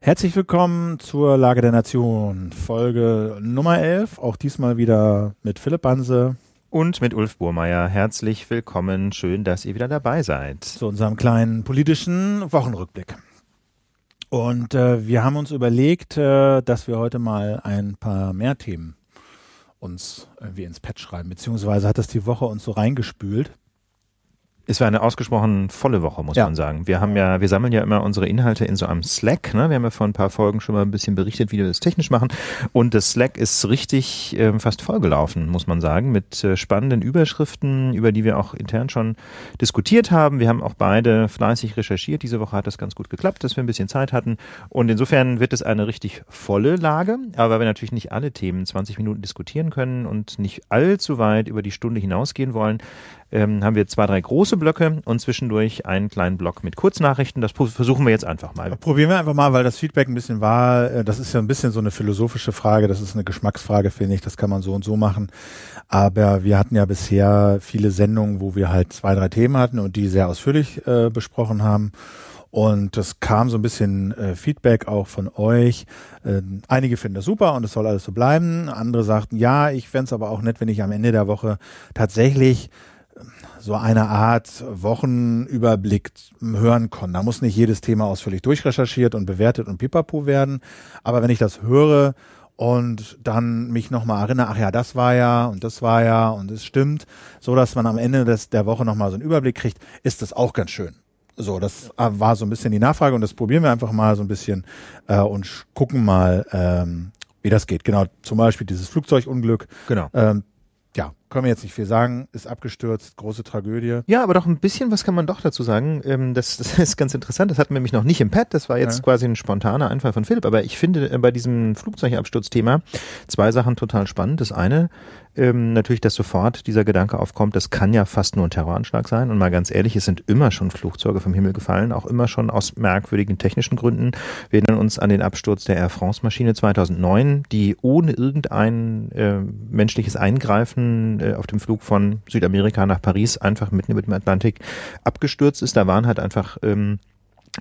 Herzlich willkommen zur Lage der Nation, Folge Nummer 11, auch diesmal wieder mit Philipp Banse. Und mit Ulf Burmeier. Herzlich willkommen. Schön, dass ihr wieder dabei seid. Zu unserem kleinen politischen Wochenrückblick. Und äh, wir haben uns überlegt, äh, dass wir heute mal ein paar mehr Themen uns irgendwie ins Pad schreiben, beziehungsweise hat das die Woche uns so reingespült. Es war eine ausgesprochen volle Woche, muss ja. man sagen. Wir haben ja, wir sammeln ja immer unsere Inhalte in so einem Slack. Ne? Wir haben ja vor ein paar Folgen schon mal ein bisschen berichtet, wie wir das technisch machen. Und das Slack ist richtig äh, fast vollgelaufen, muss man sagen, mit äh, spannenden Überschriften, über die wir auch intern schon diskutiert haben. Wir haben auch beide fleißig recherchiert. Diese Woche hat das ganz gut geklappt, dass wir ein bisschen Zeit hatten. Und insofern wird es eine richtig volle Lage. Aber weil wir natürlich nicht alle Themen 20 Minuten diskutieren können und nicht allzu weit über die Stunde hinausgehen wollen, ähm, haben wir zwei, drei große Blöcke und zwischendurch einen kleinen Block mit Kurznachrichten. Das versuchen wir jetzt einfach mal. Probieren wir einfach mal, weil das Feedback ein bisschen war, äh, das ist ja ein bisschen so eine philosophische Frage, das ist eine Geschmacksfrage, finde ich, das kann man so und so machen. Aber wir hatten ja bisher viele Sendungen, wo wir halt zwei, drei Themen hatten und die sehr ausführlich äh, besprochen haben. Und das kam so ein bisschen äh, Feedback auch von euch. Ähm, einige finden das super und es soll alles so bleiben. Andere sagten, ja, ich fände es aber auch nett, wenn ich am Ende der Woche tatsächlich so eine Art Wochenüberblick hören kann. Da muss nicht jedes Thema ausführlich durchrecherchiert und bewertet und pipapo werden. Aber wenn ich das höre und dann mich nochmal erinnere, ach ja, das war ja und das war ja und es stimmt, so dass man am Ende des, der Woche nochmal so einen Überblick kriegt, ist das auch ganz schön. So, das war so ein bisschen die Nachfrage und das probieren wir einfach mal so ein bisschen äh, und gucken mal, ähm, wie das geht. Genau, zum Beispiel dieses Flugzeugunglück. Genau. Ähm, ja, können wir jetzt nicht viel sagen, ist abgestürzt, große Tragödie. Ja, aber doch ein bisschen was kann man doch dazu sagen. Ähm, das, das ist ganz interessant. Das hatten wir nämlich noch nicht im Pad. Das war jetzt ja. quasi ein spontaner Einfall von Philipp. Aber ich finde äh, bei diesem Flugzeugabsturzthema zwei Sachen total spannend. Das eine, ähm, natürlich, dass sofort dieser Gedanke aufkommt, das kann ja fast nur ein Terroranschlag sein. Und mal ganz ehrlich, es sind immer schon Flugzeuge vom Himmel gefallen, auch immer schon aus merkwürdigen technischen Gründen. Wir erinnern uns an den Absturz der Air France Maschine 2009, die ohne irgendein äh, menschliches Eingreifen äh, auf dem Flug von Südamerika nach Paris einfach mitten über dem Atlantik abgestürzt ist. Da waren halt einfach ähm,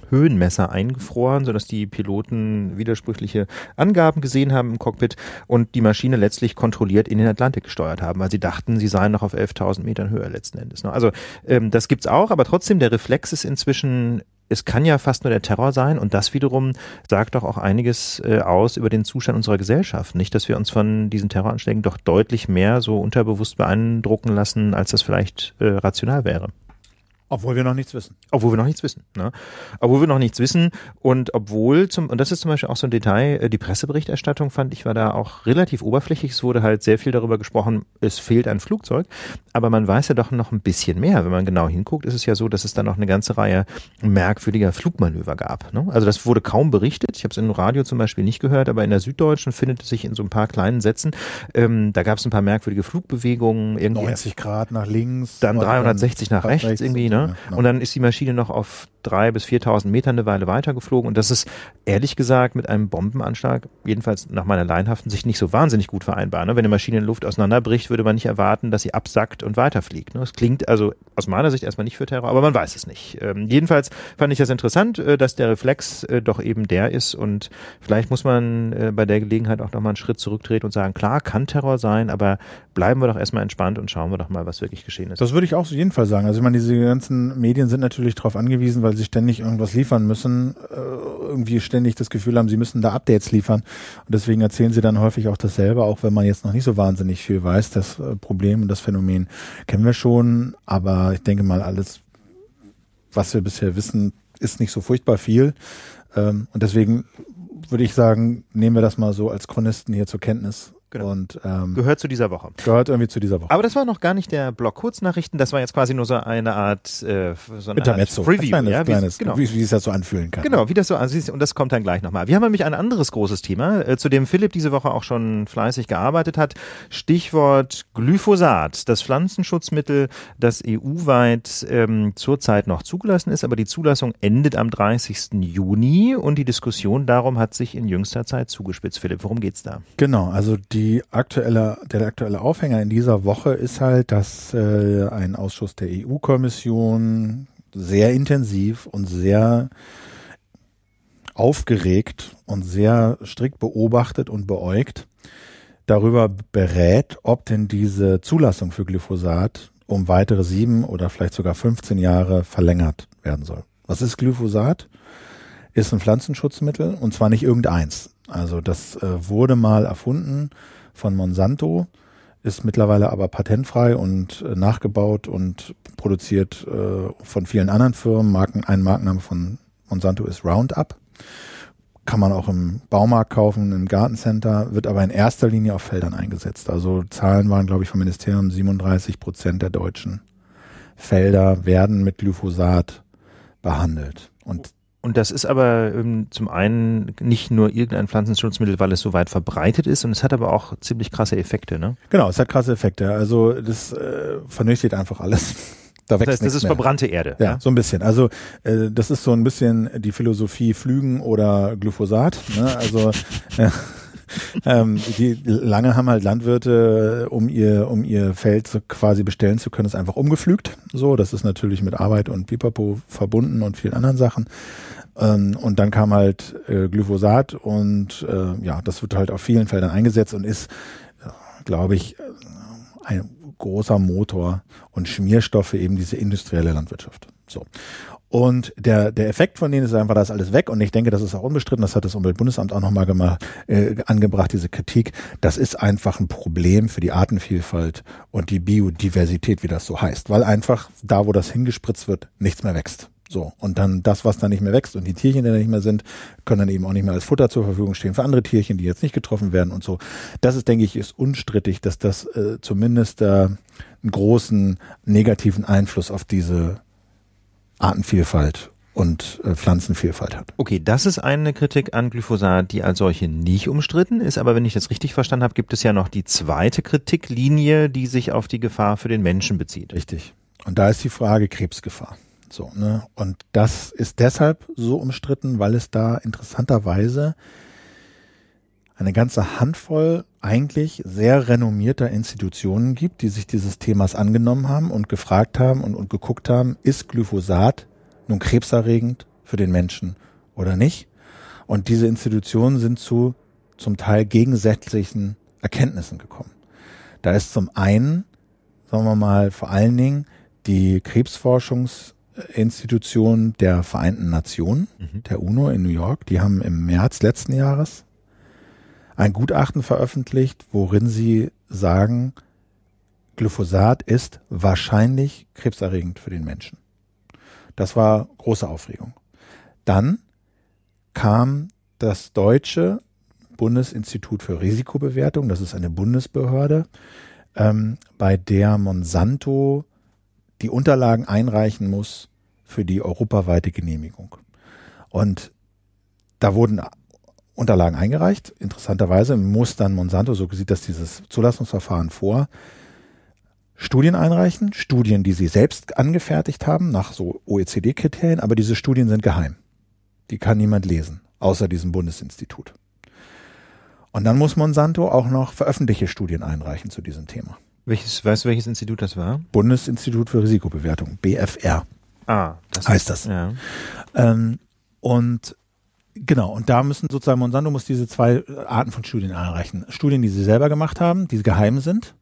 Höhenmesser eingefroren, sodass die Piloten widersprüchliche Angaben gesehen haben im Cockpit und die Maschine letztlich kontrolliert in den Atlantik gesteuert haben, weil sie dachten, sie seien noch auf 11.000 Metern Höhe letzten Endes. Ne? Also ähm, das gibt's auch, aber trotzdem der Reflex ist inzwischen es kann ja fast nur der Terror sein und das wiederum sagt doch auch einiges äh, aus über den Zustand unserer Gesellschaft. Nicht, dass wir uns von diesen Terroranschlägen doch deutlich mehr so unterbewusst beeindrucken lassen, als das vielleicht äh, rational wäre. Obwohl wir noch nichts wissen. Obwohl wir noch nichts wissen. Ne? Obwohl wir noch nichts wissen und obwohl zum und das ist zum Beispiel auch so ein Detail. äh, Die Presseberichterstattung fand ich war da auch relativ oberflächlich. Es wurde halt sehr viel darüber gesprochen. Es fehlt ein Flugzeug, aber man weiß ja doch noch ein bisschen mehr. Wenn man genau hinguckt, ist es ja so, dass es da noch eine ganze Reihe merkwürdiger Flugmanöver gab. Ne? Also das wurde kaum berichtet. Ich habe es im Radio zum Beispiel nicht gehört, aber in der Süddeutschen findet es sich in so ein paar kleinen Sätzen. Ähm, da gab es ein paar merkwürdige Flugbewegungen. Irgendwie 90 Grad nach links, dann 360 nach rechts irgendwie. Ne? Ne? Und dann ist die Maschine noch auf drei bis 4.000 Meter eine Weile weitergeflogen. Und das ist ehrlich gesagt mit einem Bombenanschlag, jedenfalls nach meiner laienhaften Sicht, nicht so wahnsinnig gut vereinbar. Ne? Wenn eine Maschine in Luft auseinanderbricht, würde man nicht erwarten, dass sie absackt und weiterfliegt. Ne? Das klingt also aus meiner Sicht erstmal nicht für Terror, aber man weiß es nicht. Ähm, jedenfalls fand ich das interessant, äh, dass der Reflex äh, doch eben der ist. Und vielleicht muss man äh, bei der Gelegenheit auch nochmal einen Schritt zurücktreten und sagen, klar, kann Terror sein, aber bleiben wir doch erstmal entspannt und schauen wir doch mal, was wirklich geschehen ist. Das würde ich auch auf jeden Fall sagen. Also ich meine, diese ganzen Medien sind natürlich darauf angewiesen, weil sie ständig irgendwas liefern müssen, äh, irgendwie ständig das Gefühl haben, sie müssen da Updates liefern. Und deswegen erzählen sie dann häufig auch dasselbe, auch wenn man jetzt noch nicht so wahnsinnig viel weiß. Das äh, Problem und das Phänomen kennen wir schon, aber ich denke mal, alles, was wir bisher wissen, ist nicht so furchtbar viel. Ähm, und deswegen würde ich sagen, nehmen wir das mal so als Chronisten hier zur Kenntnis Genau. Und, ähm, gehört zu dieser Woche. Gehört irgendwie zu dieser Woche. Aber das war noch gar nicht der Blog Kurznachrichten, das war jetzt quasi nur so eine Art, äh, so eine Intermezzo. Art Preview, kleines, ja, kleines, genau. wie, wie es das so anfühlen kann. Genau, wie das so aussieht und das kommt dann gleich nochmal. Wir haben nämlich ein anderes großes Thema, äh, zu dem Philipp diese Woche auch schon fleißig gearbeitet hat. Stichwort Glyphosat, das Pflanzenschutzmittel, das EU-weit ähm, zurzeit noch zugelassen ist, aber die Zulassung endet am 30. Juni und die Diskussion darum hat sich in jüngster Zeit zugespitzt. Philipp, worum geht's da? Genau, also die aktuelle, der aktuelle Aufhänger in dieser Woche ist halt, dass äh, ein Ausschuss der EU-Kommission sehr intensiv und sehr aufgeregt und sehr strikt beobachtet und beäugt darüber berät, ob denn diese Zulassung für Glyphosat um weitere sieben oder vielleicht sogar 15 Jahre verlängert werden soll. Was ist Glyphosat? Ist ein Pflanzenschutzmittel und zwar nicht irgendeins. Also das äh, wurde mal erfunden von Monsanto, ist mittlerweile aber patentfrei und äh, nachgebaut und produziert äh, von vielen anderen Firmen. Marken, ein Markenname von Monsanto ist Roundup kann man auch im Baumarkt kaufen, im Gartencenter, wird aber in erster Linie auf Feldern eingesetzt. Also Zahlen waren, glaube ich, vom Ministerium 37 Prozent der deutschen Felder werden mit Glyphosat behandelt. Und und das ist aber ähm, zum einen nicht nur irgendein Pflanzenschutzmittel, weil es so weit verbreitet ist, und es hat aber auch ziemlich krasse Effekte, ne? Genau, es hat krasse Effekte. Also das äh, vernichtet einfach alles. Da wächst das heißt, das ist mehr. verbrannte Erde. Ja, ja, so ein bisschen. Also äh, das ist so ein bisschen die Philosophie Flügen oder Glyphosat. Ne? Also äh, ähm, die lange haben halt Landwirte, um ihr um ihr Feld so quasi bestellen zu können, es einfach umgepflügt. So, das ist natürlich mit Arbeit und Pipapo verbunden und vielen anderen Sachen. Ähm, und dann kam halt äh, Glyphosat und äh, ja, das wird halt auf vielen Feldern eingesetzt und ist, glaube ich, ein großer Motor und Schmierstoffe eben diese industrielle Landwirtschaft. So. Und der, der Effekt von denen ist einfach, da ist alles weg. Und ich denke, das ist auch unbestritten. Das hat das Umweltbundesamt auch nochmal gemacht, äh, angebracht, diese Kritik. Das ist einfach ein Problem für die Artenvielfalt und die Biodiversität, wie das so heißt. Weil einfach da, wo das hingespritzt wird, nichts mehr wächst. So. Und dann das, was da nicht mehr wächst und die Tierchen, die da nicht mehr sind, können dann eben auch nicht mehr als Futter zur Verfügung stehen für andere Tierchen, die jetzt nicht getroffen werden und so. Das ist, denke ich, ist unstrittig, dass das äh, zumindest äh, einen großen negativen Einfluss auf diese Artenvielfalt und äh, Pflanzenvielfalt hat. Okay, das ist eine Kritik an Glyphosat, die als solche nicht umstritten ist, aber wenn ich das richtig verstanden habe, gibt es ja noch die zweite Kritiklinie, die sich auf die Gefahr für den Menschen bezieht. Richtig. Und da ist die Frage Krebsgefahr. So, ne? Und das ist deshalb so umstritten, weil es da interessanterweise eine ganze Handvoll eigentlich sehr renommierter Institutionen gibt, die sich dieses Themas angenommen haben und gefragt haben und, und geguckt haben, ist Glyphosat nun krebserregend für den Menschen oder nicht? Und diese Institutionen sind zu zum Teil gegensätzlichen Erkenntnissen gekommen. Da ist zum einen, sagen wir mal, vor allen Dingen die Krebsforschungs Institution der Vereinten Nationen, mhm. der UNO in New York. Die haben im März letzten Jahres ein Gutachten veröffentlicht, worin sie sagen, Glyphosat ist wahrscheinlich krebserregend für den Menschen. Das war große Aufregung. Dann kam das deutsche Bundesinstitut für Risikobewertung, das ist eine Bundesbehörde, ähm, bei der Monsanto die Unterlagen einreichen muss für die europaweite Genehmigung. Und da wurden Unterlagen eingereicht. Interessanterweise muss dann Monsanto, so sieht das dieses Zulassungsverfahren vor, Studien einreichen, Studien, die sie selbst angefertigt haben, nach so OECD-Kriterien, aber diese Studien sind geheim. Die kann niemand lesen, außer diesem Bundesinstitut. Und dann muss Monsanto auch noch veröffentlichte Studien einreichen zu diesem Thema. Welches, weißt du, welches Institut das war? Bundesinstitut für Risikobewertung, BFR. Ah, das heißt das. Ja. Ähm, und genau, und da müssen sozusagen Monsanto muss diese zwei Arten von Studien einreichen. Studien, die sie selber gemacht haben, die geheim sind,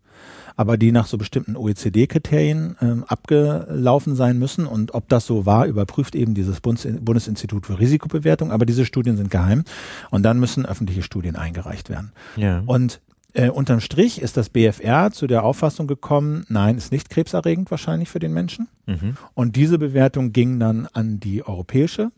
aber die nach so bestimmten OECD-Kriterien ähm, abgelaufen sein müssen. Und ob das so war, überprüft eben dieses Bundesinstitut für Risikobewertung. Aber diese Studien sind geheim und dann müssen öffentliche Studien eingereicht werden. Ja. Und äh, unterm Strich ist das BFR zu der Auffassung gekommen, nein, ist nicht krebserregend wahrscheinlich für den Menschen. Mhm. Und diese Bewertung ging dann an die europäische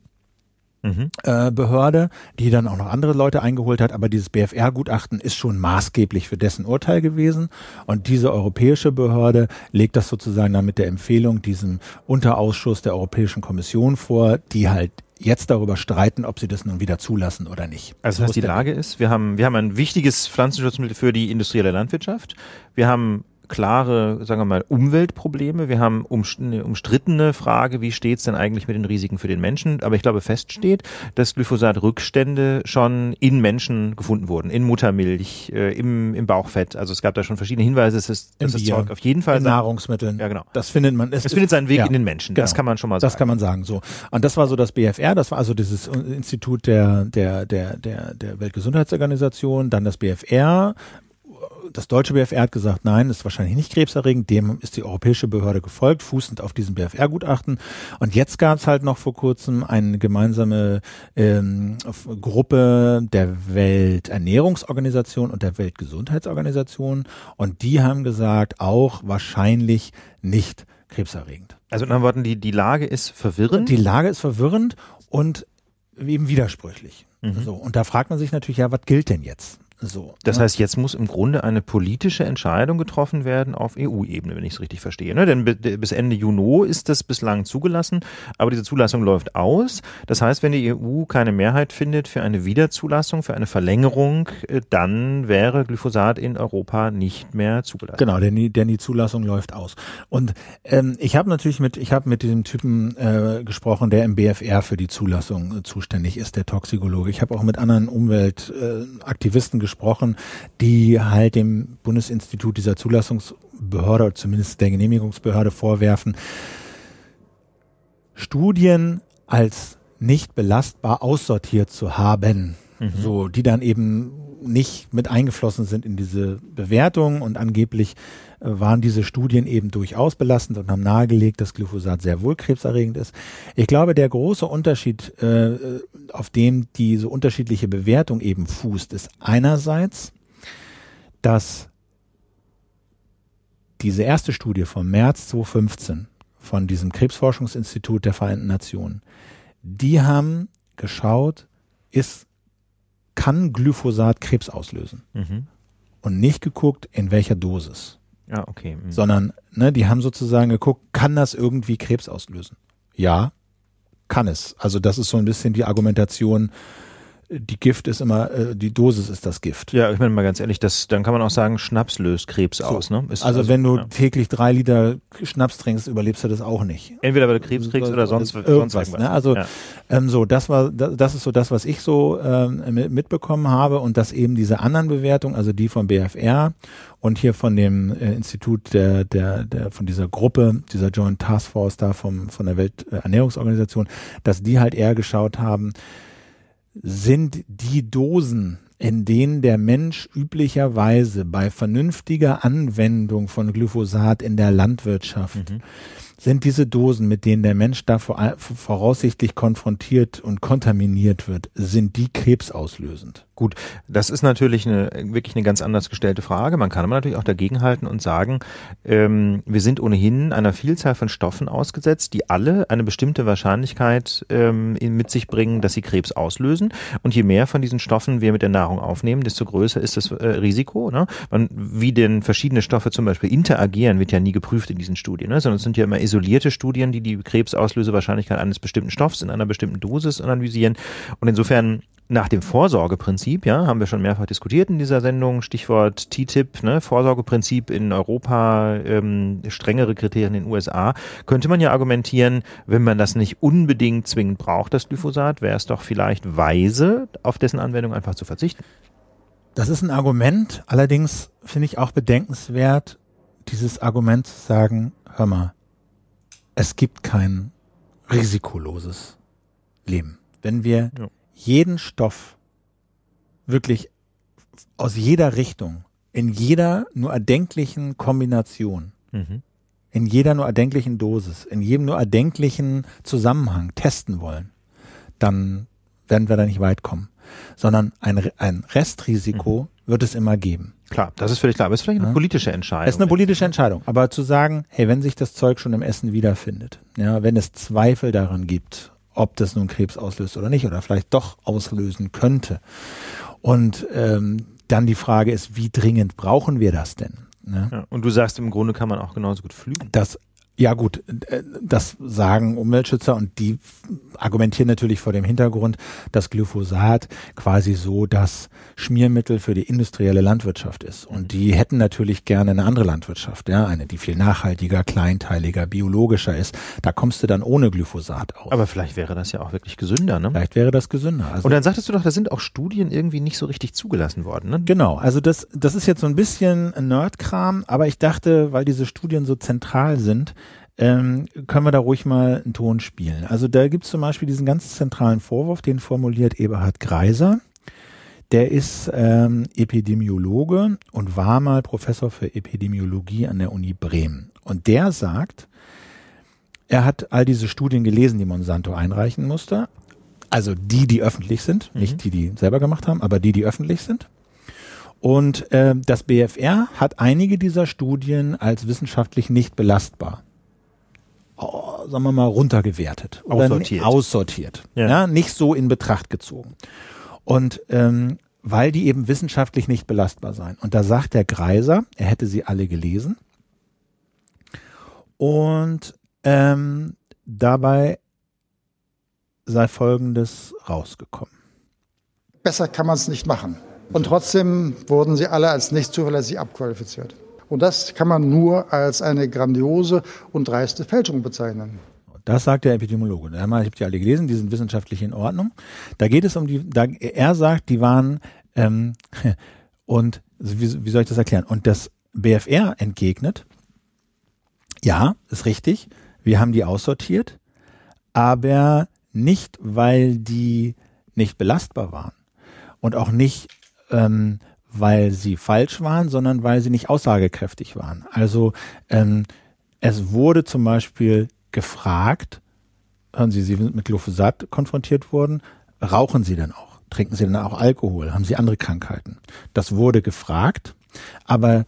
mhm. äh, Behörde, die dann auch noch andere Leute eingeholt hat. Aber dieses BFR-Gutachten ist schon maßgeblich für dessen Urteil gewesen. Und diese europäische Behörde legt das sozusagen dann mit der Empfehlung diesem Unterausschuss der Europäischen Kommission vor, die halt jetzt darüber streiten, ob sie das nun wieder zulassen oder nicht. Also was die Lage ist, wir haben, wir haben ein wichtiges Pflanzenschutzmittel für die industrielle Landwirtschaft. Wir haben klare, sagen wir mal, Umweltprobleme. Wir haben eine umstrittene Frage, wie steht es denn eigentlich mit den Risiken für den Menschen? Aber ich glaube, fest steht, dass Glyphosat-Rückstände schon in Menschen gefunden wurden, in Muttermilch, äh, im, im Bauchfett. Also es gab da schon verschiedene Hinweise, dass es, dass das Zeug auf jeden Fall in Nahrungsmitteln. Ja, genau. Das findet man. Es, es findet seinen Weg ja, in den Menschen. Genau. Das kann man schon mal sagen. Das kann man sagen. So. Und das war so das BFR. Das war also dieses Institut der der der der der Weltgesundheitsorganisation. Dann das BFR das deutsche BFR hat gesagt, nein, ist wahrscheinlich nicht krebserregend. Dem ist die europäische Behörde gefolgt, fußend auf diesem BFR-Gutachten. Und jetzt gab es halt noch vor kurzem eine gemeinsame ähm, Gruppe der Welternährungsorganisation und der Weltgesundheitsorganisation. Und die haben gesagt, auch wahrscheinlich nicht krebserregend. Also in anderen Worten, die, die Lage ist verwirrend. Die Lage ist verwirrend und eben widersprüchlich. Mhm. So, und da fragt man sich natürlich, ja, was gilt denn jetzt? So, das ne? heißt, jetzt muss im Grunde eine politische Entscheidung getroffen werden auf EU-Ebene, wenn ich es richtig verstehe. Ne? Denn bis Ende Juni ist das bislang zugelassen, aber diese Zulassung läuft aus. Das heißt, wenn die EU keine Mehrheit findet für eine Wiederzulassung, für eine Verlängerung, äh, dann wäre Glyphosat in Europa nicht mehr zugelassen. Genau, denn die, denn die Zulassung läuft aus. Und ähm, ich habe natürlich mit, ich habe mit diesem Typen äh, gesprochen, der im BFR für die Zulassung äh, zuständig ist, der Toxikologe. Ich habe auch mit anderen Umweltaktivisten äh, gesprochen, die halt dem Bundesinstitut dieser Zulassungsbehörde oder zumindest der Genehmigungsbehörde vorwerfen, Studien als nicht belastbar aussortiert zu haben. Mhm. So, die dann eben nicht mit eingeflossen sind in diese Bewertung und angeblich waren diese Studien eben durchaus belastend und haben nahegelegt, dass Glyphosat sehr wohl krebserregend ist. Ich glaube, der große Unterschied, äh, auf dem diese unterschiedliche Bewertung eben fußt, ist einerseits, dass diese erste Studie vom März 2015 von diesem Krebsforschungsinstitut der Vereinten Nationen, die haben geschaut, ist kann Glyphosat Krebs auslösen. Mhm. Und nicht geguckt, in welcher Dosis. Ja, okay. Mhm. Sondern, ne, die haben sozusagen geguckt, kann das irgendwie Krebs auslösen? Ja, kann es. Also das ist so ein bisschen die Argumentation, die Gift ist immer, äh, die Dosis ist das Gift. Ja, ich meine mal ganz ehrlich, das, dann kann man auch sagen, Schnaps löst Krebs so. aus. Ne? Also, also, wenn du ja. täglich drei Liter Schnaps trinkst, überlebst du das auch nicht. Entweder weil du Krebs kriegst oder sonst, irgendwas. Sonst ne? Also ja. ähm, so, das war, das ist so das, was ich so ähm, mitbekommen habe und dass eben diese anderen Bewertungen, also die vom BFR und hier von dem äh, Institut der, der, der, von dieser Gruppe, dieser Joint Task Force da vom, von der Welternährungsorganisation, dass die halt eher geschaut haben, sind die Dosen, in denen der Mensch üblicherweise bei vernünftiger Anwendung von Glyphosat in der Landwirtschaft mhm sind diese Dosen, mit denen der Mensch da voraussichtlich konfrontiert und kontaminiert wird, sind die krebsauslösend? Gut, das ist natürlich eine, wirklich eine ganz anders gestellte Frage. Man kann aber natürlich auch dagegenhalten und sagen, ähm, wir sind ohnehin einer Vielzahl von Stoffen ausgesetzt, die alle eine bestimmte Wahrscheinlichkeit ähm, mit sich bringen, dass sie Krebs auslösen. Und je mehr von diesen Stoffen wir mit der Nahrung aufnehmen, desto größer ist das äh, Risiko. Ne? Man, wie denn verschiedene Stoffe zum Beispiel interagieren, wird ja nie geprüft in diesen Studien, ne? sondern es sind ja immer isolierte Studien, die die Krebsauslösewahrscheinlichkeit eines bestimmten Stoffs in einer bestimmten Dosis analysieren. Und insofern nach dem Vorsorgeprinzip, ja, haben wir schon mehrfach diskutiert in dieser Sendung, Stichwort TTIP, ne, Vorsorgeprinzip in Europa, ähm, strengere Kriterien in den USA, könnte man ja argumentieren, wenn man das nicht unbedingt zwingend braucht, das Glyphosat, wäre es doch vielleicht weise, auf dessen Anwendung einfach zu verzichten. Das ist ein Argument, allerdings finde ich auch bedenkenswert, dieses Argument zu sagen, hör mal, es gibt kein risikoloses Leben. Wenn wir ja. jeden Stoff wirklich aus jeder Richtung, in jeder nur erdenklichen Kombination, mhm. in jeder nur erdenklichen Dosis, in jedem nur erdenklichen Zusammenhang testen wollen, dann werden wir da nicht weit kommen. Sondern ein, ein Restrisiko mhm. wird es immer geben. Klar, das ist völlig klar. Aber es ist vielleicht eine ja. politische Entscheidung. Es ist eine politische Entscheidung. Aber zu sagen, hey, wenn sich das Zeug schon im Essen wiederfindet, ja, wenn es Zweifel daran gibt, ob das nun Krebs auslöst oder nicht, oder vielleicht doch auslösen könnte. Und ähm, dann die Frage ist, wie dringend brauchen wir das denn? Ne? Ja, und du sagst, im Grunde kann man auch genauso gut flügen. Das Ja gut, äh, das sagen Umweltschützer und die argumentieren natürlich vor dem Hintergrund, dass Glyphosat quasi so das Schmiermittel für die industrielle Landwirtschaft ist. Und die hätten natürlich gerne eine andere Landwirtschaft, ja, eine, die viel nachhaltiger, kleinteiliger, biologischer ist. Da kommst du dann ohne Glyphosat aus. Aber vielleicht wäre das ja auch wirklich gesünder, ne? Vielleicht wäre das gesünder. Also und dann sagtest du doch, da sind auch Studien irgendwie nicht so richtig zugelassen worden, ne? Genau, also das, das ist jetzt so ein bisschen Nerdkram, aber ich dachte, weil diese Studien so zentral sind, ähm, können wir da ruhig mal einen Ton spielen. Also da gibt es zum Beispiel diesen ganz zentralen Vorwurf, den formuliert Eberhard Greiser. Der ist ähm, Epidemiologe und war mal Professor für Epidemiologie an der Uni Bremen. Und der sagt, er hat all diese Studien gelesen, die Monsanto einreichen musste. Also die, die öffentlich sind, mhm. nicht die, die selber gemacht haben, aber die, die öffentlich sind. Und äh, das BFR hat einige dieser Studien als wissenschaftlich nicht belastbar sagen wir mal, runtergewertet. Aussortiert. aussortiert. Ja. ja. Nicht so in Betracht gezogen. Und ähm, weil die eben wissenschaftlich nicht belastbar seien. Und da sagt der Greiser, er hätte sie alle gelesen. Und ähm, dabei sei Folgendes rausgekommen. Besser kann man es nicht machen. Und trotzdem wurden sie alle als nicht zuverlässig abqualifiziert. Und das kann man nur als eine grandiose und dreiste Fälschung bezeichnen. Das sagt der Epidemiologe. Ich habe die alle gelesen, die sind wissenschaftlich in Ordnung. Da geht es um die, da, er sagt, die waren, ähm, und wie, wie soll ich das erklären? Und das BFR entgegnet, ja, ist richtig, wir haben die aussortiert, aber nicht, weil die nicht belastbar waren und auch nicht, ähm, weil sie falsch waren, sondern weil sie nicht aussagekräftig waren. Also ähm, es wurde zum Beispiel gefragt, hören Sie, Sie sind mit Glyphosat konfrontiert worden, rauchen Sie denn auch? Trinken Sie denn auch Alkohol? Haben Sie andere Krankheiten? Das wurde gefragt, aber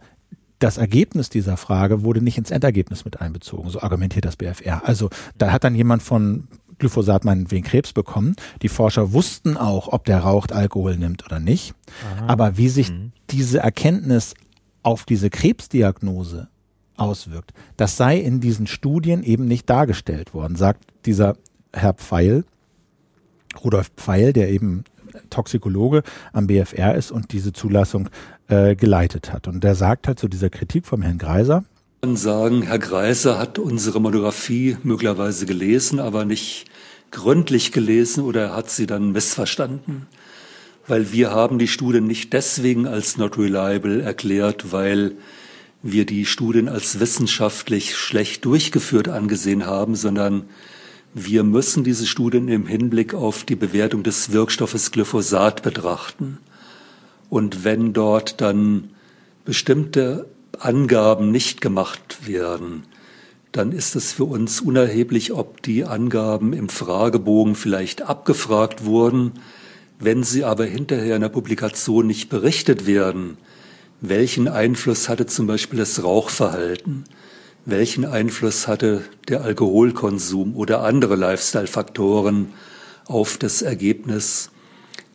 das Ergebnis dieser Frage wurde nicht ins Endergebnis mit einbezogen, so argumentiert das BFR. Also da hat dann jemand von Glyphosat meinetwegen Krebs bekommen. Die Forscher wussten auch, ob der raucht, Alkohol nimmt oder nicht. Aha. Aber wie sich mhm. diese Erkenntnis auf diese Krebsdiagnose auswirkt, das sei in diesen Studien eben nicht dargestellt worden, sagt dieser Herr Pfeil, Rudolf Pfeil, der eben Toxikologe am BFR ist und diese Zulassung äh, geleitet hat. Und der sagt halt zu dieser Kritik vom Herrn Greiser, kann sagen, Herr Greiser hat unsere Monographie möglicherweise gelesen, aber nicht gründlich gelesen oder hat sie dann missverstanden. Weil wir haben die Studien nicht deswegen als not reliable erklärt, weil wir die Studien als wissenschaftlich schlecht durchgeführt angesehen haben, sondern wir müssen diese Studien im Hinblick auf die Bewertung des Wirkstoffes Glyphosat betrachten. Und wenn dort dann bestimmte Angaben nicht gemacht werden, dann ist es für uns unerheblich, ob die Angaben im Fragebogen vielleicht abgefragt wurden. Wenn sie aber hinterher in der Publikation nicht berichtet werden, welchen Einfluss hatte zum Beispiel das Rauchverhalten? Welchen Einfluss hatte der Alkoholkonsum oder andere Lifestyle-Faktoren auf das Ergebnis?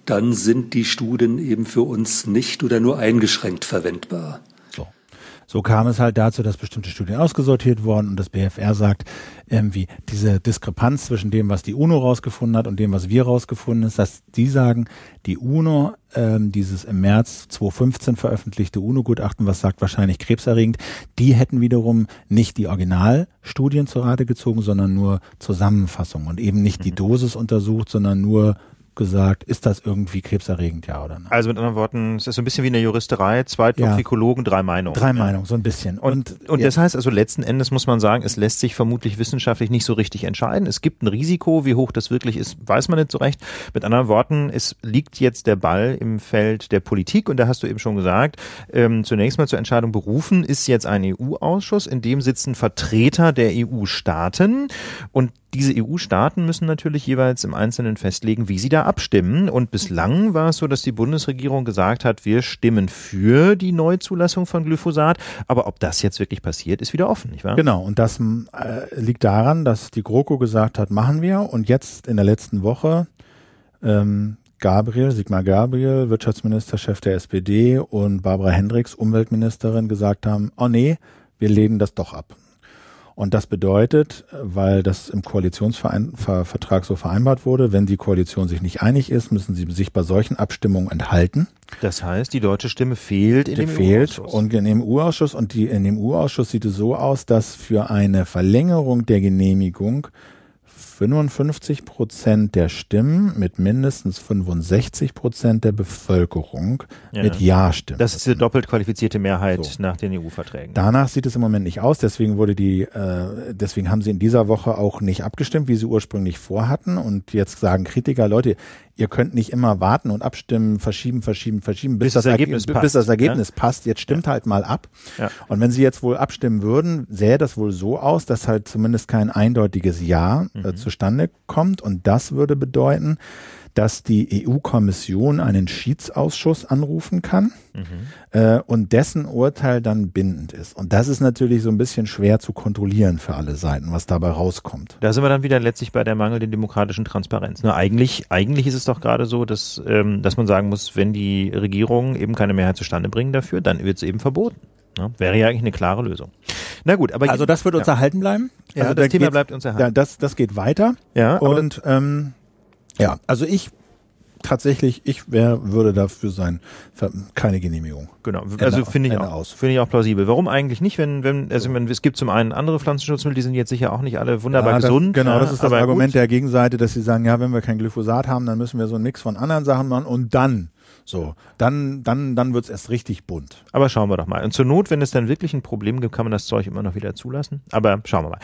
Dann sind die Studien eben für uns nicht oder nur eingeschränkt verwendbar. So kam es halt dazu, dass bestimmte Studien ausgesortiert wurden und das BFR sagt, irgendwie diese Diskrepanz zwischen dem, was die UNO rausgefunden hat und dem, was wir rausgefunden ist, dass die sagen, die UNO, ähm, dieses im März 2015 veröffentlichte UNO-Gutachten, was sagt wahrscheinlich krebserregend, die hätten wiederum nicht die Originalstudien zur Rate gezogen, sondern nur Zusammenfassungen und eben nicht die mhm. Dosis untersucht, sondern nur gesagt, ist das irgendwie krebserregend, ja oder nein? Also mit anderen Worten, es ist so ein bisschen wie in der Juristerei, zwei Toxikologen, ja. drei Meinungen. Drei Meinungen, so ein bisschen. Und, und, und ja. das heißt also letzten Endes muss man sagen, es lässt sich vermutlich wissenschaftlich nicht so richtig entscheiden. Es gibt ein Risiko, wie hoch das wirklich ist, weiß man nicht so recht. Mit anderen Worten, es liegt jetzt der Ball im Feld der Politik und da hast du eben schon gesagt, ähm, zunächst mal zur Entscheidung berufen ist jetzt ein EU-Ausschuss, in dem sitzen Vertreter der EU-Staaten und diese EU-Staaten müssen natürlich jeweils im Einzelnen festlegen, wie sie da abstimmen. Und bislang war es so, dass die Bundesregierung gesagt hat, wir stimmen für die Neuzulassung von Glyphosat. Aber ob das jetzt wirklich passiert, ist wieder offen, nicht wahr? Genau. Und das äh, liegt daran, dass die GroKo gesagt hat, machen wir. Und jetzt in der letzten Woche ähm, Gabriel, Sigmar Gabriel, Wirtschaftsminister, Chef der SPD und Barbara Hendricks, Umweltministerin, gesagt haben, oh nee, wir lehnen das doch ab. Und das bedeutet, weil das im Koalitionsvertrag so vereinbart wurde, wenn die Koalition sich nicht einig ist, müssen sie sich bei solchen Abstimmungen enthalten. Das heißt, die deutsche Stimme fehlt in die dem fehlt EU-Ausschuss. Und in dem EU-Ausschuss und die, in dem EU-Ausschuss sieht es so aus, dass für eine Verlängerung der Genehmigung 55 Prozent der Stimmen mit mindestens 65 Prozent der Bevölkerung ja. mit Ja stimmen. Das ist die doppelt qualifizierte Mehrheit so. nach den EU-Verträgen. Danach sieht es im Moment nicht aus. Deswegen wurde die, äh, deswegen haben sie in dieser Woche auch nicht abgestimmt, wie sie ursprünglich vorhatten. Und jetzt sagen Kritiker, Leute, ihr könnt nicht immer warten und abstimmen, verschieben, verschieben, verschieben, bis, bis das, Ergebnis, passt, bis das Ergebnis ja? passt. Jetzt stimmt ja. halt mal ab. Ja. Und wenn sie jetzt wohl abstimmen würden, sähe das wohl so aus, dass halt zumindest kein eindeutiges Ja äh, mhm. zustande kommt. Und das würde bedeuten, dass die EU-Kommission einen Schiedsausschuss anrufen kann mhm. äh, und dessen Urteil dann bindend ist. Und das ist natürlich so ein bisschen schwer zu kontrollieren für alle Seiten, was dabei rauskommt. Da sind wir dann wieder letztlich bei der mangelnden demokratischen Transparenz. Nur eigentlich, eigentlich ist es doch gerade so, dass, ähm, dass man sagen muss, wenn die Regierungen eben keine Mehrheit zustande bringen dafür, dann wird es eben verboten. Ja, wäre ja eigentlich eine klare Lösung. Na gut, aber also das wird uns ja. erhalten bleiben. Ja, also das Thema bleibt uns erhalten. Ja, das, das geht weiter. Ja, und ähm, ja, also ich tatsächlich, ich wär, würde dafür sein, keine Genehmigung. Genau, also finde ich auch, finde ich auch plausibel. Warum eigentlich nicht, wenn, wenn, also wenn, es gibt zum einen andere Pflanzenschutzmittel, die sind jetzt sicher auch nicht alle wunderbar ja, das, gesund. Genau, ja, das ist das Argument gut. der Gegenseite, dass sie sagen, ja, wenn wir kein Glyphosat haben, dann müssen wir so einen Mix von anderen Sachen machen und dann so, dann, dann, dann wird's erst richtig bunt. Aber schauen wir doch mal. Und zur Not, wenn es dann wirklich ein Problem gibt, kann man das Zeug immer noch wieder zulassen. Aber schauen wir mal.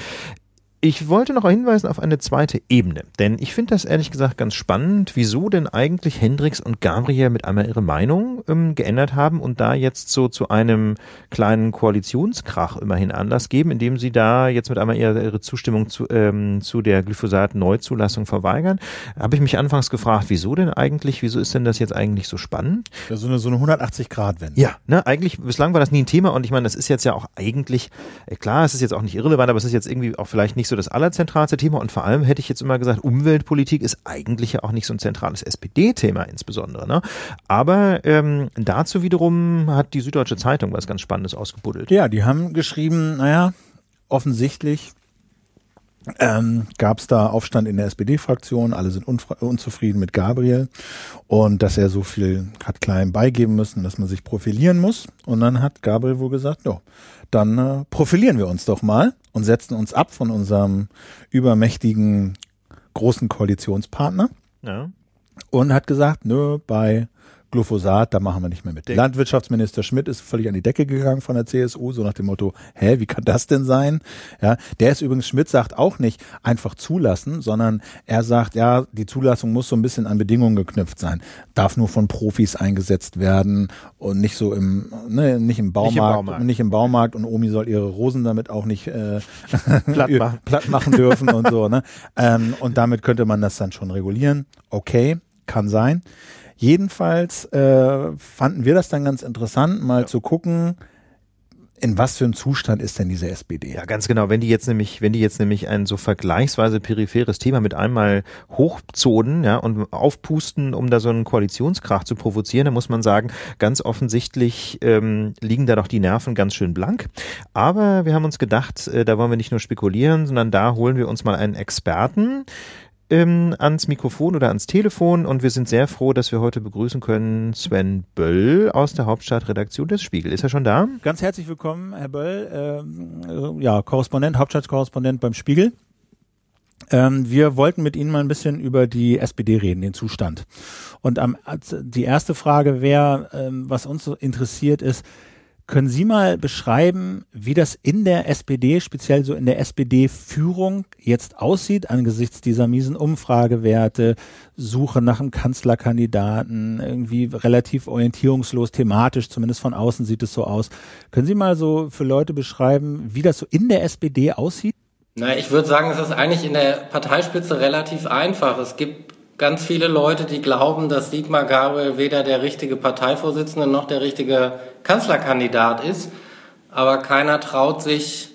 Ich wollte noch hinweisen auf eine zweite Ebene, denn ich finde das ehrlich gesagt ganz spannend, wieso denn eigentlich Hendrix und Gabriel mit einmal ihre Meinung ähm, geändert haben und da jetzt so zu einem kleinen Koalitionskrach immerhin Anlass geben, indem sie da jetzt mit einmal ihre, ihre Zustimmung zu, ähm, zu der Glyphosat-Neuzulassung verweigern. Habe ich mich anfangs gefragt, wieso denn eigentlich, wieso ist denn das jetzt eigentlich so spannend? Ja, so eine, so eine 180-Grad-Wende. Ja, ne, eigentlich, bislang war das nie ein Thema und ich meine, das ist jetzt ja auch eigentlich, äh, klar, es ist jetzt auch nicht irrelevant, aber es ist jetzt irgendwie auch vielleicht nicht so das allerzentralste Thema und vor allem hätte ich jetzt immer gesagt, Umweltpolitik ist eigentlich ja auch nicht so ein zentrales SPD-Thema insbesondere. Ne? Aber ähm, dazu wiederum hat die Süddeutsche Zeitung was ganz Spannendes ausgebuddelt. Ja, die haben geschrieben, naja, offensichtlich ähm, gab es da Aufstand in der SPD-Fraktion, alle sind unzufrieden mit Gabriel und dass er so viel hat klein beigeben müssen, dass man sich profilieren muss. Und dann hat Gabriel wohl gesagt, ja, dann äh, profilieren wir uns doch mal und setzen uns ab von unserem übermächtigen großen Koalitionspartner. Ja. Und hat gesagt, nö, bei Glyphosat, da machen wir nicht mehr mit. Der Landwirtschaftsminister Schmidt ist völlig an die Decke gegangen von der CSU, so nach dem Motto, hä, wie kann das denn sein? Ja, der ist übrigens, Schmidt sagt auch nicht einfach zulassen, sondern er sagt, ja, die Zulassung muss so ein bisschen an Bedingungen geknüpft sein. Darf nur von Profis eingesetzt werden und nicht so im, ne, nicht im Baumarkt, nicht im Baumarkt, nicht im Baumarkt und Omi soll ihre Rosen damit auch nicht äh, platt, machen. platt machen dürfen und so, ne? Ähm, und damit könnte man das dann schon regulieren. Okay, kann sein. Jedenfalls äh, fanden wir das dann ganz interessant, mal ja. zu gucken, in was für einem Zustand ist denn diese SPD? Ja, ganz genau. Wenn die jetzt nämlich, wenn die jetzt nämlich ein so vergleichsweise peripheres Thema mit einmal hochzonen, ja, und aufpusten, um da so einen Koalitionskrach zu provozieren, dann muss man sagen, ganz offensichtlich ähm, liegen da doch die Nerven ganz schön blank. Aber wir haben uns gedacht, äh, da wollen wir nicht nur spekulieren, sondern da holen wir uns mal einen Experten, ähm, ans Mikrofon oder ans Telefon und wir sind sehr froh, dass wir heute begrüßen können Sven Böll aus der Hauptstadtredaktion des Spiegel. Ist er schon da? Ganz herzlich willkommen, Herr Böll, ähm, äh, ja, Korrespondent, Hauptstadtkorrespondent beim Spiegel. Ähm, wir wollten mit Ihnen mal ein bisschen über die SPD reden, den Zustand. Und am, die erste Frage wäre, ähm, was uns so interessiert ist, können Sie mal beschreiben, wie das in der SPD, speziell so in der SPD-Führung jetzt aussieht angesichts dieser miesen Umfragewerte, Suche nach einem Kanzlerkandidaten, irgendwie relativ orientierungslos, thematisch, zumindest von außen sieht es so aus. Können Sie mal so für Leute beschreiben, wie das so in der SPD aussieht? Na, ich würde sagen, es ist eigentlich in der Parteispitze relativ einfach. Es gibt ganz viele Leute, die glauben, dass Sigmar Gabriel weder der richtige Parteivorsitzende noch der richtige Kanzlerkandidat ist. Aber keiner traut sich,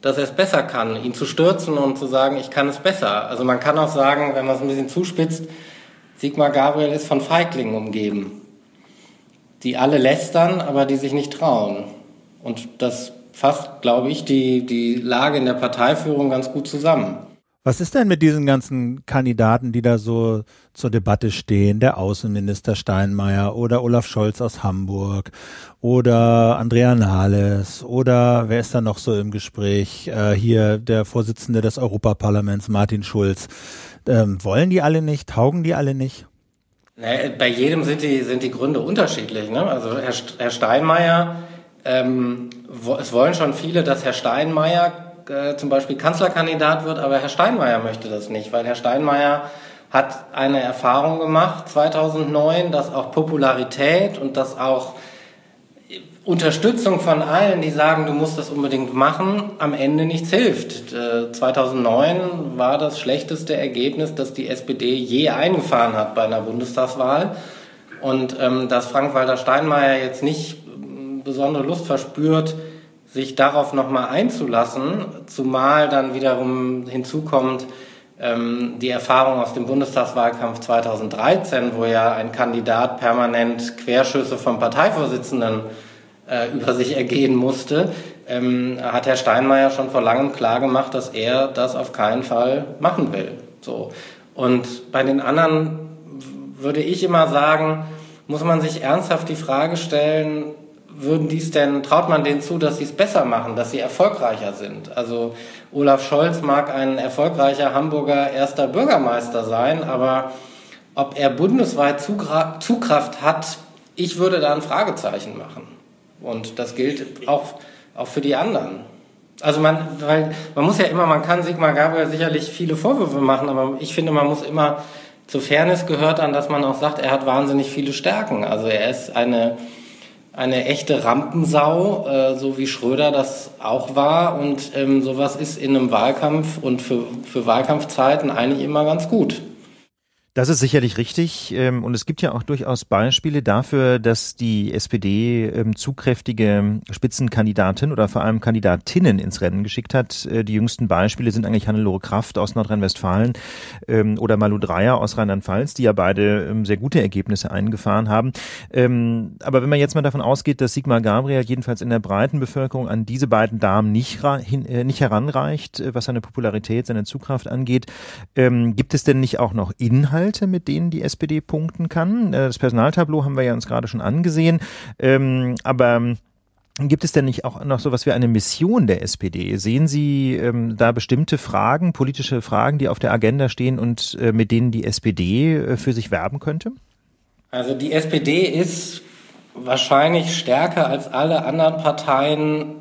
dass er es besser kann, ihn zu stürzen und zu sagen, ich kann es besser. Also man kann auch sagen, wenn man es ein bisschen zuspitzt, Sigmar Gabriel ist von Feiglingen umgeben, die alle lästern, aber die sich nicht trauen. Und das fasst, glaube ich, die, die Lage in der Parteiführung ganz gut zusammen. Was ist denn mit diesen ganzen Kandidaten, die da so zur Debatte stehen? Der Außenminister Steinmeier oder Olaf Scholz aus Hamburg oder Andrea Nahles oder wer ist da noch so im Gespräch? Äh, hier der Vorsitzende des Europaparlaments, Martin Schulz. Ähm, wollen die alle nicht? Taugen die alle nicht? Nee, bei jedem sind die, sind die Gründe unterschiedlich. Ne? Also Herr, Herr Steinmeier, ähm, es wollen schon viele, dass Herr Steinmeier äh, zum Beispiel Kanzlerkandidat wird, aber Herr Steinmeier möchte das nicht, weil Herr Steinmeier hat eine Erfahrung gemacht 2009, dass auch Popularität und dass auch Unterstützung von allen, die sagen, du musst das unbedingt machen, am Ende nichts hilft. Äh, 2009 war das schlechteste Ergebnis, das die SPD je eingefahren hat bei einer Bundestagswahl. Und ähm, dass Frank-Walter Steinmeier jetzt nicht besondere Lust verspürt, sich darauf nochmal einzulassen, zumal dann wiederum hinzukommt ähm, die Erfahrung aus dem Bundestagswahlkampf 2013, wo ja ein Kandidat permanent Querschüsse vom Parteivorsitzenden äh, über sich ergehen musste, ähm, hat Herr Steinmeier schon vor langem klargemacht, dass er das auf keinen Fall machen will. So. Und bei den anderen würde ich immer sagen, muss man sich ernsthaft die Frage stellen, würden dies denn, traut man denen zu, dass sie es besser machen, dass sie erfolgreicher sind? Also Olaf Scholz mag ein erfolgreicher Hamburger erster Bürgermeister sein, aber ob er bundesweit Zugkraft hat, ich würde da ein Fragezeichen machen. Und das gilt auch, auch für die anderen. Also man, weil man muss ja immer, man kann Sigmar Gabriel sicherlich viele Vorwürfe machen, aber ich finde, man muss immer zur Fairness gehört an, dass man auch sagt, er hat wahnsinnig viele Stärken. Also er ist eine eine echte Rampensau, äh, so wie Schröder das auch war. Und ähm, sowas ist in einem Wahlkampf und für, für Wahlkampfzeiten eigentlich immer ganz gut. Das ist sicherlich richtig. Ähm, und es gibt ja auch durchaus Beispiele dafür, dass die SPD ähm, zugkräftige Spitzenkandidaten oder vor allem Kandidatinnen ins Rennen geschickt hat. Äh, die jüngsten Beispiele sind eigentlich Hannelore Kraft aus Nordrhein-Westfalen ähm, oder Malu Dreyer aus Rheinland-Pfalz, die ja beide sehr gute Ergebnisse eingefahren haben. Aber wenn man jetzt mal davon ausgeht, dass Sigmar Gabriel jedenfalls in der breiten Bevölkerung an diese beiden Damen nicht, äh, nicht heranreicht, äh, was seine Popularität, seine Zugkraft angeht, gibt es denn nicht auch noch Inhalt? Inhalte, mit denen die SPD punkten kann. Äh, das Personaltableau haben wir ja uns gerade schon angesehen. Ähm, aber ähm, Gibt es denn nicht auch noch so was wie eine Mission der SPD? Sehen Sie ähm, da bestimmte Fragen, politische Fragen, die auf der Agenda stehen und äh, mit denen die SPD äh, für sich werben könnte? Also die SPD ist wahrscheinlich stärker als alle anderen Parteien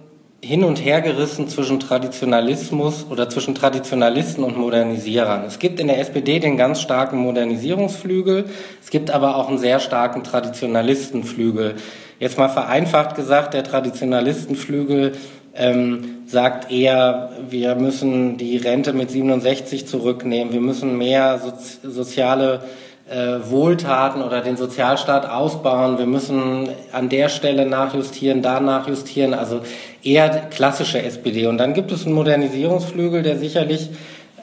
hin und her gerissen zwischen Traditionalismus oder zwischen Traditionalisten und Modernisierern. Es gibt in der SPD den ganz starken Modernisierungsflügel, es gibt aber auch einen sehr starken Traditionalistenflügel. Jetzt mal vereinfacht gesagt, der Traditionalistenflügel ähm, sagt eher, wir müssen die Rente mit 67 zurücknehmen, wir müssen mehr so, soziale äh, Wohltaten oder den Sozialstaat ausbauen. Wir müssen an der Stelle nachjustieren, da nachjustieren. Also eher klassische SPD. Und dann gibt es einen Modernisierungsflügel, der sicherlich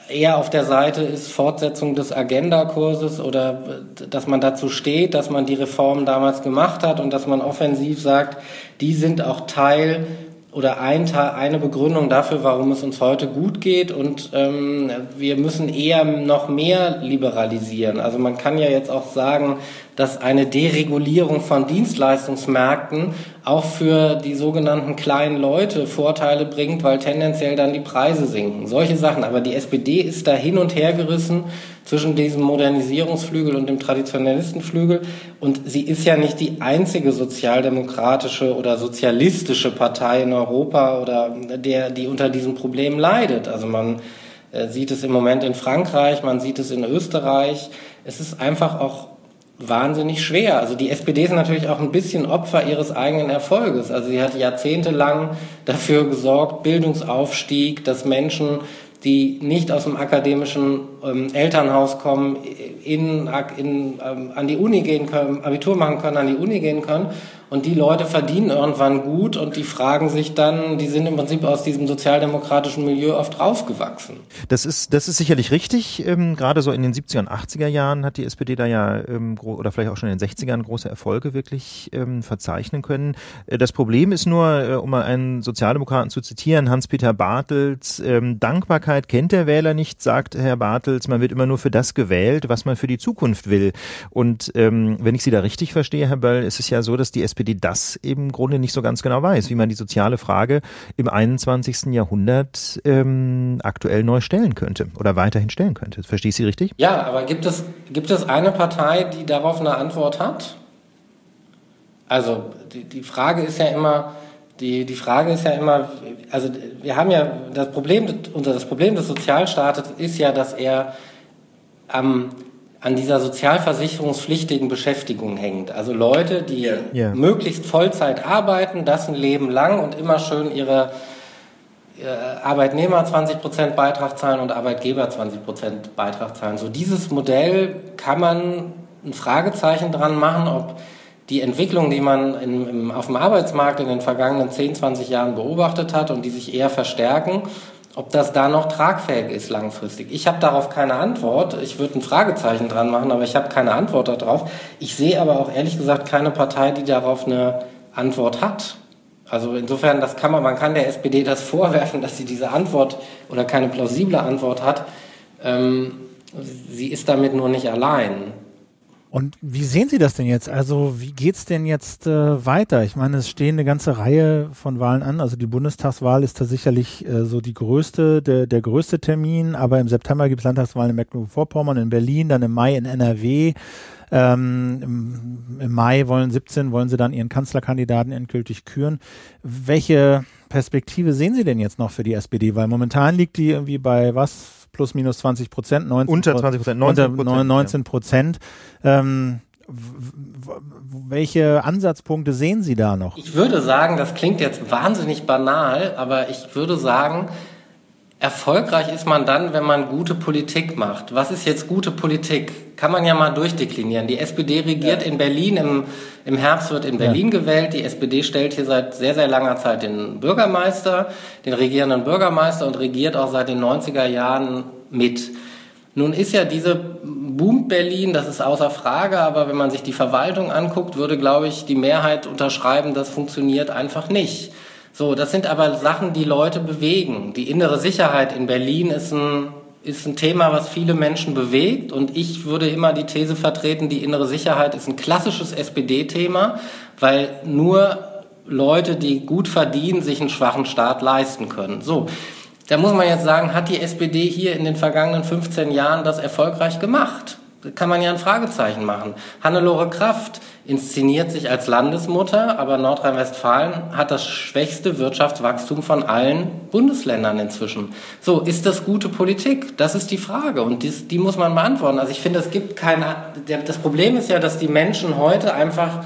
eher auf der Seite ist Fortsetzung des Agenda-Kurses oder dass man dazu steht, dass man die Reformen damals gemacht hat und dass man offensiv sagt, die sind auch Teil oder ein, eine Begründung dafür, warum es uns heute gut geht und ähm, wir müssen eher noch mehr liberalisieren. Also man kann ja jetzt auch sagen, dass eine Deregulierung von Dienstleistungsmärkten auch für die sogenannten kleinen Leute Vorteile bringt, weil tendenziell dann die Preise sinken. Solche Sachen. Aber die SPD ist da hin und her gerissen zwischen diesem Modernisierungsflügel und dem Traditionalistenflügel. Und sie ist ja nicht die einzige sozialdemokratische oder sozialistische Partei in Europa oder der, die unter diesem Problem leidet. Also man äh, sieht es im Moment in Frankreich, man sieht es in Österreich. Es ist einfach auch wahnsinnig schwer. Also die SPD ist natürlich auch ein bisschen Opfer ihres eigenen Erfolges. Also sie hat jahrzehntelang dafür gesorgt, Bildungsaufstieg, dass Menschen, die nicht aus dem akademischen ähm, Elternhaus kommen, in, in, ähm, an die Uni gehen können, Abitur machen können, an die Uni gehen können. Und die Leute verdienen irgendwann gut und die fragen sich dann, die sind im Prinzip aus diesem sozialdemokratischen Milieu oft rausgewachsen. Das ist, das ist sicherlich richtig. Ähm, gerade so in den 70er und 80er Jahren hat die SPD da ja, ähm, oder vielleicht auch schon in den 60ern große Erfolge wirklich ähm, verzeichnen können. Äh, das Problem ist nur, äh, um mal einen Sozialdemokraten zu zitieren, Hans-Peter Bartels, ähm, Dankbarkeit kennt der Wähler nicht, sagt Herr Bartels, man wird immer nur für das gewählt, was man für die Zukunft will. Und ähm, wenn ich Sie da richtig verstehe, Herr Böll, ist es ja so, dass die SPD SPD das im Grunde nicht so ganz genau weiß, wie man die soziale Frage im 21. Jahrhundert ähm, aktuell neu stellen könnte oder weiterhin stellen könnte. Verstehe ich Sie richtig? Ja, aber gibt es, gibt es eine Partei, die darauf eine Antwort hat? Also die, die Frage ist ja immer, die, die Frage ist ja immer, also wir haben ja das Problem, unser das Problem des Sozialstaates ist ja, dass er am an dieser sozialversicherungspflichtigen Beschäftigung hängt. Also Leute, die yeah. möglichst Vollzeit arbeiten, das ein Leben lang und immer schön ihre äh, Arbeitnehmer 20 Prozent Beitrag zahlen und Arbeitgeber 20 Prozent Beitrag zahlen. So dieses Modell kann man ein Fragezeichen dran machen, ob die Entwicklung, die man in, im, auf dem Arbeitsmarkt in den vergangenen 10, 20 Jahren beobachtet hat und die sich eher verstärken, ob das da noch tragfähig ist langfristig. Ich habe darauf keine Antwort. Ich würde ein Fragezeichen dran machen, aber ich habe keine Antwort darauf. Ich sehe aber auch ehrlich gesagt keine Partei, die darauf eine Antwort hat. Also insofern, das kann man, man kann der SPD das vorwerfen, dass sie diese Antwort oder keine plausible Antwort hat. Ähm, sie ist damit nur nicht allein. Und wie sehen Sie das denn jetzt? Also wie geht's denn jetzt äh, weiter? Ich meine, es stehen eine ganze Reihe von Wahlen an. Also die Bundestagswahl ist da sicherlich äh, so die größte, der, der größte Termin. Aber im September gibt es Landtagswahlen in Mecklenburg-Vorpommern, in Berlin, dann im Mai in NRW. Ähm, im, Im Mai wollen 17 wollen Sie dann Ihren Kanzlerkandidaten endgültig küren. Welche Perspektive sehen Sie denn jetzt noch für die SPD? Weil momentan liegt die irgendwie bei was? Plus minus 20 Prozent, 19 unter 20 Prozent, 19 Prozent. 19 Prozent. Ja. Ähm, welche Ansatzpunkte sehen Sie da noch? Ich würde sagen, das klingt jetzt wahnsinnig banal, aber ich würde sagen, Erfolgreich ist man dann, wenn man gute Politik macht. Was ist jetzt gute Politik? Kann man ja mal durchdeklinieren. Die SPD regiert ja. in Berlin, im, im Herbst wird in Berlin ja. gewählt. Die SPD stellt hier seit sehr, sehr langer Zeit den Bürgermeister, den regierenden Bürgermeister und regiert auch seit den 90er Jahren mit. Nun ist ja diese Boom Berlin, das ist außer Frage, aber wenn man sich die Verwaltung anguckt, würde, glaube ich, die Mehrheit unterschreiben, das funktioniert einfach nicht. So, das sind aber Sachen, die Leute bewegen. Die innere Sicherheit in Berlin ist ein, ist ein Thema, was viele Menschen bewegt. Und ich würde immer die These vertreten, die innere Sicherheit ist ein klassisches SPD-Thema, weil nur Leute, die gut verdienen, sich einen schwachen Staat leisten können. So. Da muss man jetzt sagen, hat die SPD hier in den vergangenen 15 Jahren das erfolgreich gemacht? Kann man ja ein Fragezeichen machen. Hannelore Kraft inszeniert sich als Landesmutter, aber Nordrhein-Westfalen hat das schwächste Wirtschaftswachstum von allen Bundesländern inzwischen. So, ist das gute Politik? Das ist die Frage und dies, die muss man beantworten. Also ich finde, es gibt keine, das Problem ist ja, dass die Menschen heute einfach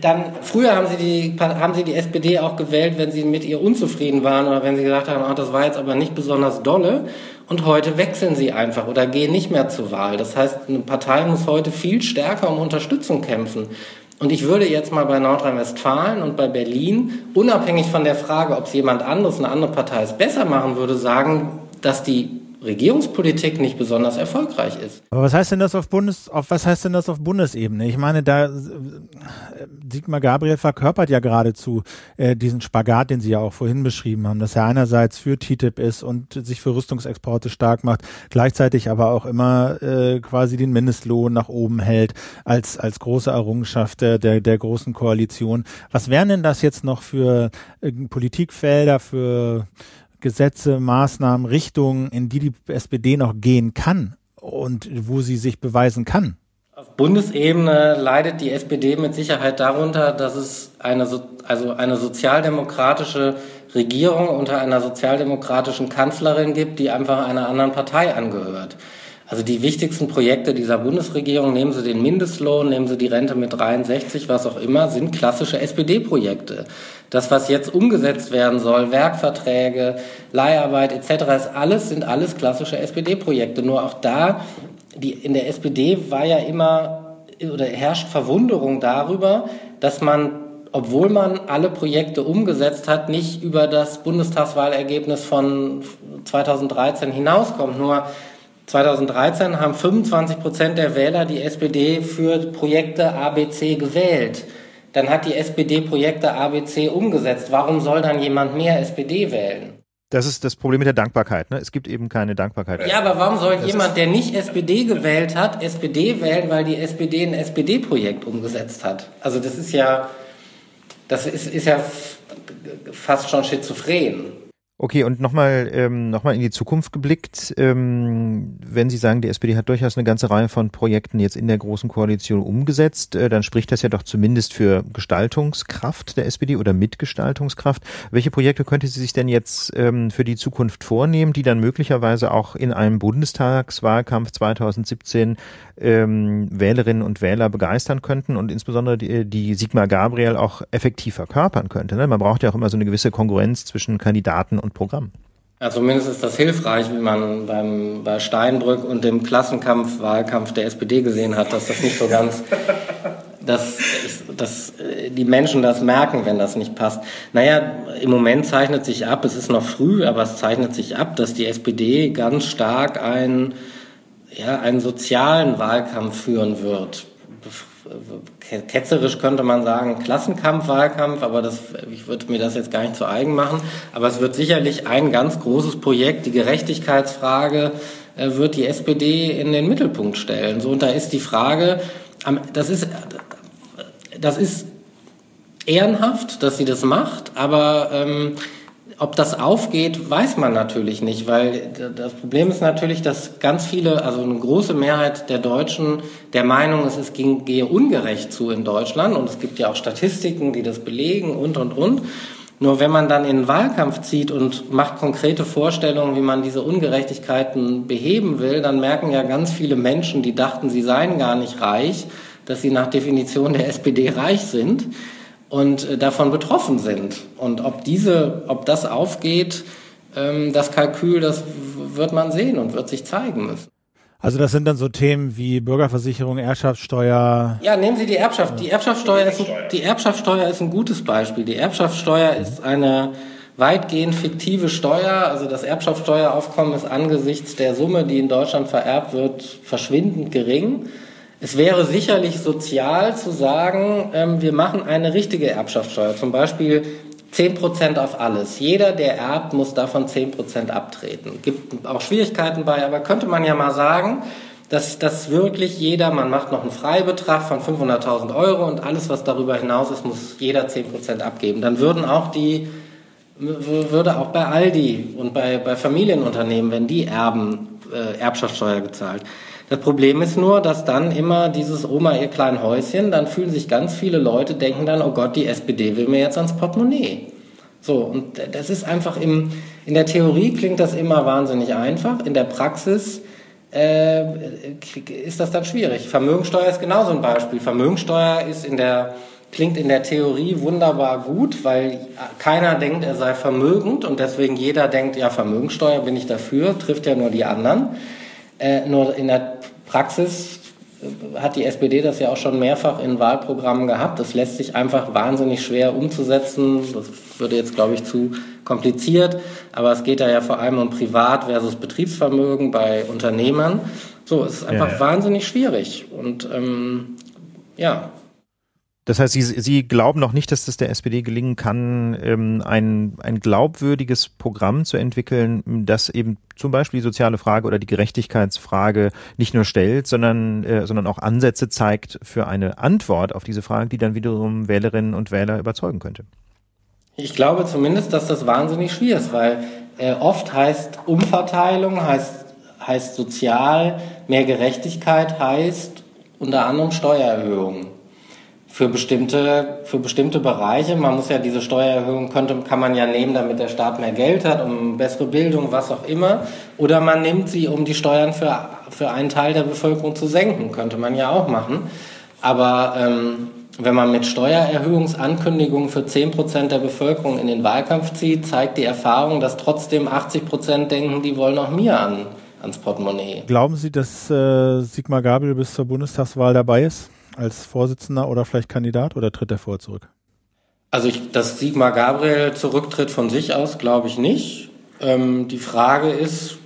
dann, früher haben sie, die, haben sie die SPD auch gewählt, wenn sie mit ihr unzufrieden waren oder wenn sie gesagt haben, oh, das war jetzt aber nicht besonders dolle. Und heute wechseln sie einfach oder gehen nicht mehr zur Wahl. Das heißt, eine Partei muss heute viel stärker um Unterstützung kämpfen. Und ich würde jetzt mal bei Nordrhein-Westfalen und bei Berlin, unabhängig von der Frage, ob es jemand anderes, eine andere Partei es besser machen würde, sagen, dass die Regierungspolitik nicht besonders erfolgreich ist. Aber was heißt denn das auf Bundes, auf was heißt denn das auf Bundesebene? Ich meine, da äh, Sigmar Gabriel verkörpert ja geradezu äh, diesen Spagat, den Sie ja auch vorhin beschrieben haben, dass er einerseits für TTIP ist und sich für Rüstungsexporte stark macht, gleichzeitig aber auch immer äh, quasi den Mindestlohn nach oben hält als als große Errungenschaft der der, der großen Koalition. Was wären denn das jetzt noch für äh, Politikfelder für Gesetze, Maßnahmen, Richtungen, in die die SPD noch gehen kann und wo sie sich beweisen kann? Auf Bundesebene leidet die SPD mit Sicherheit darunter, dass es eine, also eine sozialdemokratische Regierung unter einer sozialdemokratischen Kanzlerin gibt, die einfach einer anderen Partei angehört. Also die wichtigsten Projekte dieser Bundesregierung, nehmen Sie den Mindestlohn, nehmen Sie die Rente mit 63, was auch immer, sind klassische SPD-Projekte. Das, was jetzt umgesetzt werden soll, Werkverträge, Leiharbeit etc., ist alles, sind alles klassische SPD-Projekte. Nur auch da, die, in der SPD war ja immer oder herrscht Verwunderung darüber, dass man, obwohl man alle Projekte umgesetzt hat, nicht über das Bundestagswahlergebnis von 2013 hinauskommt. Nur 2013 haben 25 Prozent der Wähler die SPD für Projekte ABC gewählt. Dann hat die SPD Projekte ABC umgesetzt. Warum soll dann jemand mehr SPD wählen? Das ist das Problem mit der Dankbarkeit. Ne? Es gibt eben keine Dankbarkeit. Ja, aber warum soll das jemand, der nicht SPD gewählt hat, SPD wählen, weil die SPD ein SPD-Projekt umgesetzt hat? Also das ist ja, das ist, ist ja fast schon schizophren. Okay, und nochmal ähm, noch in die Zukunft geblickt. Ähm, wenn Sie sagen, die SPD hat durchaus eine ganze Reihe von Projekten jetzt in der Großen Koalition umgesetzt, äh, dann spricht das ja doch zumindest für Gestaltungskraft der SPD oder Mitgestaltungskraft. Welche Projekte könnte sie sich denn jetzt ähm, für die Zukunft vornehmen, die dann möglicherweise auch in einem Bundestagswahlkampf 2017 ähm, Wählerinnen und Wähler begeistern könnten und insbesondere die, die Sigmar Gabriel auch effektiv verkörpern könnte? Ne? Man braucht ja auch immer so eine gewisse Konkurrenz zwischen Kandidaten und und Programm. Ja, zumindest ist das hilfreich, wie man beim, bei Steinbrück und dem Klassenkampf, Wahlkampf der SPD gesehen hat, dass das nicht so ganz, dass, dass äh, die Menschen das merken, wenn das nicht passt. Naja, im Moment zeichnet sich ab, es ist noch früh, aber es zeichnet sich ab, dass die SPD ganz stark einen, ja, einen sozialen Wahlkampf führen wird ketzerisch könnte man sagen, Klassenkampf-Wahlkampf, aber das, ich würde mir das jetzt gar nicht zu eigen machen. Aber es wird sicherlich ein ganz großes Projekt, die Gerechtigkeitsfrage, äh, wird die SPD in den Mittelpunkt stellen. So, und da ist die Frage, das ist, das ist ehrenhaft, dass sie das macht, aber ähm, ob das aufgeht, weiß man natürlich nicht, weil das Problem ist natürlich, dass ganz viele, also eine große Mehrheit der Deutschen der Meinung ist, es ging, gehe ungerecht zu in Deutschland und es gibt ja auch Statistiken, die das belegen und, und, und. Nur wenn man dann in den Wahlkampf zieht und macht konkrete Vorstellungen, wie man diese Ungerechtigkeiten beheben will, dann merken ja ganz viele Menschen, die dachten, sie seien gar nicht reich, dass sie nach Definition der SPD reich sind und äh, davon betroffen sind. Und ob diese, ob das aufgeht, ähm, das Kalkül, das wird man sehen und wird sich zeigen müssen. Also das sind dann so Themen wie Bürgerversicherung, Erbschaftssteuer. Ja, nehmen Sie die Erbschaft. Die Erbschaftssteuer ist ein, die Erbschaftssteuer ist ein gutes Beispiel. Die Erbschaftssteuer ist eine weitgehend fiktive Steuer. Also das Erbschaftssteueraufkommen ist angesichts der Summe, die in Deutschland vererbt wird, verschwindend gering. Es wäre sicherlich sozial zu sagen, ähm, wir machen eine richtige Erbschaftssteuer, zum Beispiel 10% auf alles. Jeder, der erbt, muss davon 10% abtreten. Gibt auch Schwierigkeiten bei, aber könnte man ja mal sagen, dass das wirklich jeder, man macht noch einen Freibetrag von 500.000 Euro und alles, was darüber hinaus ist, muss jeder 10% abgeben. Dann würden auch die, würde auch bei Aldi und bei, bei Familienunternehmen, wenn die erben, äh, Erbschaftssteuer gezahlt. Das Problem ist nur, dass dann immer dieses Oma ihr klein Häuschen, dann fühlen sich ganz viele Leute, denken dann, oh Gott, die SPD will mir jetzt ans Portemonnaie. So, und das ist einfach im, in der Theorie klingt das immer wahnsinnig einfach, in der Praxis äh, ist das dann schwierig. Vermögensteuer ist genauso ein Beispiel. Vermögensteuer ist in der, klingt in der Theorie wunderbar gut, weil keiner denkt, er sei vermögend und deswegen jeder denkt, ja, Vermögensteuer bin ich dafür, trifft ja nur die anderen. Äh, nur in der Praxis äh, hat die SPD das ja auch schon mehrfach in Wahlprogrammen gehabt. Das lässt sich einfach wahnsinnig schwer umzusetzen. Das würde jetzt, glaube ich, zu kompliziert. Aber es geht da ja vor allem um Privat- versus Betriebsvermögen bei Unternehmern. So, es ist einfach ja, ja. wahnsinnig schwierig. Und ähm, ja, das heißt, Sie, Sie glauben noch nicht, dass es der SPD gelingen kann, ähm, ein, ein glaubwürdiges Programm zu entwickeln, das eben zum Beispiel die soziale Frage oder die Gerechtigkeitsfrage nicht nur stellt, sondern, äh, sondern auch Ansätze zeigt für eine Antwort auf diese Frage, die dann wiederum Wählerinnen und Wähler überzeugen könnte. Ich glaube zumindest, dass das wahnsinnig schwierig ist, weil äh, oft heißt Umverteilung, heißt, heißt sozial, mehr Gerechtigkeit heißt unter anderem Steuererhöhungen für bestimmte, für bestimmte Bereiche. Man muss ja diese Steuererhöhung könnte, kann man ja nehmen, damit der Staat mehr Geld hat, um bessere Bildung, was auch immer. Oder man nimmt sie, um die Steuern für, für einen Teil der Bevölkerung zu senken. Könnte man ja auch machen. Aber ähm, wenn man mit Steuererhöhungsankündigungen für 10% der Bevölkerung in den Wahlkampf zieht, zeigt die Erfahrung, dass trotzdem 80% denken, die wollen auch mir an, ans Portemonnaie. Glauben Sie, dass äh, Sigmar Gabriel bis zur Bundestagswahl dabei ist? Als Vorsitzender oder vielleicht Kandidat oder tritt er vor zurück? Also ich, dass Sigmar Gabriel zurücktritt von sich aus, glaube ich nicht. Ähm, die Frage ist,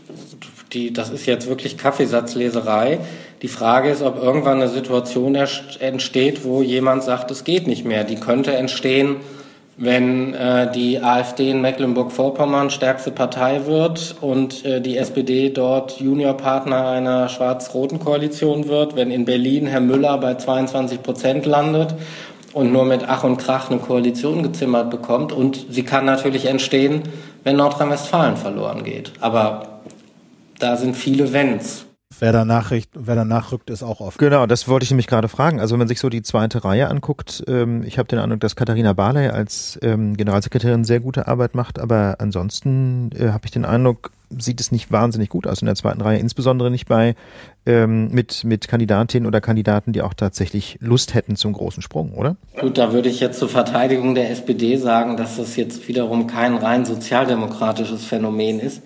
die, das ist jetzt wirklich Kaffeesatzleserei. Die Frage ist, ob irgendwann eine Situation entsteht, wo jemand sagt, es geht nicht mehr. Die könnte entstehen, wenn äh, die AfD in Mecklenburg-Vorpommern stärkste Partei wird und äh, die SPD dort Juniorpartner einer schwarz-roten Koalition wird, wenn in Berlin Herr Müller bei 22 Prozent landet und nur mit Ach und Krach eine Koalition gezimmert bekommt. Und sie kann natürlich entstehen, wenn Nordrhein-Westfalen verloren geht. Aber da sind viele Wenns. Wer danach, wer danach rückt, ist auch offen. Genau, das wollte ich nämlich gerade fragen. Also wenn man sich so die zweite Reihe anguckt, ähm, ich habe den Eindruck, dass Katharina Barley als ähm, Generalsekretärin sehr gute Arbeit macht, aber ansonsten äh, habe ich den Eindruck, sieht es nicht wahnsinnig gut aus in der zweiten Reihe, insbesondere nicht bei ähm, mit, mit Kandidatinnen oder Kandidaten, die auch tatsächlich Lust hätten zum großen Sprung, oder? Gut, da würde ich jetzt zur Verteidigung der SPD sagen, dass das jetzt wiederum kein rein sozialdemokratisches Phänomen ist.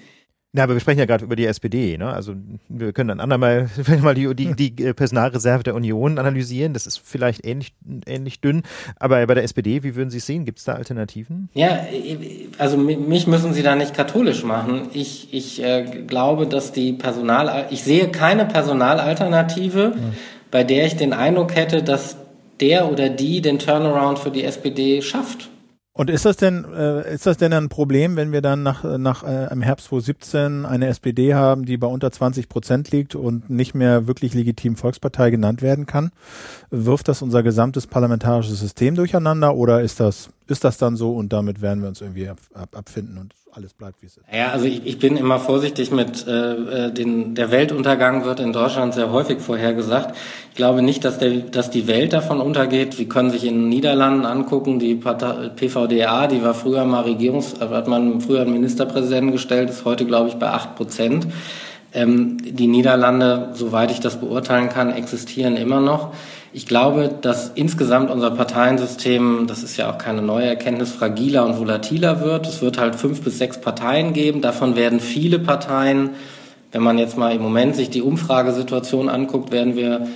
Na, aber wir sprechen ja gerade über die SPD, ne? Also wir können dann andermal mal die, die, die äh, Personalreserve der Union analysieren. Das ist vielleicht ähnlich, ähnlich dünn. Aber bei der SPD, wie würden Sie es sehen? Gibt es da Alternativen? Ja, also mich müssen Sie da nicht katholisch machen. Ich, ich äh, glaube, dass die Personal, ich sehe keine Personalalternative, mhm. bei der ich den Eindruck hätte, dass der oder die den Turnaround für die SPD schafft. Und ist das denn, äh, ist das denn ein Problem, wenn wir dann nach, nach äh, im Herbst 2017 eine SPD haben, die bei unter 20 Prozent liegt und nicht mehr wirklich legitim Volkspartei genannt werden kann? Wirft das unser gesamtes parlamentarisches System durcheinander oder ist das, ist das dann so und damit werden wir uns irgendwie ab, ab, abfinden und alles bleibt, wie es ist. Ja, also ich, ich bin immer vorsichtig mit äh, äh, den, der Weltuntergang wird in Deutschland sehr häufig vorhergesagt. Ich glaube nicht, dass, der, dass die Welt davon untergeht. Wir können sich in den Niederlanden angucken, die PVDA, die war früher mal Regierungs, hat man früher einen Ministerpräsidenten gestellt, ist heute, glaube ich, bei acht Prozent. Ähm, die Niederlande, soweit ich das beurteilen kann, existieren immer noch. Ich glaube, dass insgesamt unser Parteiensystem, das ist ja auch keine neue Erkenntnis, fragiler und volatiler wird. Es wird halt fünf bis sechs Parteien geben. Davon werden viele Parteien, wenn man jetzt mal im Moment sich die Umfragesituation anguckt, werden wir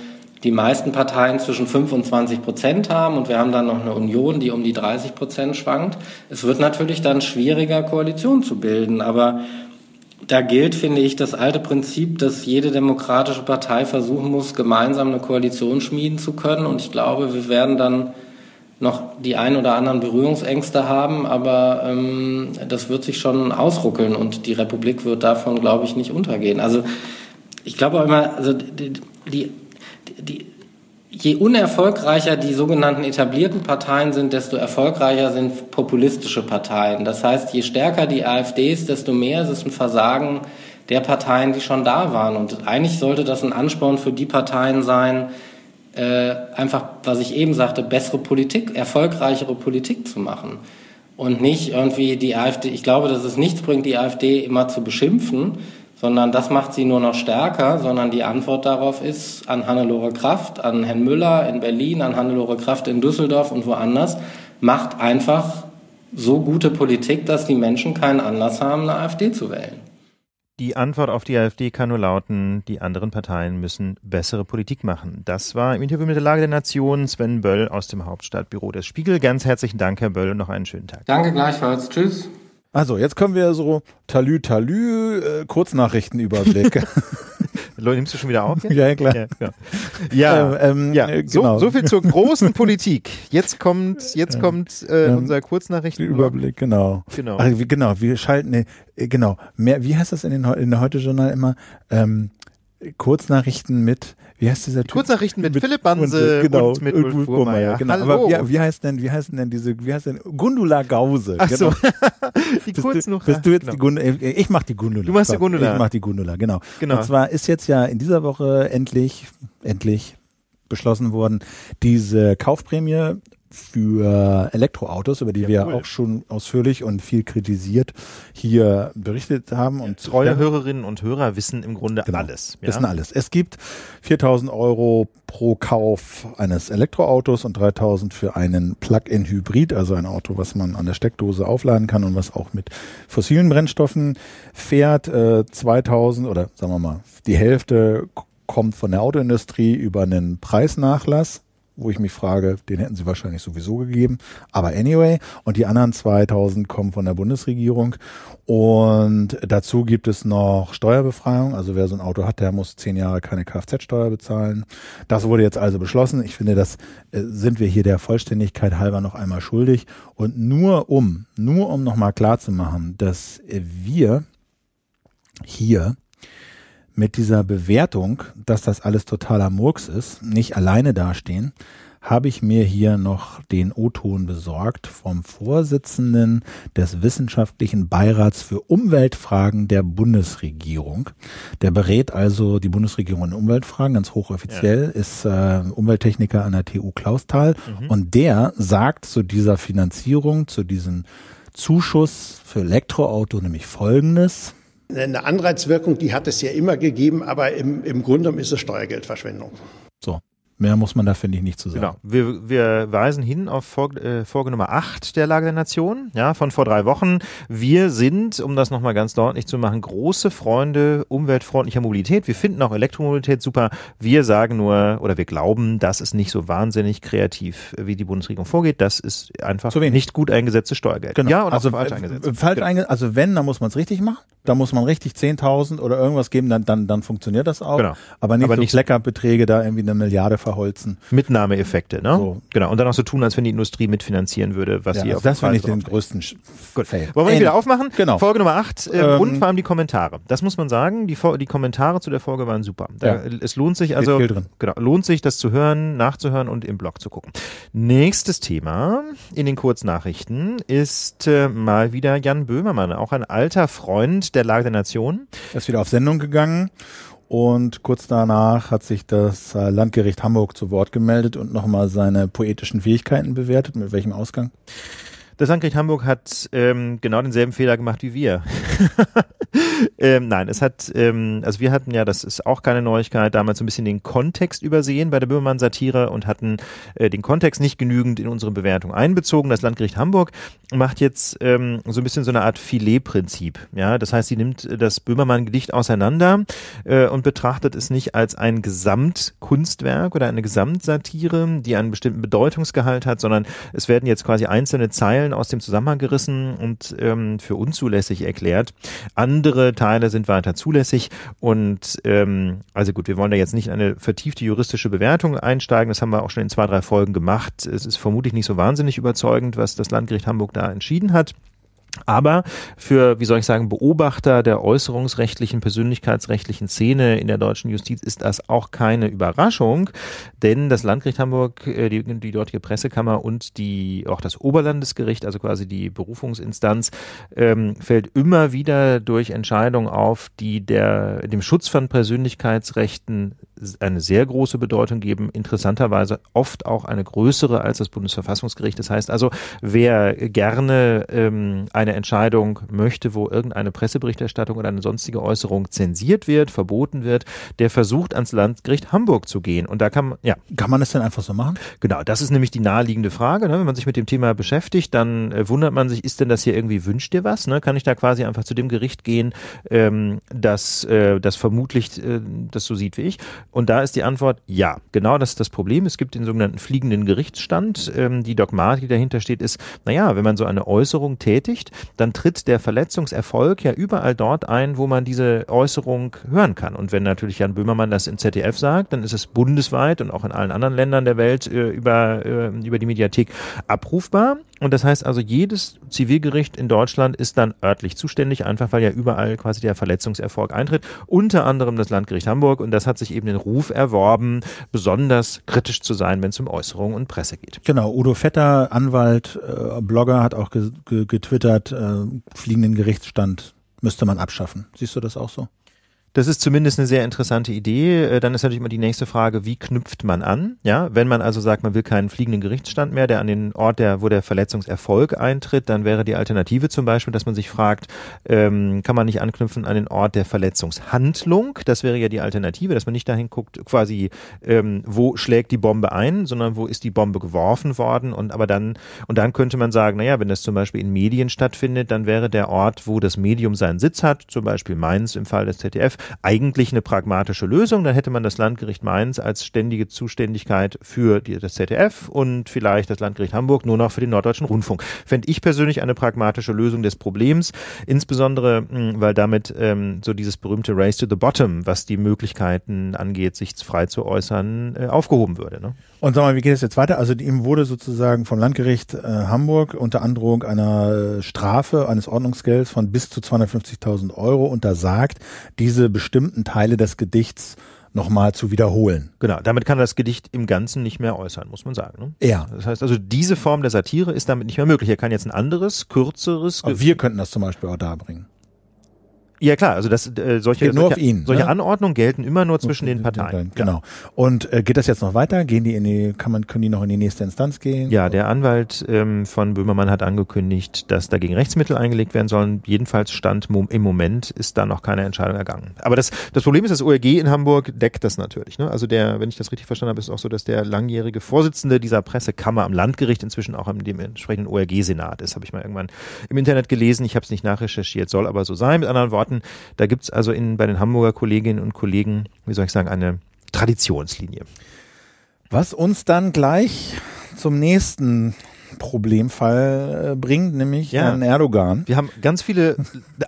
die meisten Parteien zwischen 5 und 20 Prozent haben und wir haben dann noch eine Union, die um die 30 Prozent schwankt. Es wird natürlich dann schwieriger, Koalitionen zu bilden, aber da gilt, finde ich, das alte Prinzip, dass jede demokratische Partei versuchen muss, gemeinsam eine Koalition schmieden zu können. Und ich glaube, wir werden dann noch die ein oder anderen Berührungsängste haben, aber ähm, das wird sich schon ausruckeln und die Republik wird davon, glaube ich, nicht untergehen. Also ich glaube auch immer, also die, die, die je unerfolgreicher die sogenannten etablierten Parteien sind, desto erfolgreicher sind populistische Parteien. Das heißt, je stärker die AfD ist, desto mehr ist es ein Versagen der Parteien, die schon da waren. Und eigentlich sollte das ein Ansporn für die Parteien sein, äh, einfach, was ich eben sagte, bessere Politik, erfolgreichere Politik zu machen. Und nicht irgendwie die AfD, ich glaube, dass es nichts bringt, die AfD immer zu beschimpfen, sondern das macht sie nur noch stärker, sondern die Antwort darauf ist an Hannelore Kraft, an Herrn Müller in Berlin, an Hannelore Kraft in Düsseldorf und woanders, macht einfach so gute Politik, dass die Menschen keinen Anlass haben, eine AfD zu wählen. Die Antwort auf die AfD kann nur lauten, die anderen Parteien müssen bessere Politik machen. Das war im Interview mit der Lage der Nation Sven Böll aus dem Hauptstadtbüro des Spiegel. Ganz herzlichen Dank, Herr Böll, und noch einen schönen Tag. Danke gleichfalls. Tschüss. Also, jetzt kommen wir so Talü Talü, äh, Kurznachrichtenüberblick. Leute, nimmst du schon wieder auf? Jetzt? Ja, klar. Ja, ja. ja, ähm, ja. Äh, genau. so, so viel zur großen Politik. Jetzt kommt, jetzt kommt äh, ähm, unser Kurznachrichtenüberblick. Genau. Genau. Wie, genau. Wir schalten, nee, genau. Mehr, wie heißt das in, den, in der Heute-Journal immer? Ähm, Kurznachrichten mit wie heißt dieser Typ? Kurznachrichten mit, mit Philipp Banse und, genau, und mit Ulf Burmeier. Genau. Hallo. Aber wie, wie, heißt denn, wie heißen denn diese, wie heißt denn Gundula Gause? Ach so. Genau. die bist du, bist du jetzt genau. die Gundula? Ich mach die Gundula. Du machst die Gundula. Ich mach die Gundula, genau. genau. Und zwar ist jetzt ja in dieser Woche endlich, endlich beschlossen worden, diese Kaufprämie für Elektroautos, über die ja, wir cool. auch schon ausführlich und viel kritisiert hier berichtet haben. Und treue ja, Hörerinnen und Hörer wissen im Grunde genau, alles. Ja? Wissen alles. Es gibt 4000 Euro pro Kauf eines Elektroautos und 3000 für einen Plug-in-Hybrid, also ein Auto, was man an der Steckdose aufladen kann und was auch mit fossilen Brennstoffen fährt. Äh, 2000 oder sagen wir mal, die Hälfte kommt von der Autoindustrie über einen Preisnachlass wo ich mich frage, den hätten sie wahrscheinlich sowieso gegeben. Aber anyway, und die anderen 2000 kommen von der Bundesregierung. Und dazu gibt es noch Steuerbefreiung. Also wer so ein Auto hat, der muss zehn Jahre keine Kfz-Steuer bezahlen. Das wurde jetzt also beschlossen. Ich finde, das äh, sind wir hier der Vollständigkeit halber noch einmal schuldig. Und nur um, nur um nochmal klar zu machen, dass wir hier mit dieser Bewertung, dass das alles totaler Murks ist, nicht alleine dastehen, habe ich mir hier noch den O-Ton besorgt vom Vorsitzenden des Wissenschaftlichen Beirats für Umweltfragen der Bundesregierung. Der berät also die Bundesregierung in Umweltfragen, ganz hochoffiziell, ja. ist äh, Umwelttechniker an der TU Clausthal mhm. und der sagt zu dieser Finanzierung, zu diesem Zuschuss für Elektroauto nämlich Folgendes. Eine Anreizwirkung, die hat es ja immer gegeben, aber im, im Grunde ist es Steuergeldverschwendung. So. Mehr muss man da, finde ich, nicht zu sagen. Genau. Wir, wir weisen hin auf Folge, äh, Folge Nummer 8 der Lage der Nation, ja, von vor drei Wochen. Wir sind, um das nochmal ganz deutlich zu machen, große Freunde umweltfreundlicher Mobilität. Wir finden auch Elektromobilität super. Wir sagen nur, oder wir glauben, das ist nicht so wahnsinnig kreativ, wie die Bundesregierung vorgeht. Das ist einfach nicht gut eingesetztes Steuergeld. Genau. Ja, und also falsch eingesetzt. Falsch genau. eingesetzt. Also wenn, dann muss man es richtig machen. Da muss man richtig 10.000 oder irgendwas geben, dann, dann, dann funktioniert das auch. Genau. Aber nicht Aber so nicht Kleckerbeträge, da irgendwie eine Milliarde verholzen. Mitnahmeeffekte, ne? So. Genau. Und dann auch so tun, als wenn die Industrie mitfinanzieren würde, was ja, sie also auf Das finde ich den größten Gut. Fail. Wollen wir ihn wieder aufmachen? Genau. Folge Nummer 8 äh, ähm, und vor allem die Kommentare. Das muss man sagen, die, die Kommentare zu der Folge waren super. Da, ja. Es lohnt sich also, genau, lohnt sich das zu hören, nachzuhören und im Blog zu gucken. Nächstes Thema in den Kurznachrichten ist äh, mal wieder Jan Böhmermann, auch ein alter Freund der Lage der Nation. Er ist wieder auf Sendung gegangen und kurz danach hat sich das äh, Landgericht Hamburg zu Wort gemeldet und nochmal seine poetischen Fähigkeiten bewertet. Mit welchem Ausgang? Das Landgericht Hamburg hat ähm, genau denselben Fehler gemacht wie wir. ähm, nein, es hat, ähm, also wir hatten ja, das ist auch keine Neuigkeit, damals so ein bisschen den Kontext übersehen bei der Böhmermann-Satire und hatten äh, den Kontext nicht genügend in unsere Bewertung einbezogen. Das Landgericht Hamburg macht jetzt ähm, so ein bisschen so eine Art Filetprinzip. Ja, das heißt, sie nimmt das Böhmermann-Gedicht auseinander äh, und betrachtet es nicht als ein Gesamtkunstwerk oder eine Gesamtsatire, die einen bestimmten Bedeutungsgehalt hat, sondern es werden jetzt quasi einzelne Zeilen Teilen aus dem Zusammenhang gerissen und ähm, für unzulässig erklärt. Andere Teile sind weiter zulässig und ähm, also gut, wir wollen da jetzt nicht eine vertiefte juristische Bewertung einsteigen. Das haben wir auch schon in zwei, drei Folgen gemacht. Es ist vermutlich nicht so wahnsinnig überzeugend, was das Landgericht Hamburg da entschieden hat. Aber für, wie soll ich sagen, Beobachter der äußerungsrechtlichen, persönlichkeitsrechtlichen Szene in der deutschen Justiz ist das auch keine Überraschung, denn das Landgericht Hamburg, äh, die, die dortige Pressekammer und die, auch das Oberlandesgericht, also quasi die Berufungsinstanz, ähm, fällt immer wieder durch Entscheidungen auf, die der, dem Schutz von Persönlichkeitsrechten eine sehr große Bedeutung geben, interessanterweise oft auch eine größere als das Bundesverfassungsgericht. Das heißt also, wer gerne ähm, eine Entscheidung möchte, wo irgendeine Presseberichterstattung oder eine sonstige Äußerung zensiert wird, verboten wird, der versucht ans Landgericht Hamburg zu gehen. Und da kann man, ja. Kann man das denn einfach so machen? Genau, das ist nämlich die naheliegende Frage. Ne? Wenn man sich mit dem Thema beschäftigt, dann äh, wundert man sich, ist denn das hier irgendwie, wünscht dir was? Ne? Kann ich da quasi einfach zu dem Gericht gehen, ähm, das, äh, das vermutlich äh, das so sieht wie ich? Und da ist die Antwort ja. Genau das ist das Problem. Es gibt den sogenannten fliegenden Gerichtsstand. Ähm, die Dogmatik, die dahinter steht, ist, naja, wenn man so eine Äußerung tätigt, dann tritt der Verletzungserfolg ja überall dort ein, wo man diese Äußerung hören kann. Und wenn natürlich Jan Böhmermann das im ZDF sagt, dann ist es bundesweit und auch in allen anderen Ländern der Welt äh, über, äh, über die Mediathek abrufbar. Und das heißt also, jedes Zivilgericht in Deutschland ist dann örtlich zuständig, einfach weil ja überall quasi der Verletzungserfolg eintritt. Unter anderem das Landgericht Hamburg. Und das hat sich eben den Ruf erworben, besonders kritisch zu sein, wenn es um Äußerungen und Presse geht. Genau. Udo Vetter, Anwalt, äh, Blogger, hat auch ge ge getwittert, äh, fliegenden Gerichtsstand müsste man abschaffen. Siehst du das auch so? Das ist zumindest eine sehr interessante Idee. Äh, dann ist natürlich immer die nächste Frage, wie knüpft man an? Ja, wenn man also sagt, man will keinen fliegenden Gerichtsstand mehr, der an den Ort, der, wo der Verletzungserfolg eintritt, dann wäre die Alternative zum Beispiel, dass man sich fragt, ähm, kann man nicht anknüpfen an den Ort der Verletzungshandlung? Das wäre ja die Alternative, dass man nicht dahin guckt, quasi, ähm, wo schlägt die Bombe ein, sondern wo ist die Bombe geworfen worden? Und aber dann, und dann könnte man sagen, naja, wenn das zum Beispiel in Medien stattfindet, dann wäre der Ort, wo das Medium seinen Sitz hat, zum Beispiel Mainz im Fall des ZDF, eigentlich eine pragmatische Lösung. Dann hätte man das Landgericht Mainz als ständige Zuständigkeit für die, das ZDF und vielleicht das Landgericht Hamburg nur noch für den Norddeutschen Rundfunk. Fände ich persönlich eine pragmatische Lösung des Problems, insbesondere hm, weil damit ähm, so dieses berühmte Race to the Bottom, was die Möglichkeiten angeht, sich frei zu äußern, äh, aufgehoben würde. Ne? Und sag mal, wie geht es jetzt weiter? Also ihm wurde sozusagen vom Landgericht äh, Hamburg unter Androhung einer Strafe eines Ordnungsgelds von bis zu 250.000 Euro untersagt, diese bestimmten Teile des Gedichts nochmal zu wiederholen. Genau, damit kann er das Gedicht im Ganzen nicht mehr äußern, muss man sagen. Ne? Ja. Das heißt also, diese Form der Satire ist damit nicht mehr möglich. Er kann jetzt ein anderes, kürzeres. Aber wir könnten das zum Beispiel auch darbringen. Ja klar, also das äh, solche, geht nur solche, auf ihn, solche ne? Anordnungen gelten immer nur zwischen den Parteien. Genau. Und äh, geht das jetzt noch weiter? Gehen die in die, kann man, können die noch in die nächste Instanz gehen? Ja, der Anwalt ähm, von Böhmermann hat angekündigt, dass dagegen Rechtsmittel eingelegt werden sollen. Jedenfalls stand im Moment ist da noch keine Entscheidung ergangen. Aber das, das Problem ist, das ORG in Hamburg deckt das natürlich. Ne? Also der, wenn ich das richtig verstanden habe, ist auch so, dass der langjährige Vorsitzende dieser Pressekammer am Landgericht inzwischen auch im dem entsprechenden ORG-Senat ist. Habe ich mal irgendwann im Internet gelesen. Ich habe es nicht nachrecherchiert, soll aber so sein. Mit anderen Worten, da gibt's also in, bei den Hamburger Kolleginnen und Kollegen, wie soll ich sagen, eine Traditionslinie. Was uns dann gleich zum nächsten Problemfall äh, bringt, nämlich ja. Herrn Erdogan. Wir haben ganz viele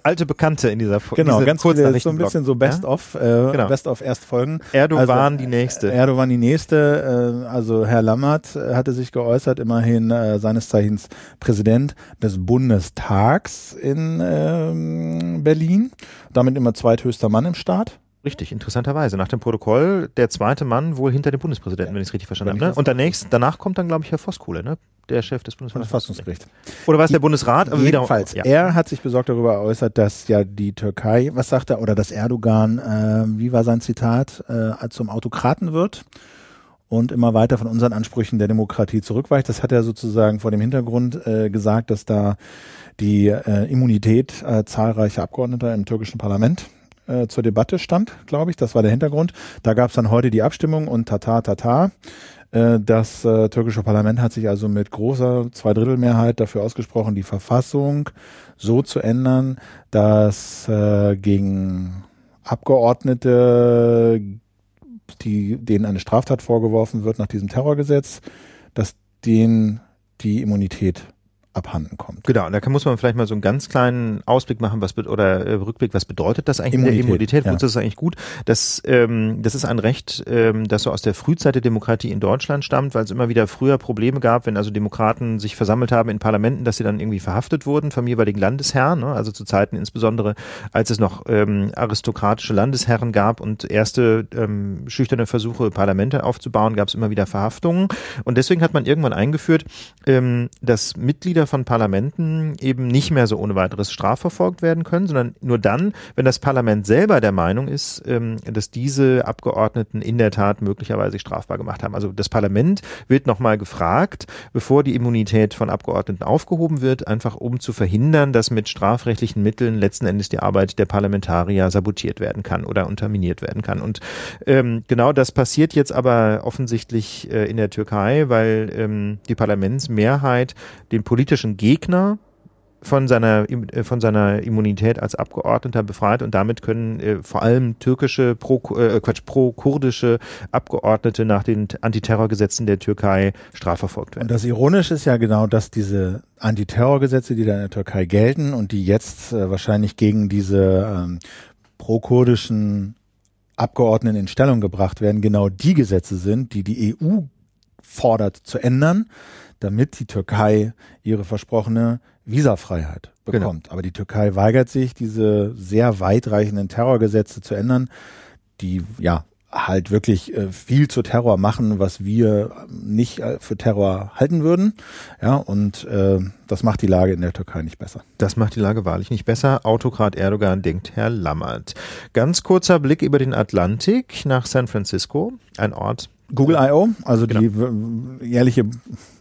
alte Bekannte in dieser Folge. Genau, ganz viele, so ein bisschen so Best ja? of, äh, genau. Best of Erstfolgen. Erdogan also, die nächste. Erdogan die nächste. Äh, also Herr Lammert äh, hatte sich geäußert, immerhin äh, seines Zeichens Präsident des Bundestags in äh, Berlin. Damit immer zweithöchster Mann im Staat. Richtig, interessanterweise. Nach dem Protokoll der zweite Mann wohl hinter dem Bundespräsidenten, wenn ich es richtig verstanden habe. Ne? Und danach, danach kommt dann, glaube ich, Herr Voskuhle, ne? der Chef des Bundesverfassungsgerichts. Oder war es der Bundesrat? Aber jedenfalls, wieder, ja. er hat sich besorgt darüber geäußert, dass ja die Türkei, was sagt er, oder dass Erdogan, äh, wie war sein Zitat, äh, zum Autokraten wird und immer weiter von unseren Ansprüchen der Demokratie zurückweicht. Das hat er sozusagen vor dem Hintergrund äh, gesagt, dass da die äh, Immunität äh, zahlreicher Abgeordneter im türkischen Parlament äh, zur Debatte stand, glaube ich. Das war der Hintergrund. Da gab es dann heute die Abstimmung und tata tata. Äh, das äh, türkische Parlament hat sich also mit großer Zweidrittelmehrheit dafür ausgesprochen, die Verfassung so zu ändern, dass äh, gegen Abgeordnete, die, denen eine Straftat vorgeworfen wird nach diesem Terrorgesetz, dass denen die Immunität abhanden kommt. Genau, und da kann, muss man vielleicht mal so einen ganz kleinen Ausblick machen, was oder äh, Rückblick, was bedeutet das eigentlich Immunität, der Immunität? Ja. Wozu ist das eigentlich gut? Das, ähm, das ist ein Recht, ähm, das so aus der Frühzeit der Demokratie in Deutschland stammt, weil es immer wieder früher Probleme gab, wenn also Demokraten sich versammelt haben in Parlamenten, dass sie dann irgendwie verhaftet wurden vom jeweiligen Landesherrn, ne? also zu Zeiten insbesondere, als es noch ähm, aristokratische Landesherren gab und erste ähm, schüchterne Versuche, Parlamente aufzubauen, gab es immer wieder Verhaftungen. Und deswegen hat man irgendwann eingeführt, ähm, dass Mitglieder Mitglieder von Parlamenten eben nicht mehr so ohne weiteres strafverfolgt werden können, sondern nur dann, wenn das Parlament selber der Meinung ist, ähm, dass diese Abgeordneten in der Tat möglicherweise strafbar gemacht haben. Also das Parlament wird nochmal gefragt, bevor die Immunität von Abgeordneten aufgehoben wird, einfach um zu verhindern, dass mit strafrechtlichen Mitteln letzten Endes die Arbeit der Parlamentarier sabotiert werden kann oder unterminiert werden kann. Und ähm, genau das passiert jetzt aber offensichtlich äh, in der Türkei, weil ähm, die Parlamentsmehrheit den politischen politischen Gegner von seiner, äh, von seiner Immunität als Abgeordneter befreit und damit können äh, vor allem türkische, pro, äh, Quatsch, pro-kurdische Abgeordnete nach den Antiterrorgesetzen der Türkei strafverfolgt werden. Und das Ironische ist ja genau, dass diese Antiterrorgesetze, die da in der Türkei gelten und die jetzt äh, wahrscheinlich gegen diese ähm, pro-kurdischen Abgeordneten in Stellung gebracht werden, genau die Gesetze sind, die die EU fordert zu ändern damit die Türkei ihre versprochene Visafreiheit genau. bekommt. Genau. Aber die Türkei weigert sich, diese sehr weitreichenden Terrorgesetze zu ändern, die ja halt wirklich äh, viel zu Terror machen, was wir nicht äh, für Terror halten würden. Ja, und äh, das macht die Lage in der Türkei nicht besser. Das macht die Lage wahrlich nicht besser. Autokrat Erdogan denkt Herr Lammert. Ganz kurzer Blick über den Atlantik nach San Francisco, ein Ort, Google I.O., also genau. die jährliche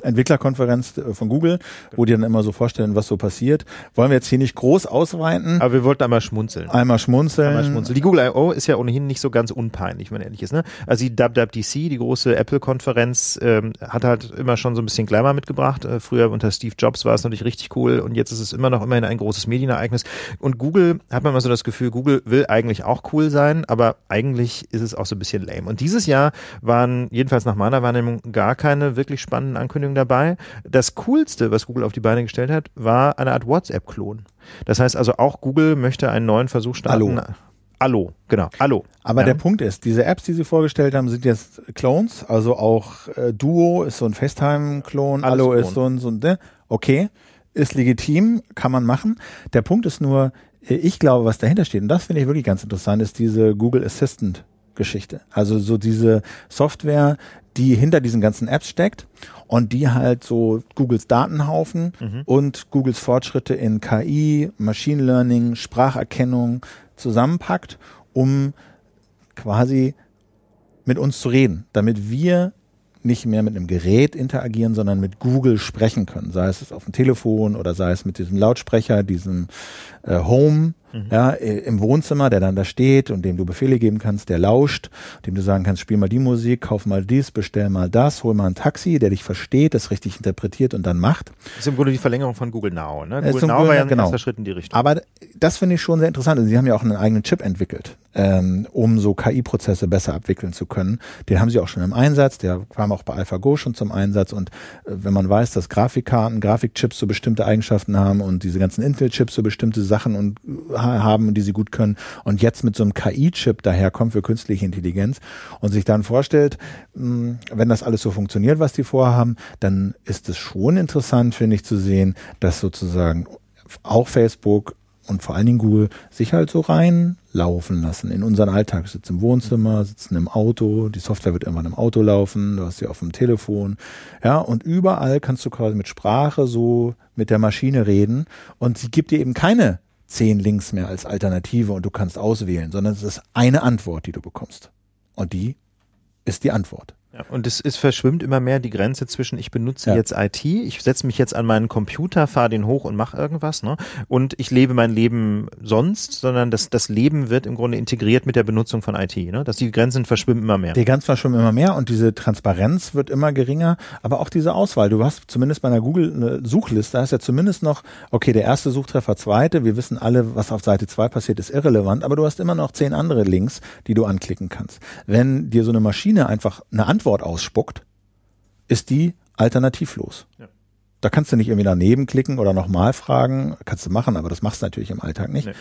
Entwicklerkonferenz äh, von Google, wo die dann immer so vorstellen, was so passiert. Wollen wir jetzt hier nicht groß ausweiten. Aber wir wollten einmal schmunzeln. Einmal schmunzeln. Einmal schmunzeln. Die Google I.O. ist ja ohnehin nicht so ganz unpeinlich, wenn man ehrlich ist. Ne? Also die WWDC, die große Apple-Konferenz, ähm, hat halt immer schon so ein bisschen Glamour mitgebracht. Äh, früher unter Steve Jobs war es natürlich richtig cool und jetzt ist es immer noch immerhin ein großes Medienereignis. Und Google, hat man immer so das Gefühl, Google will eigentlich auch cool sein, aber eigentlich ist es auch so ein bisschen lame. Und dieses Jahr waren jedenfalls nach meiner Wahrnehmung gar keine wirklich spannenden Ankündigungen dabei. Das Coolste, was Google auf die Beine gestellt hat, war eine Art WhatsApp-Klon. Das heißt also auch Google möchte einen neuen Versuch starten. Hallo. Allo, genau. Allo. Aber ja. der Punkt ist, diese Apps, die sie vorgestellt haben, sind jetzt Clones. Also auch äh, Duo ist so ein FaceTime-Klon, Allo ist so ein, so ein, ne? okay, ist legitim, kann man machen. Der Punkt ist nur, äh, ich glaube, was dahinter steht, und das finde ich wirklich ganz interessant, ist diese Google Assistant Geschichte. Also so diese Software, die hinter diesen ganzen Apps steckt und die halt so Googles Datenhaufen mhm. und Googles Fortschritte in KI, Machine Learning, Spracherkennung zusammenpackt, um quasi mit uns zu reden, damit wir nicht mehr mit einem Gerät interagieren, sondern mit Google sprechen können. Sei es auf dem Telefon oder sei es mit diesem Lautsprecher, diesem äh, Home mhm. ja, im Wohnzimmer, der dann da steht und dem du Befehle geben kannst, der lauscht, dem du sagen kannst, spiel mal die Musik, kauf mal dies, bestell mal das, hol mal ein Taxi, der dich versteht, das richtig interpretiert und dann macht. Das ist im Grunde die Verlängerung von Google Now. Ne? Google Now war ja ein genau. erster Schritt in die Richtung. Aber das finde ich schon sehr interessant. Und sie haben ja auch einen eigenen Chip entwickelt, ähm, um so KI-Prozesse besser abwickeln zu können. Den haben sie auch schon im Einsatz, der kam auch bei AlphaGo schon zum Einsatz. Und äh, wenn man weiß, dass Grafikkarten, Grafikchips so bestimmte Eigenschaften haben und diese ganzen Intel-Chips so bestimmte Sachen und äh, haben, die sie gut können und jetzt mit so einem KI-Chip daherkommt für künstliche Intelligenz und sich dann vorstellt, hm, wenn das alles so funktioniert, was die vorhaben, dann ist es schon interessant, finde ich, zu sehen, dass sozusagen auch Facebook und vor allen Dingen Google sich halt so reinlaufen lassen in unseren Alltag. Sitzen im Wohnzimmer, sitzen im Auto, die Software wird irgendwann im Auto laufen, du hast sie auf dem Telefon, ja, und überall kannst du quasi mit Sprache so mit der Maschine reden und sie gibt dir eben keine zehn Links mehr als Alternative und du kannst auswählen, sondern es ist eine Antwort, die du bekommst. Und die ist die Antwort. Ja, und es, es verschwimmt immer mehr die Grenze zwischen, ich benutze ja. jetzt IT, ich setze mich jetzt an meinen Computer, fahre den hoch und mache irgendwas, ne? Und ich lebe mein Leben sonst, sondern das, das Leben wird im Grunde integriert mit der Benutzung von IT, ne? Dass die Grenzen verschwimmen immer mehr. Die Grenzen verschwimmen immer mehr und diese Transparenz wird immer geringer, aber auch diese Auswahl. Du hast zumindest bei einer Google eine Suchliste, da ist ja zumindest noch, okay, der erste Suchtreffer, zweite, wir wissen alle, was auf Seite zwei passiert, ist irrelevant, aber du hast immer noch zehn andere Links, die du anklicken kannst. Wenn dir so eine Maschine einfach eine Antwort Antwort ausspuckt, ist die alternativlos. Ja. Da kannst du nicht irgendwie daneben klicken oder nochmal fragen. Kannst du machen, aber das machst du natürlich im Alltag nicht. Nee.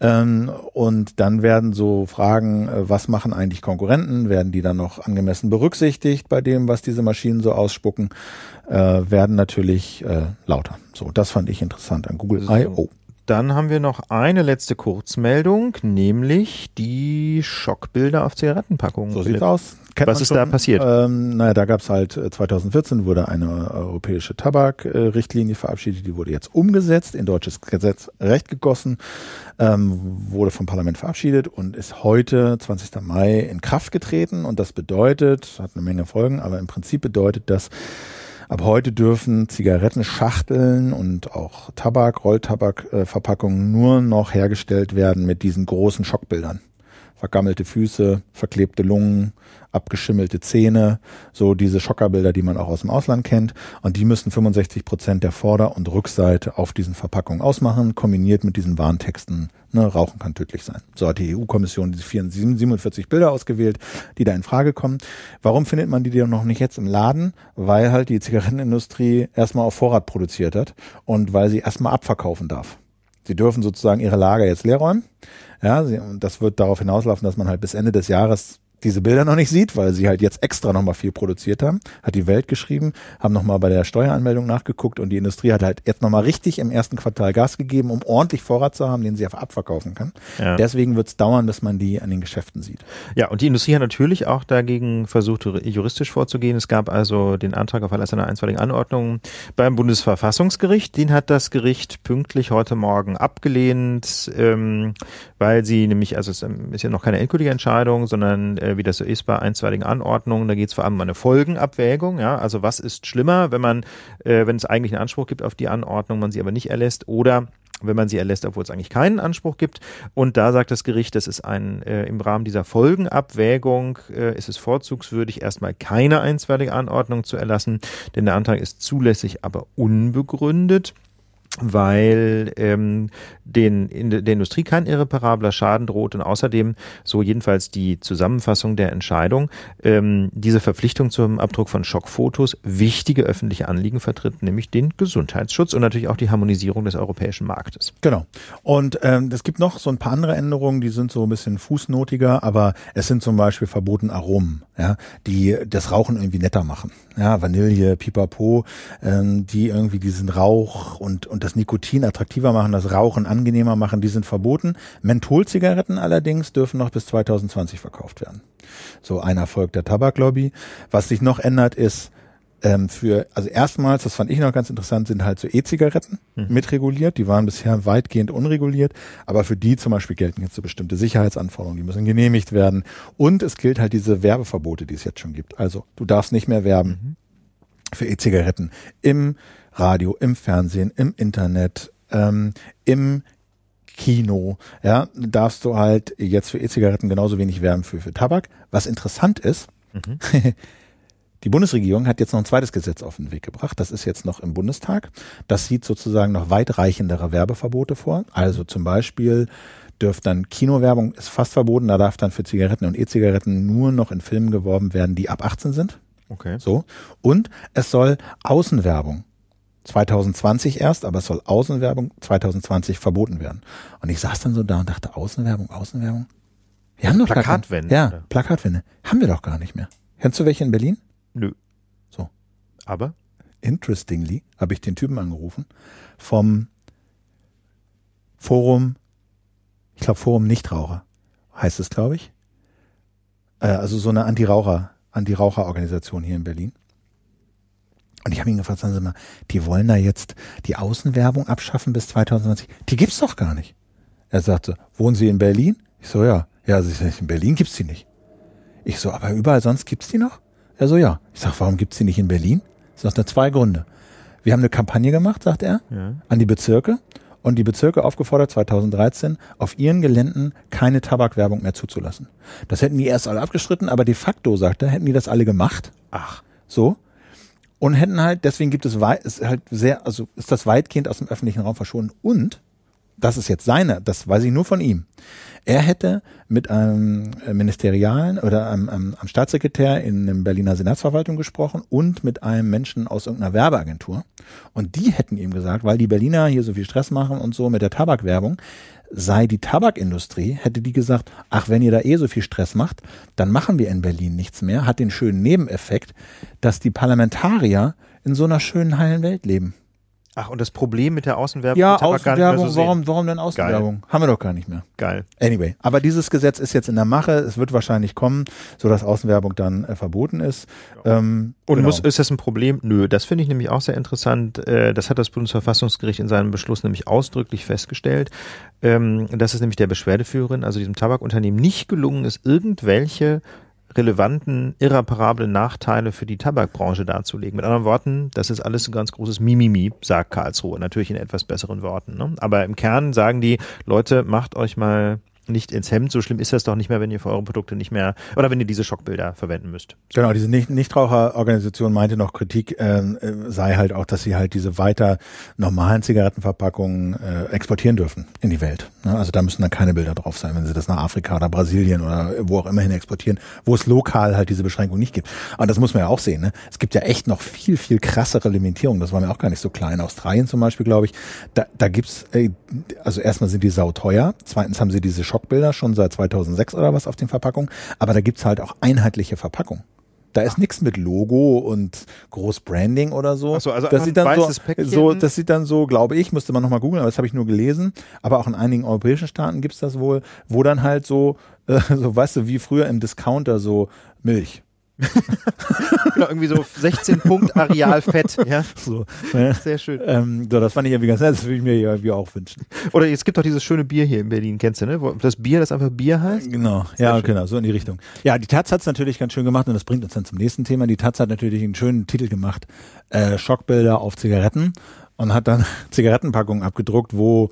Ähm, und dann werden so Fragen, äh, was machen eigentlich Konkurrenten? Werden die dann noch angemessen berücksichtigt bei dem, was diese Maschinen so ausspucken? Äh, werden natürlich äh, lauter. So, das fand ich interessant an Google. I.O. Dann haben wir noch eine letzte Kurzmeldung, nämlich die Schockbilder auf Zigarettenpackungen. So sieht's aus. Kennt Was ist schon, da passiert? Ähm, naja, da gab es halt 2014 äh, wurde eine europäische Tabakrichtlinie verabschiedet, die wurde jetzt umgesetzt, in deutsches Gesetz Recht gegossen, ähm, wurde vom Parlament verabschiedet und ist heute, 20. Mai, in Kraft getreten. Und das bedeutet, hat eine Menge Folgen, aber im Prinzip bedeutet das, Ab heute dürfen Zigarettenschachteln und auch Tabak, Rolltabakverpackungen nur noch hergestellt werden mit diesen großen Schockbildern. Vergammelte Füße, verklebte Lungen, abgeschimmelte Zähne, so diese Schockerbilder, die man auch aus dem Ausland kennt. Und die müssen 65 Prozent der Vorder- und Rückseite auf diesen Verpackungen ausmachen, kombiniert mit diesen Warntexten. Ne, Rauchen kann tödlich sein. So hat die EU-Kommission diese 47 Bilder ausgewählt, die da in Frage kommen. Warum findet man die denn noch nicht jetzt im Laden? Weil halt die Zigarettenindustrie erstmal auf Vorrat produziert hat und weil sie erstmal abverkaufen darf. Sie dürfen sozusagen ihre Lager jetzt leer räumen. Ja, sie, und das wird darauf hinauslaufen, dass man halt bis Ende des Jahres diese Bilder noch nicht sieht, weil sie halt jetzt extra nochmal viel produziert haben, hat die Welt geschrieben, haben nochmal bei der Steueranmeldung nachgeguckt und die Industrie hat halt jetzt nochmal richtig im ersten Quartal Gas gegeben, um ordentlich Vorrat zu haben, den sie einfach abverkaufen kann. Ja. Deswegen wird es dauern, bis man die an den Geschäften sieht. Ja, und die Industrie hat natürlich auch dagegen versucht, juristisch vorzugehen. Es gab also den Antrag auf Erlass einer einstweiligen Anordnung beim Bundesverfassungsgericht. Den hat das Gericht pünktlich heute Morgen abgelehnt, ähm, weil sie nämlich, also es ist ja noch keine endgültige Entscheidung, sondern äh, wie das so ist bei einstweiligen Anordnungen, da geht es vor allem um eine Folgenabwägung. Ja, also was ist schlimmer, wenn man, äh, wenn es eigentlich einen Anspruch gibt auf die Anordnung, man sie aber nicht erlässt, oder wenn man sie erlässt, obwohl es eigentlich keinen Anspruch gibt. Und da sagt das Gericht, das ist ein äh, im Rahmen dieser Folgenabwägung äh, ist es vorzugswürdig, erstmal keine einstweilige Anordnung zu erlassen, denn der Antrag ist zulässig, aber unbegründet weil ähm, den, in der Industrie kein irreparabler Schaden droht und außerdem, so jedenfalls die Zusammenfassung der Entscheidung, ähm, diese Verpflichtung zum Abdruck von Schockfotos wichtige öffentliche Anliegen vertritt, nämlich den Gesundheitsschutz und natürlich auch die Harmonisierung des europäischen Marktes. Genau. Und ähm, es gibt noch so ein paar andere Änderungen, die sind so ein bisschen fußnotiger, aber es sind zum Beispiel verboten Aromen, ja, die das Rauchen irgendwie netter machen. Ja, Vanille, Pipapo, ähm, die irgendwie diesen Rauch und, und das Nikotin attraktiver machen, das Rauchen angenehmer machen, die sind verboten. Mentholzigaretten allerdings dürfen noch bis 2020 verkauft werden. So ein Erfolg der Tabaklobby. Was sich noch ändert ist, ähm, für, also erstmals, das fand ich noch ganz interessant, sind halt so E-Zigaretten mhm. mitreguliert. Die waren bisher weitgehend unreguliert, aber für die zum Beispiel gelten jetzt so bestimmte Sicherheitsanforderungen, die müssen genehmigt werden. Und es gilt halt diese Werbeverbote, die es jetzt schon gibt. Also du darfst nicht mehr werben mhm. für E-Zigaretten im Radio, im Fernsehen, im Internet, ähm, im Kino, ja, darfst du halt jetzt für E-Zigaretten genauso wenig werben für, für Tabak. Was interessant ist, mhm. die Bundesregierung hat jetzt noch ein zweites Gesetz auf den Weg gebracht. Das ist jetzt noch im Bundestag. Das sieht sozusagen noch weitreichendere Werbeverbote vor. Also zum Beispiel dürft dann Kinowerbung ist fast verboten. Da darf dann für Zigaretten und E-Zigaretten nur noch in Filmen geworben werden, die ab 18 sind. Okay. So. Und es soll Außenwerbung 2020 erst, aber es soll Außenwerbung 2020 verboten werden. Und ich saß dann so da und dachte, Außenwerbung, Außenwerbung? Wir haben doch Plakatwände. Ja? Plakatwände. Haben wir doch gar nicht mehr. Kennst du welche in Berlin? Nö. So. Aber? Interestingly habe ich den Typen angerufen vom Forum, ich glaube Forum Nichtraucher heißt es, glaube ich. Äh, also so eine Anti-Raucher, Anti-Raucher-Organisation hier in Berlin. Und ich habe ihn gefragt, sagen Sie mal, die wollen da jetzt die Außenwerbung abschaffen bis 2020. Die gibt's doch gar nicht. Er sagte, wohnen Sie in Berlin? Ich so, ja. Ja, in Berlin gibt's die nicht. Ich so, aber überall sonst gibt's die noch? Er so, ja. Ich sag, warum gibt's die nicht in Berlin? Ich sag, da zwei Gründe. Wir haben eine Kampagne gemacht, sagt er, ja. an die Bezirke und die Bezirke aufgefordert, 2013 auf ihren Geländen keine Tabakwerbung mehr zuzulassen. Das hätten die erst alle abgestritten, aber de facto, sagt er, hätten die das alle gemacht. Ach. So und hätten halt, deswegen gibt es ist halt sehr, also ist das weitgehend aus dem öffentlichen Raum verschwunden und das ist jetzt seine, das weiß ich nur von ihm. Er hätte mit einem Ministerialen oder einem, einem, einem Staatssekretär in der Berliner Senatsverwaltung gesprochen und mit einem Menschen aus irgendeiner Werbeagentur. Und die hätten ihm gesagt, weil die Berliner hier so viel Stress machen und so mit der Tabakwerbung, sei die Tabakindustrie, hätte die gesagt, ach, wenn ihr da eh so viel Stress macht, dann machen wir in Berlin nichts mehr, hat den schönen Nebeneffekt, dass die Parlamentarier in so einer schönen heilen Welt leben. Ach, und das Problem mit der Außenwerbung? Ja, Außenwerbung, warum, warum denn Außenwerbung? Geil. Haben wir doch gar nicht mehr. Geil. Anyway, aber dieses Gesetz ist jetzt in der Mache, es wird wahrscheinlich kommen, so dass Außenwerbung dann äh, verboten ist. Ja. Ähm, und genau. muss, ist das ein Problem? Nö, das finde ich nämlich auch sehr interessant. Äh, das hat das Bundesverfassungsgericht in seinem Beschluss nämlich ausdrücklich festgestellt, ähm, dass es nämlich der Beschwerdeführerin, also diesem Tabakunternehmen, nicht gelungen ist, irgendwelche relevanten, irreparablen Nachteile für die Tabakbranche darzulegen. Mit anderen Worten, das ist alles ein ganz großes Mimimi, sagt Karlsruhe. Natürlich in etwas besseren Worten. Ne? Aber im Kern sagen die Leute, macht euch mal nicht ins Hemd. So schlimm ist das doch nicht mehr, wenn ihr für eure Produkte nicht mehr oder wenn ihr diese Schockbilder verwenden müsst. Genau, diese Nicht Nichtraucherorganisation meinte noch, Kritik ähm, äh, sei halt auch, dass sie halt diese weiter normalen Zigarettenverpackungen äh, exportieren dürfen in die Welt. Ne? Also da müssen dann keine Bilder drauf sein, wenn sie das nach Afrika oder Brasilien oder wo auch immer hin exportieren, wo es lokal halt diese Beschränkung nicht gibt. Aber das muss man ja auch sehen. Ne? Es gibt ja echt noch viel, viel krassere Limitierungen. Das war mir auch gar nicht so klar. In Australien zum Beispiel, glaube ich, da, da gibt's, äh, also erstmal sind die sauteuer, zweitens haben sie diese Schock Schockbilder schon seit 2006 oder was auf den Verpackungen, aber da gibt's halt auch einheitliche Verpackungen. Da ist nichts mit Logo und groß Branding oder so. Ach so also das sieht dann so, so, das sieht dann so, glaube ich, müsste man nochmal googeln, aber das habe ich nur gelesen. Aber auch in einigen europäischen Staaten gibt's das wohl, wo dann halt so, äh, so weißt du, wie früher im Discounter so Milch genau, irgendwie so 16 Punkt Areal Fett. Ja, so, ne? sehr schön. Ähm, so, das fand ich irgendwie ganz nett, das würde ich mir irgendwie auch wünschen. Oder es gibt doch dieses schöne Bier hier in Berlin, kennst du, ne? Wo Das Bier, das einfach Bier heißt. Genau, ja, genau, so in die Richtung. Ja, die Taz hat's natürlich ganz schön gemacht und das bringt uns dann zum nächsten Thema. Die Taz hat natürlich einen schönen Titel gemacht, äh, Schockbilder auf Zigaretten und hat dann Zigarettenpackungen abgedruckt, wo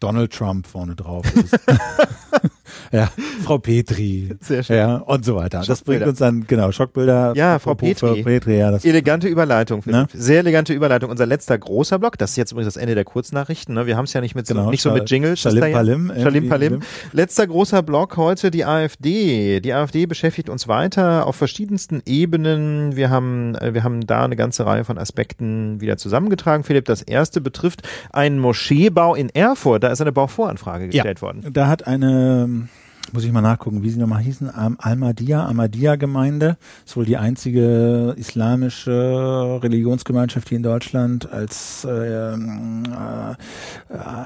Donald Trump vorne drauf ist. ja, Frau Petri. Sehr schön. Ja, und so weiter. Das bringt uns dann, genau, Schockbilder. Ja, Frau Petri. Petri ja, Elegante Überleitung, Philipp. Ne? Sehr elegante Überleitung. Unser letzter großer Block, das ist jetzt übrigens das Ende der Kurznachrichten. Ne? Wir haben es ja nicht mit so, Genau, nicht so mit Jingles. Schalim Palim, Ja, Schalim Palim. Letzter großer Block heute die AfD. Die AfD beschäftigt uns weiter auf verschiedensten Ebenen. Wir haben, äh, wir haben da eine ganze Reihe von Aspekten wieder zusammengetragen. Philipp, das erste betrifft einen Moscheebau in Erfurt. Da ist eine Bauvoranfrage gestellt worden. Da hat eine, muss ich mal nachgucken, wie sie nochmal hießen, Ahmadiyya, Ahmadiyya-Gemeinde, ist wohl die einzige islamische Religionsgemeinschaft hier in Deutschland als äh, äh,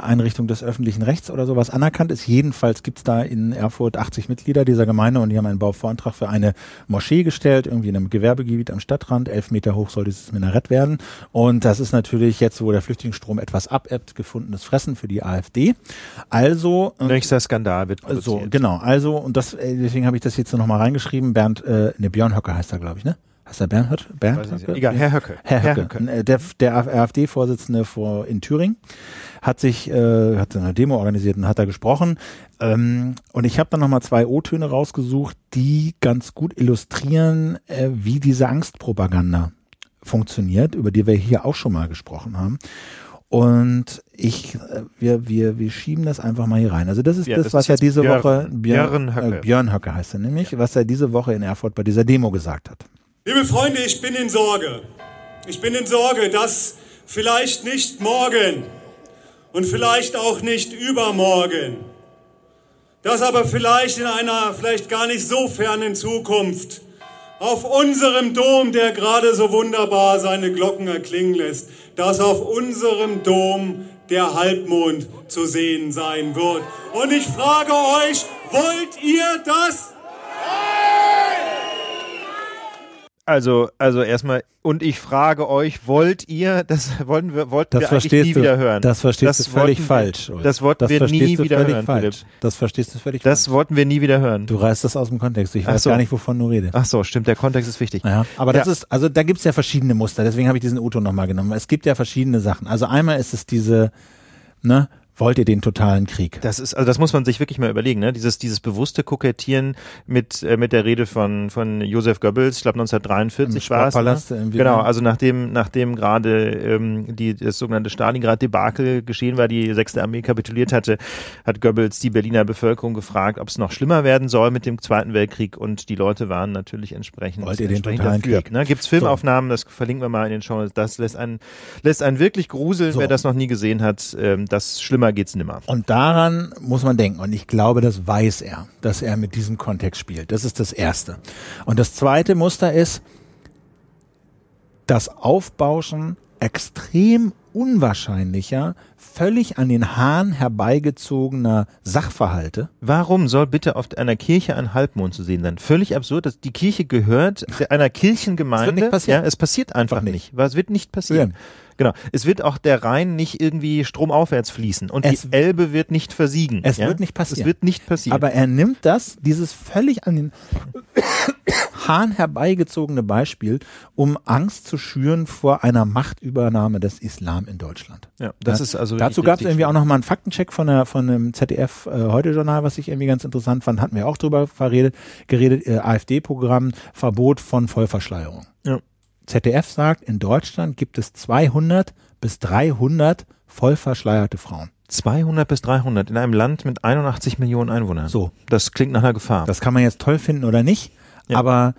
Einrichtung des öffentlichen Rechts oder sowas anerkannt ist. Jedenfalls gibt's da in Erfurt 80 Mitglieder dieser Gemeinde und die haben einen Bauvorantrag für eine Moschee gestellt, irgendwie in einem Gewerbegebiet am Stadtrand. Elf Meter hoch soll dieses Minarett werden. Und das ist natürlich jetzt, wo der Flüchtlingsstrom etwas abebbt, gefundenes Fressen für die AfD. Also äh, Nächster Skandal wird so, produziert. Genau. Also, und das, äh, deswegen habe ich das jetzt noch mal reingeschrieben. Bernd, äh, ne, Björn Höcke heißt er, glaube ich, ne? Heißt er Bernd, Höcke? Bernd. Höcke? Egal, Herr Höcke. Herr Herr Höcke, Äh, der, der AfD-Vorsitzende vor, in Thüringen, hat sich, äh, hat eine Demo organisiert und hat da gesprochen. Ähm, und ich habe dann nochmal zwei O-Töne rausgesucht, die ganz gut illustrieren, äh, wie diese Angstpropaganda funktioniert, über die wir hier auch schon mal gesprochen haben. Und ich, äh, wir, wir, wir schieben das einfach mal hier rein. Also das ist Ja, das, das was ist er diese Björn- Woche Björn Höcke. Äh, Björn Höcke heißt er nämlich, was er diese Woche in Erfurt bei dieser Demo gesagt hat. Liebe Freunde, ich bin in Sorge. Ich bin in Sorge, dass vielleicht nicht morgen und vielleicht auch nicht übermorgen, dass aber vielleicht in einer vielleicht gar nicht so fernen Zukunft auf unserem Dom, der gerade so wunderbar seine Glocken erklingen lässt, dass auf unserem Dom der Halbmond zu sehen sein wird. Und ich frage euch, wollt ihr das? Also, also erstmal, und ich frage euch, wollt ihr, das wollten wir, wollten Das wir eigentlich nie du, wieder hören. das verstehst du völlig wollten falsch. Wir, Ulf. das wollten das wir nie wieder hören, falsch. Das verstehst du völlig Das falsch. wollten wir nie wieder hören. Du reißt das aus dem Kontext. Ich Ach weiß so. gar nicht, wovon du redest. Ach so, stimmt, der Kontext ist wichtig. Ja, aber das Ja. ist, also da gibt's ja verschiedene Muster, deswegen habe ich diesen Uto nochmal genommen. Es gibt ja verschiedene Sachen. Also einmal ist es diese, ne, wollt ihr den totalen Krieg? Das ist, also das muss man sich wirklich mal überlegen, ne? Dieses, dieses bewusste Kokettieren mit, äh, mit der Rede von, von Josef Goebbels, ich glaube 1943 Im war es. Ne? Genau, also nachdem, nachdem gerade ähm, die, das sogenannte Stalingrad-Debakel geschehen war, die sechste Armee kapituliert hatte, hat Goebbels die Berliner Bevölkerung gefragt, ob es noch schlimmer werden soll mit dem Zweiten Weltkrieg und die Leute waren natürlich entsprechend, Wollt ihr den totalen dafür. Krieg? Ne? Gibt's Filmaufnahmen, das verlinken wir mal in den Show. Das lässt einen, lässt einen wirklich gruseln, So. wer das noch nie gesehen hat. Ähm, das schlimmer geht's nimmer. Und daran muss man denken. Und ich glaube, das weiß er, dass er mit diesem Kontext spielt. Das ist das Erste. Und das zweite Muster ist das Aufbauschen extrem unwahrscheinlicher, völlig an den Haaren herbeigezogener Sachverhalte. Warum soll bitte auf einer Kirche ein Halbmond zu sehen sein? Völlig absurd. Dass die Kirche gehört einer Kirchengemeinde. Es wird nicht passieren. Ja, es passiert einfach nicht. nicht. Was wird nicht passieren? Genau. Es wird auch der Rhein nicht irgendwie stromaufwärts fließen und Es- die Elbe wird nicht versiegen. Es ja? wird nicht passieren. Es wird nicht passieren. Aber er nimmt das, dieses völlig an den Haaren herbeigezogene Beispiel, um Angst zu schüren vor einer Machtübernahme des Islam in Deutschland. ja, das Ja. ist also Dazu gab es irgendwie auch schlimm. noch mal einen Faktencheck von der von dem ZDF äh, heute Journal, was ich irgendwie ganz interessant fand, hatten wir auch drüber verredet, geredet, äh, AfD-Programm Verbot von Vollverschleierung. Ja. ZDF sagt, in Deutschland gibt es 200 bis 300 vollverschleierte Frauen. 200 bis 300 in einem Land mit 81 Millionen Einwohnern. So. Das klingt nach einer Gefahr. Das kann man jetzt toll finden oder nicht, Ja. aber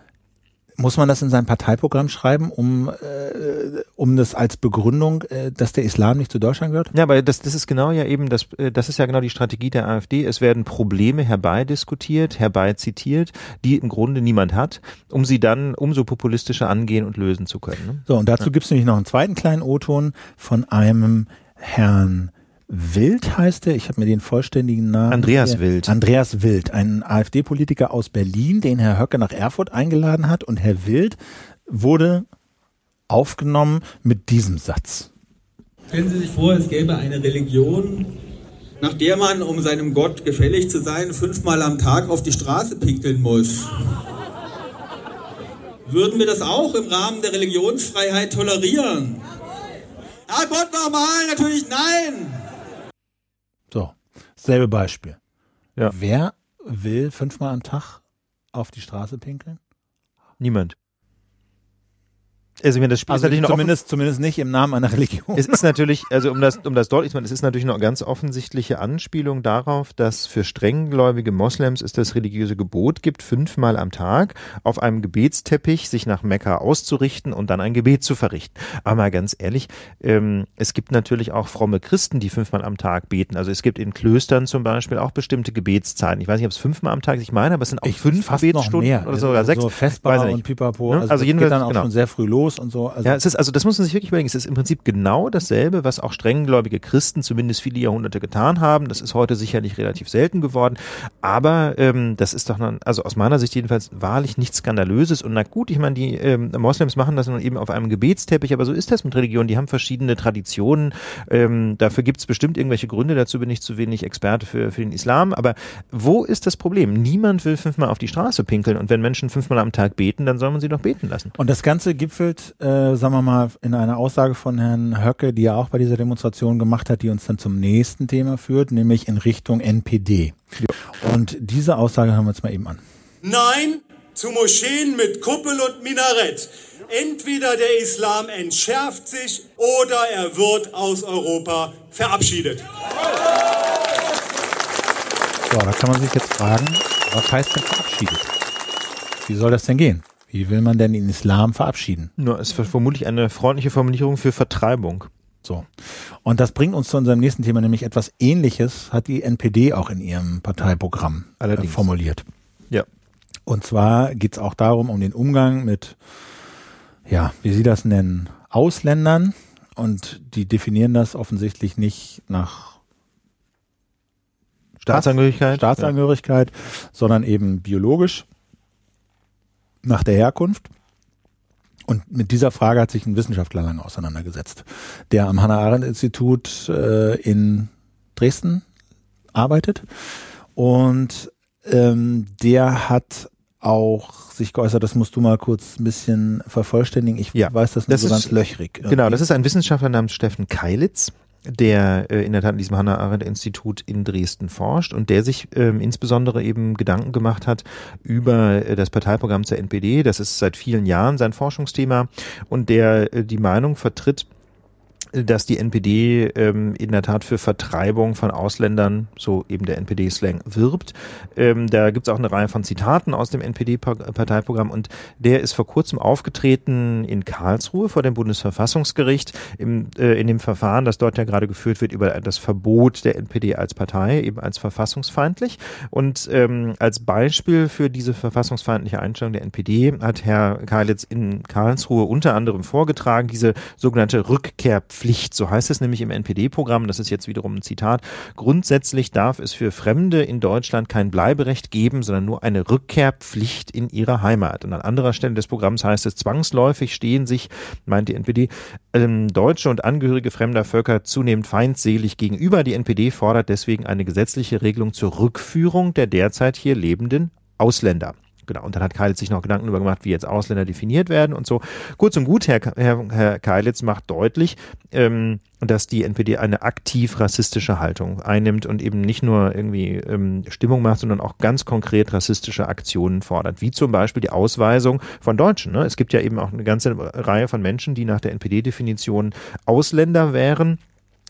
muss man das in sein Parteiprogramm schreiben, um, äh, um das als Begründung, äh, dass der Islam nicht zu Deutschland gehört? Ja, aber das, das ist genau ja eben, das, äh, das ist ja genau die Strategie der AfD. Es werden Probleme herbeidiskutiert, herbeizitiert, die im Grunde niemand hat, um sie dann umso populistischer angehen und lösen zu können. Ne? So, und dazu gibt's nämlich noch einen zweiten kleinen O-Ton von einem Herrn Wild heißt er, ich habe mir den vollständigen Namen. Andreas Wild. Andreas Wild, ein AfD-Politiker aus Berlin, den Herr Höcke nach Erfurt eingeladen hat. Und Herr Wild wurde aufgenommen mit diesem Satz. Stellen Sie sich vor, es gäbe eine Religion, nach der man, um seinem Gott gefällig zu sein, fünfmal am Tag auf die Straße pinkeln muss. Würden wir das auch im Rahmen der Religionsfreiheit tolerieren? Ja, Gott normal, natürlich nein. Selbe Beispiel. Ja. Wer will fünfmal am Tag auf die Straße pinkeln? Niemand. Also, ich meine, das Spiel Also ist natürlich zumindest, zumindest nicht im Namen einer Religion. Es ist natürlich, also um das, um das deutlich zu machen, es ist natürlich eine ganz offensichtliche Anspielung darauf, dass für strenggläubige Moslems es das religiöse Gebot gibt, fünfmal am Tag auf einem Gebetsteppich sich nach Mekka auszurichten und dann ein Gebet zu verrichten. Aber mal ganz ehrlich, ähm, es gibt natürlich auch fromme Christen, die fünfmal am Tag beten. Also es gibt in Klöstern zum Beispiel auch bestimmte Gebetszeiten. Ich weiß nicht, ob es fünfmal am Tag ich meine, aber es sind auch fünf fast Gebetsstunden oder sogar sechs. So ich und. Pipapo. Ne? Also, Also jedenfalls, geht dann auch genau. schon sehr früh los und so. Also Ja, es ist also, das muss man sich wirklich überlegen. Es ist im Prinzip genau dasselbe, was auch strenggläubige Christen zumindest viele Jahrhunderte getan haben. Das ist heute sicherlich relativ selten geworden. Aber ähm, das ist doch, noch, also aus meiner Sicht jedenfalls wahrlich nichts Skandalöses. Und na gut, ich meine, die ähm, Moslems machen das nun eben auf einem Gebetsteppich, aber so ist das mit Religion. Die haben verschiedene Traditionen. Ähm, dafür gibt es bestimmt irgendwelche Gründe. Dazu bin ich zu wenig Experte für, für den Islam. Aber wo ist das Problem? Niemand will fünfmal auf die Straße pinkeln. Und wenn Menschen fünfmal am Tag beten, dann soll man sie doch beten lassen. Und das Ganze gipfelt, äh, sagen wir mal, in einer Aussage von Herrn Höcke, die er auch bei dieser Demonstration gemacht hat, die uns dann zum nächsten Thema führt, nämlich in Richtung NPD. Und diese Aussage hören wir uns mal eben an. Nein zu Moscheen mit Kuppel und Minarett. Entweder der Islam entschärft sich oder er wird aus Europa verabschiedet. So, da kann man sich jetzt fragen, was heißt denn verabschiedet? Wie soll das denn gehen? Wie will man denn den Islam verabschieden? Nur ist vermutlich eine freundliche Formulierung für Vertreibung. So. Und das bringt uns zu unserem nächsten Thema, nämlich etwas ähnliches hat die NPD auch in ihrem Parteiprogramm äh, Allerdings. formuliert. Ja. Und zwar geht es auch darum, um den Umgang mit, ja, wie Sie das nennen, Ausländern. Und die definieren das offensichtlich nicht nach Staatsangehörigkeit. Staatsangehörigkeit, sondern eben biologisch nach der Herkunft. Und mit dieser Frage hat sich ein Wissenschaftler lange auseinandergesetzt, der am Hannah-Arendt-Institut äh, in Dresden arbeitet. Und ähm, der hat auch sich geäußert, das musst du mal kurz ein bisschen vervollständigen. Ich Ja, weiß das nur das so ist- ganz löchrig. Genau, das ist ein Wissenschaftler namens Steffen Keilitz, der äh, in der Tat an diesem Hannah-Arendt-Institut in Dresden forscht und der sich ähm, insbesondere eben Gedanken gemacht hat über äh, das Parteiprogramm zur NPD. Das ist seit vielen Jahren sein Forschungsthema und der äh, die Meinung vertritt, dass die NPD ähm, in der Tat für Vertreibung von Ausländern, so eben der NPD-Slang, wirbt. Ähm, da gibt es auch eine Reihe von Zitaten aus dem NPD-Parteiprogramm und der ist vor kurzem aufgetreten in Karlsruhe vor dem Bundesverfassungsgericht im, äh, in dem Verfahren, das dort ja gerade geführt wird über das Verbot der NPD als Partei, eben als verfassungsfeindlich. Und ähm, als Beispiel für diese verfassungsfeindliche Einstellung der NPD hat Herr Keilitz in Karlsruhe unter anderem vorgetragen, diese sogenannte Rückkehrpflicht, so heißt es nämlich im NPD-Programm, das ist jetzt wiederum ein Zitat, grundsätzlich darf es für Fremde in Deutschland kein Bleiberecht geben, sondern nur eine Rückkehrpflicht in ihre Heimat. Und an anderer Stelle des Programms heißt es, zwangsläufig stehen sich, meint die NPD, ähm, Deutsche und Angehörige fremder Völker zunehmend feindselig gegenüber. Die NPD fordert deswegen eine gesetzliche Regelung zur Rückführung der derzeit hier lebenden Ausländer. Genau, und dann hat Keilitz sich noch Gedanken darüber gemacht, wie jetzt Ausländer definiert werden und so. Kurz und gut, Herr, Herr, Herr Keilitz macht deutlich, ähm, dass die NPD eine aktiv rassistische Haltung einnimmt und eben nicht nur irgendwie ähm, Stimmung macht, sondern auch ganz konkret rassistische Aktionen fordert, wie zum Beispiel die Ausweisung von Deutschen. Ne? Es gibt ja eben auch eine ganze Reihe von Menschen, die nach der NPD-Definition Ausländer wären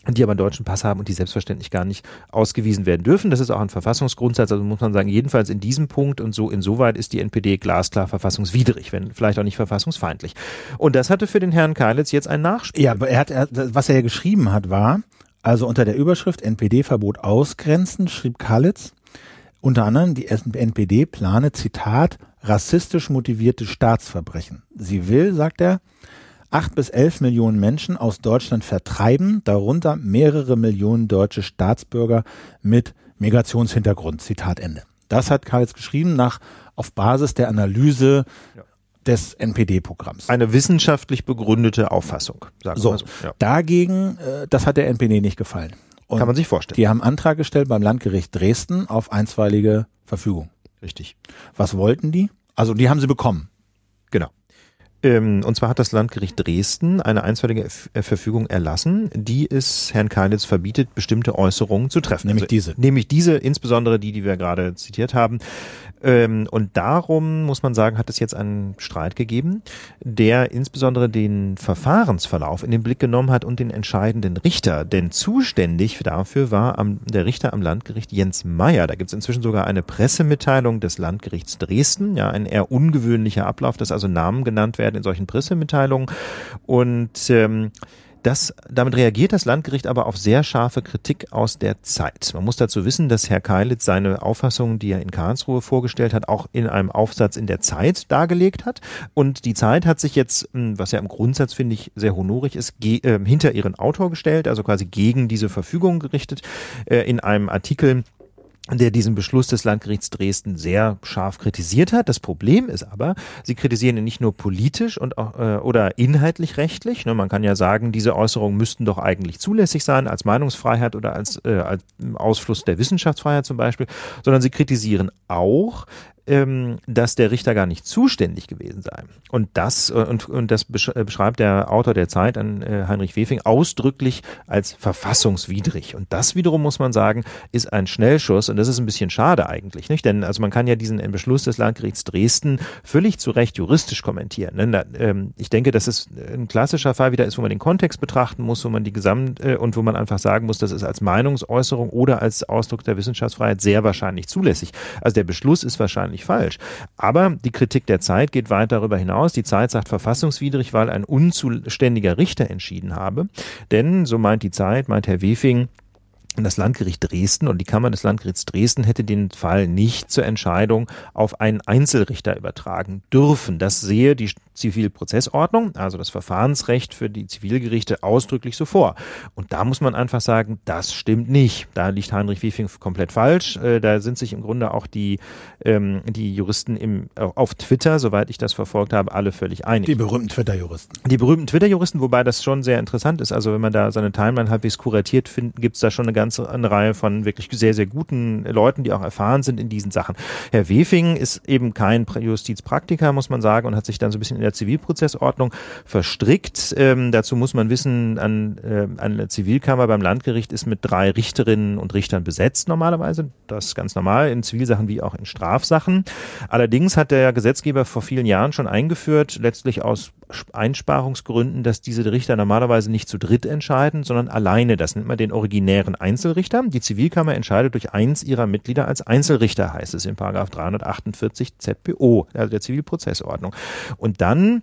die aber einen deutschen Pass haben und die selbstverständlich gar nicht ausgewiesen werden dürfen. Das ist auch ein Verfassungsgrundsatz, also muss man sagen, jedenfalls in diesem Punkt und so insoweit ist die NPD glasklar verfassungswidrig, wenn vielleicht auch nicht verfassungsfeindlich. Und das hatte für den Herrn Keilitz jetzt ein Nachspiel. Ja, aber er hat, er, was er ja geschrieben hat, war, also unter der Überschrift NPD-Verbot ausgrenzen, schrieb Kalitz, unter anderem die NPD plane, Zitat, rassistisch motivierte Staatsverbrechen. Sie will, sagt er, acht bis elf Millionen Menschen aus Deutschland vertreiben, darunter mehrere Millionen deutsche Staatsbürger mit Migrationshintergrund. Zitat Ende. Das hat Karls geschrieben nach auf Basis der Analyse ja. des NPD-Programms. Eine wissenschaftlich begründete Auffassung. Sagen so, so. Ja. dagegen, äh, das hat der NPD nicht gefallen. Und Kann man sich vorstellen. Die haben Antrag gestellt beim Landgericht Dresden auf einstweilige Verfügung. Richtig. Was wollten die? Also die haben sie bekommen. Genau. Ähm, und zwar hat das Landgericht Dresden eine einstweilige äh, Verfügung erlassen, die es Herrn Keilitz verbietet, bestimmte Äußerungen zu treffen. Nämlich also, diese. Nämlich diese, insbesondere die, die wir gerade zitiert haben. Ähm, und darum muss man sagen, hat es jetzt einen Streit gegeben, der insbesondere den Verfahrensverlauf in den Blick genommen hat und den entscheidenden Richter. Denn zuständig dafür war am, der Richter am Landgericht Jens Meyer. Da gibt es inzwischen sogar eine Pressemitteilung des Landgerichts Dresden. Ja, ein eher ungewöhnlicher Ablauf, dass also Namen genannt werden in solchen Pressemitteilungen. Und ähm, das, damit reagiert das Landgericht aber auf sehr scharfe Kritik aus der Zeit. Man muss dazu wissen, dass Herr Keilitz seine Auffassungen, die er in Karlsruhe vorgestellt hat, auch in einem Aufsatz in der Zeit dargelegt hat. Und die Zeit hat sich jetzt, hm, was ja im Grundsatz finde ich sehr honorig ist, äh, hinter ihren Autor gestellt, also quasi gegen diese Verfügung gerichtet, äh, in einem Artikel der diesen Beschluss des Landgerichts Dresden sehr scharf kritisiert hat. Das Problem ist aber, sie kritisieren ihn nicht nur politisch und auch, äh, oder inhaltlich rechtlich. Ne, man kann ja sagen, diese Äußerungen müssten doch eigentlich zulässig sein als Meinungsfreiheit oder als, äh, als Ausfluss der Wissenschaftsfreiheit zum Beispiel, sondern sie kritisieren auch, ähm, dass der Richter gar nicht zuständig gewesen sei. Und das, äh, und, und das äh, beschreibt der Autor der Zeit, an äh, Heinrich Wefing, ausdrücklich als verfassungswidrig. Und das wiederum, muss man sagen, ist ein Schnellschuss und das ist ein bisschen schade eigentlich, nicht? Denn also man kann ja diesen Beschluss des Landgerichts Dresden völlig zu Recht juristisch kommentieren. Ne? Ähm, ich denke, dass es ein klassischer Fall wieder ist, wo man den Kontext betrachten muss, wo man die Gesamt- und wo man einfach sagen muss, das ist als Meinungsäußerung oder als Ausdruck der Wissenschaftsfreiheit sehr wahrscheinlich zulässig. Also der Beschluss ist wahrscheinlich nicht falsch. Aber die Kritik der Zeit geht weit darüber hinaus. Die Zeit sagt verfassungswidrig, weil ein unzuständiger Richter entschieden habe. Denn, so meint die Zeit, meint Herr Wefing, das Landgericht Dresden und die Kammer des Landgerichts Dresden hätte den Fall nicht zur Entscheidung auf einen Einzelrichter übertragen dürfen. Das sehe die Zivilprozessordnung, also das Verfahrensrecht für die Zivilgerichte ausdrücklich so vor. Und da muss man einfach sagen, das stimmt nicht. Da liegt Heinrich Wiefing komplett falsch. Äh, da sind sich im Grunde auch die, ähm, die Juristen im, auf Twitter, soweit ich das verfolgt habe, alle völlig einig. Die berühmten Twitter-Juristen. Die berühmten Twitter-Juristen, wobei das schon sehr interessant ist. Also wenn man da seine Timeline halbwegs kuratiert, gibt es da schon eine ganze eine Reihe von wirklich sehr, sehr guten Leuten, die auch erfahren sind in diesen Sachen. Herr Wefing ist eben kein Justizpraktiker, muss man sagen, und hat sich dann so ein bisschen in der Zivilprozessordnung verstrickt. Ähm, dazu muss man wissen, an, äh, eine Zivilkammer beim Landgericht ist mit drei Richterinnen und Richtern besetzt normalerweise. Das ist ganz normal in Zivilsachen wie auch in Strafsachen. Allerdings hat der Gesetzgeber vor vielen Jahren schon eingeführt, letztlich aus Einsparungsgründen, dass diese Richter normalerweise nicht zu dritt entscheiden, sondern alleine. Das nennt man den originären Einzelrichter. Die Zivilkammer entscheidet durch eins ihrer Mitglieder als Einzelrichter, heißt es in Paragraph 348 ZPO, also der Zivilprozessordnung. Und dann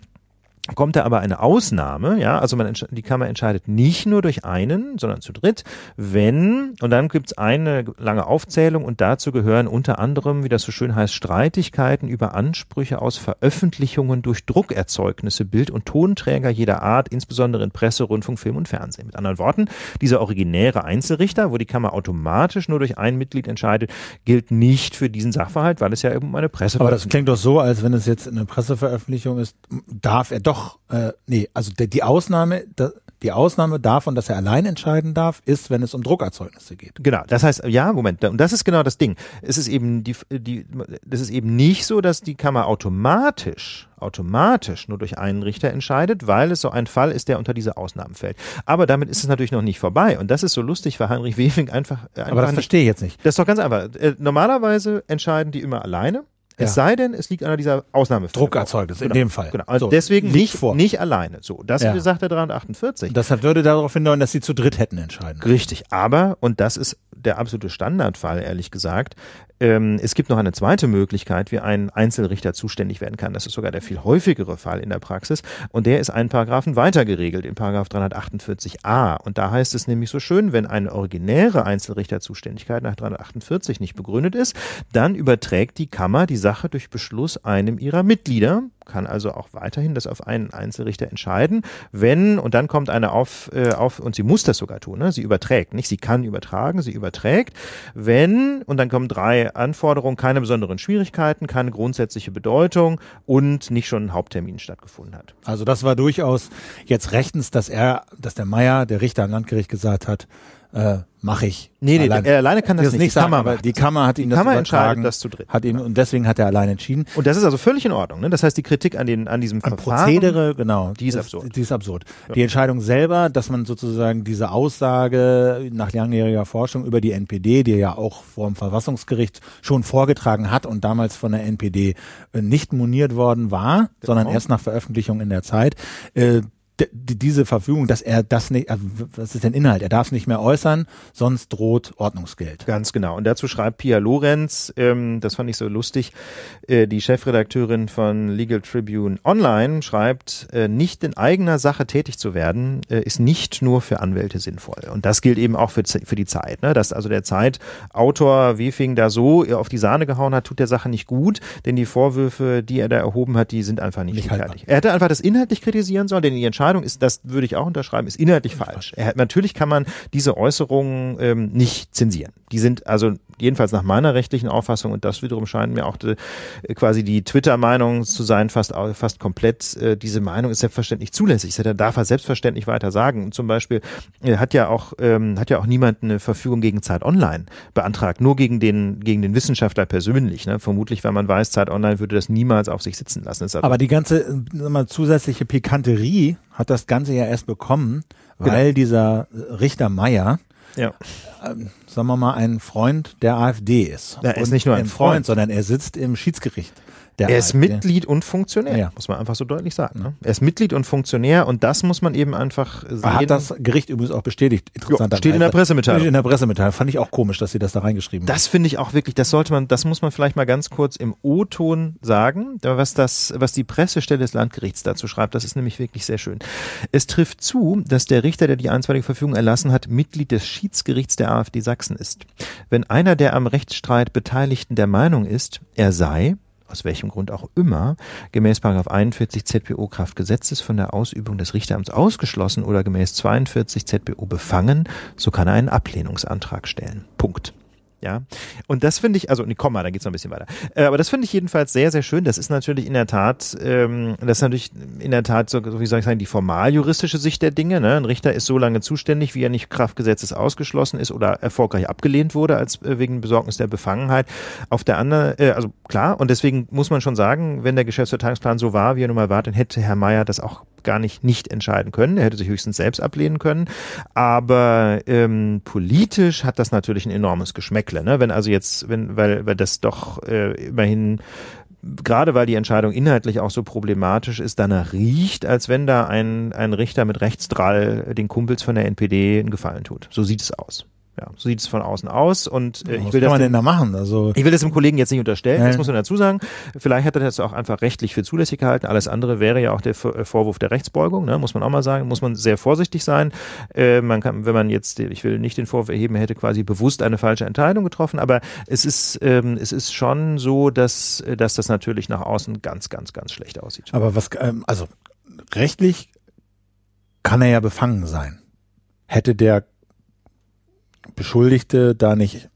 kommt da aber eine Ausnahme, ja, also man die Kammer entscheidet nicht nur durch einen, sondern zu dritt, wenn, und dann gibt's eine lange Aufzählung und dazu gehören unter anderem, wie das so schön heißt, Streitigkeiten über Ansprüche aus Veröffentlichungen durch Druckerzeugnisse, Bild- und Tonträger jeder Art, insbesondere in Presse, Rundfunk, Film und Fernsehen. Mit anderen Worten, dieser originäre Einzelrichter, wo die Kammer automatisch nur durch ein Mitglied entscheidet, gilt nicht für diesen Sachverhalt, weil es ja eben um eine Presse Aber das klingt doch so, als wenn es jetzt eine Presseveröffentlichung ist, darf er doch doch, äh, nee, also die, die Ausnahme, da, die Ausnahme davon, dass er allein entscheiden darf, ist, wenn es um Druckerzeugnisse geht. Genau, das heißt, ja, Moment, und das ist genau das Ding. Es ist eben die, die, das ist eben nicht so, dass die Kammer automatisch automatisch nur durch einen Richter entscheidet, weil es so ein Fall ist, der unter diese Ausnahmen fällt. Aber damit ist es natürlich noch nicht vorbei. Und das ist so lustig, weil Heinrich Wefing einfach, einfach Aber das verstehe ich jetzt nicht. Das ist doch ganz einfach. Äh, normalerweise entscheiden die immer alleine. Es sei denn, es liegt einer dieser Ausnahmefälle. Druckerzeugnis, genau. in dem Fall. Genau. Also so, deswegen nicht, vor. nicht alleine. So, das ja. sagt der 348. Das würde darauf hindeuten, dass sie zu dritt hätten entscheiden. Richtig. Aber, und das ist der absolute Standardfall, ehrlich gesagt. Ähm, es gibt noch eine zweite Möglichkeit, wie ein Einzelrichter zuständig werden kann. Das ist sogar der viel häufigere Fall in der Praxis. Und der ist einen Paragraphen weiter geregelt, in Paragraph 348a. Und da heißt es nämlich so schön, wenn eine originäre Einzelrichterzuständigkeit nach 348 nicht begründet ist, dann überträgt die Kammer die Sache durch Beschluss einem ihrer Mitglieder, kann also auch weiterhin das auf einen Einzelrichter entscheiden, wenn, und dann kommt eine auf, äh, auf und sie muss das sogar tun, ne? sie überträgt, nicht, sie kann übertragen, sie überträgt, wenn, und dann kommen drei Anforderungen, keine besonderen Schwierigkeiten, keine grundsätzliche Bedeutung und nicht schon ein Haupttermin stattgefunden hat. Also das war durchaus jetzt rechtens, dass er, dass der Meier, der Richter am Landgericht gesagt hat, äh, mache ich. Nee, nee, er alleine kann das, das nicht. nicht sagen, aber die Kammer hat ihn die das Kammer übertragen, das zu dritt. Hat ihn, und deswegen hat er allein entschieden. Und das ist also völlig in Ordnung. Ne? Das heißt, die Kritik an, den, an diesem an Verfahren, Prozedere, genau, die ist absurd. Die ist absurd. Ja. Die Entscheidung selber, dass man sozusagen diese Aussage nach langjähriger Forschung über die NPD, die ja auch vor dem Verfassungsgericht schon vorgetragen hat und damals von der NPD äh, nicht moniert worden war, genau. sondern erst nach Veröffentlichung in der Zeit, äh, diese Verfügung, dass er das nicht, also was ist denn Inhalt? Er darf es nicht mehr äußern, sonst droht Ordnungsgeld. Ganz genau. Und dazu schreibt Pia Lorenz, ähm, das fand ich so lustig, äh, die Chefredakteurin von Legal Tribune Online schreibt, äh, nicht in eigener Sache tätig zu werden, äh, ist nicht nur für Anwälte sinnvoll. Und das gilt eben auch für, für die Zeit. Ne? Dass also der Zeitautor Wefing da so auf die Sahne gehauen hat, tut der Sache nicht gut, denn die Vorwürfe, die er da erhoben hat, die sind einfach nicht, nicht. Er hätte einfach das inhaltlich kritisieren sollen, denn die Entscheidung Entscheidung ist, das würde ich auch unterschreiben, ist inhaltlich falsch. Er, natürlich kann man diese Äußerungen ähm, nicht zensieren. Die sind also jedenfalls nach meiner rechtlichen Auffassung, und das wiederum scheint mir auch de, äh, quasi die Twitter-Meinung zu sein, fast, fast komplett, äh, diese Meinung ist selbstverständlich zulässig. Da darf er selbstverständlich weiter sagen. Und zum Beispiel äh, hat ja auch, ähm, hat ja auch niemand eine Verfügung gegen Zeit Online beantragt, nur gegen den, gegen den Wissenschaftler persönlich. Ne? Vermutlich, weil man weiß, Zeit Online würde das niemals auf sich sitzen lassen. Aber die ganze äh, mal, zusätzliche Pikanterie hat das Ganze ja erst bekommen, genau. weil genau. dieser Richter Meier ja. Ähm, sagen wir mal, ein Freund der AfD ist. Er ist nicht nur ein Freund, Freund, sondern er sitzt im Schiedsgericht er ist Mitglied und Funktionär, ja. muss man einfach so deutlich sagen. Ne? Er ist Mitglied und Funktionär und das muss man eben einfach sehen. Hat das Gericht übrigens auch bestätigt. Interessant. Steht in der Pressemitteilung. In der Pressemitteilung. Fand ich auch komisch, dass sie das da reingeschrieben haben. Das finde ich auch wirklich, das sollte man, das muss man vielleicht mal ganz kurz im O-Ton sagen, was das, was die Pressestelle des Landgerichts dazu schreibt. Das ist nämlich wirklich sehr schön. Es trifft zu, dass der Richter, der die einstweilige Verfügung erlassen hat, Mitglied des Schiedsgerichts der AfD Sachsen ist. Wenn einer der am Rechtsstreit Beteiligten der Meinung ist, er sei, aus welchem Grund auch immer, gemäß 41 ZPO Kraftgesetzes von der Ausübung des Richteramts ausgeschlossen oder gemäß 42 ZPO befangen, so kann er einen Ablehnungsantrag stellen. Punkt. Ja, und das finde ich, also nee, komm mal, da geht's noch ein bisschen weiter. Äh, aber das finde ich jedenfalls sehr, sehr schön. Das ist natürlich in der Tat, ähm, das ist natürlich in der Tat so, so wie soll ich sagen, die formal-juristische Sicht der Dinge. Ne? Ein Richter ist so lange zuständig, wie er nicht Kraftgesetzes ausgeschlossen ist oder erfolgreich abgelehnt wurde als äh, wegen Besorgnis der Befangenheit. Auf der anderen, äh, also klar, und deswegen muss man schon sagen, wenn der Geschäftsverteilungsplan so war, wie er nun mal war, dann hätte Herr Mayer das auch gar nicht nicht entscheiden können. Er hätte sich höchstens selbst ablehnen können. Aber ähm, politisch hat das natürlich ein enormes Geschmäckle. Ne? Wenn also jetzt, wenn, weil, weil das doch äh, immerhin gerade weil die Entscheidung inhaltlich auch so problematisch ist, danach riecht, als wenn da ein, ein Richter mit Rechtsdrall den Kumpels von der NPD einen Gefallen tut. So sieht es aus. Ja, so sieht es von außen aus und äh, ich will das man denn da machen? Also ich will das dem Kollegen jetzt nicht unterstellen, das muss man dazu sagen. Vielleicht hat er das auch einfach rechtlich für zulässig gehalten. Alles andere wäre ja auch der äh, Vorwurf der Rechtsbeugung, ne? muss man auch mal sagen. Muss man sehr vorsichtig sein. Äh, man kann, wenn man jetzt, ich will nicht den Vorwurf erheben, er hätte quasi bewusst eine falsche Entscheidung getroffen, aber es ist, ähm, es ist schon so, dass, dass das natürlich nach außen ganz, ganz, ganz schlecht aussieht. Aber was, ähm, also rechtlich kann er ja befangen sein. Hätte der Beschuldigte da nicht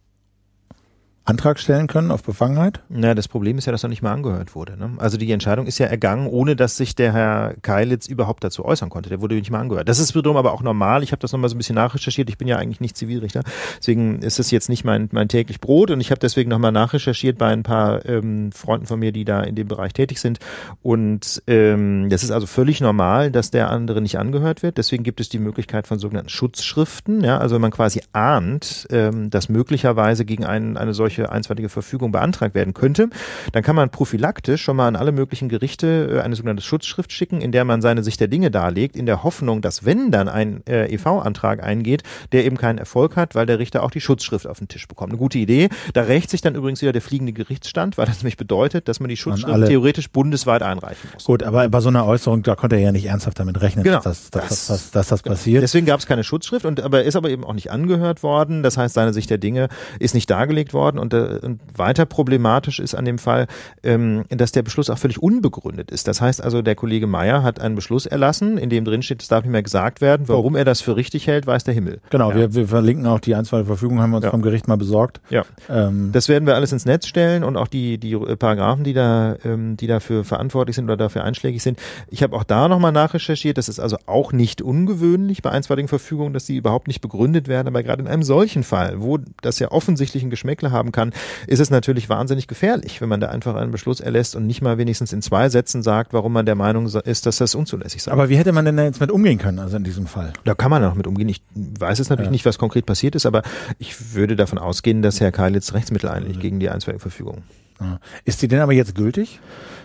Antrag stellen können auf Befangenheit? Na, das Problem ist ja, dass er nicht mal angehört wurde. Ne? Also die Entscheidung ist ja ergangen, ohne dass sich der Herr Keilitz überhaupt dazu äußern konnte. Der wurde nicht mal angehört. Das ist wiederum aber auch normal. Ich habe das nochmal so ein bisschen nachrecherchiert. Ich bin ja eigentlich nicht Zivilrichter. Deswegen ist es jetzt nicht mein, mein täglich Brot. Und ich habe deswegen nochmal nachrecherchiert bei ein paar ähm, Freunden von mir, die da in dem Bereich tätig sind. Und ähm, das ist also völlig normal, dass der andere nicht angehört wird. Deswegen gibt es die Möglichkeit von sogenannten Schutzschriften. Ja? Also wenn man quasi ahnt, ähm, dass möglicherweise gegen einen, eine solche solche einstweilige Verfügung beantragt werden könnte, dann kann man prophylaktisch schon mal an alle möglichen Gerichte äh, eine sogenannte Schutzschrift schicken, in der man seine Sicht der Dinge darlegt, in der Hoffnung, dass wenn dann ein äh, EV-Antrag eingeht, der eben keinen Erfolg hat, weil der Richter auch die Schutzschrift auf den Tisch bekommt. Eine gute Idee. Da rächt sich dann übrigens wieder der fliegende Gerichtsstand, weil das nämlich bedeutet, dass man die Schutzschrift theoretisch bundesweit einreichen muss. Gut, aber bei so einer Äußerung, da konnte er ja nicht ernsthaft damit rechnen, Genau. dass, dass, Das- dass, dass, das passiert. Deswegen gab es keine Schutzschrift und aber er ist aber eben auch nicht angehört worden. Das heißt, seine Sicht der Dinge ist nicht dargelegt worden und, äh, und weiter problematisch ist an dem Fall, ähm, dass der Beschluss auch völlig unbegründet ist. Das heißt also, der Kollege Meyer hat einen Beschluss erlassen, in dem drin steht, es darf nicht mehr gesagt werden. Warum er das für richtig hält, weiß der Himmel. Genau, Ja. wir, wir verlinken auch die einstweilige Verfügung, haben wir uns Ja. vom Gericht mal besorgt. Ja. Ähm, Das werden wir alles ins Netz stellen und auch die, die Paragraphen, die da, ähm, die dafür verantwortlich sind oder dafür einschlägig sind. Ich habe auch da nochmal nachrecherchiert. Das ist also auch nicht ungewöhnlich bei einstweiligen Verfügungen, dass die überhaupt nicht begründet werden. Aber gerade in einem solchen Fall, wo das ja offensichtlich ein Geschmäckle haben kann, ist es natürlich wahnsinnig gefährlich, wenn man da einfach einen Beschluss erlässt und nicht mal wenigstens in zwei Sätzen sagt, warum man der Meinung ist, dass das unzulässig sei. aber wie hätte man denn da jetzt mit umgehen können, also in diesem Fall? Da kann man noch mit umgehen. Ich weiß jetzt natürlich Ja. nicht, was konkret passiert ist, aber ich würde davon ausgehen, dass Herr Keilitz Rechtsmittel einlegt gegen die einstweilige Verfügung. Ja. Ist die denn aber jetzt gültig?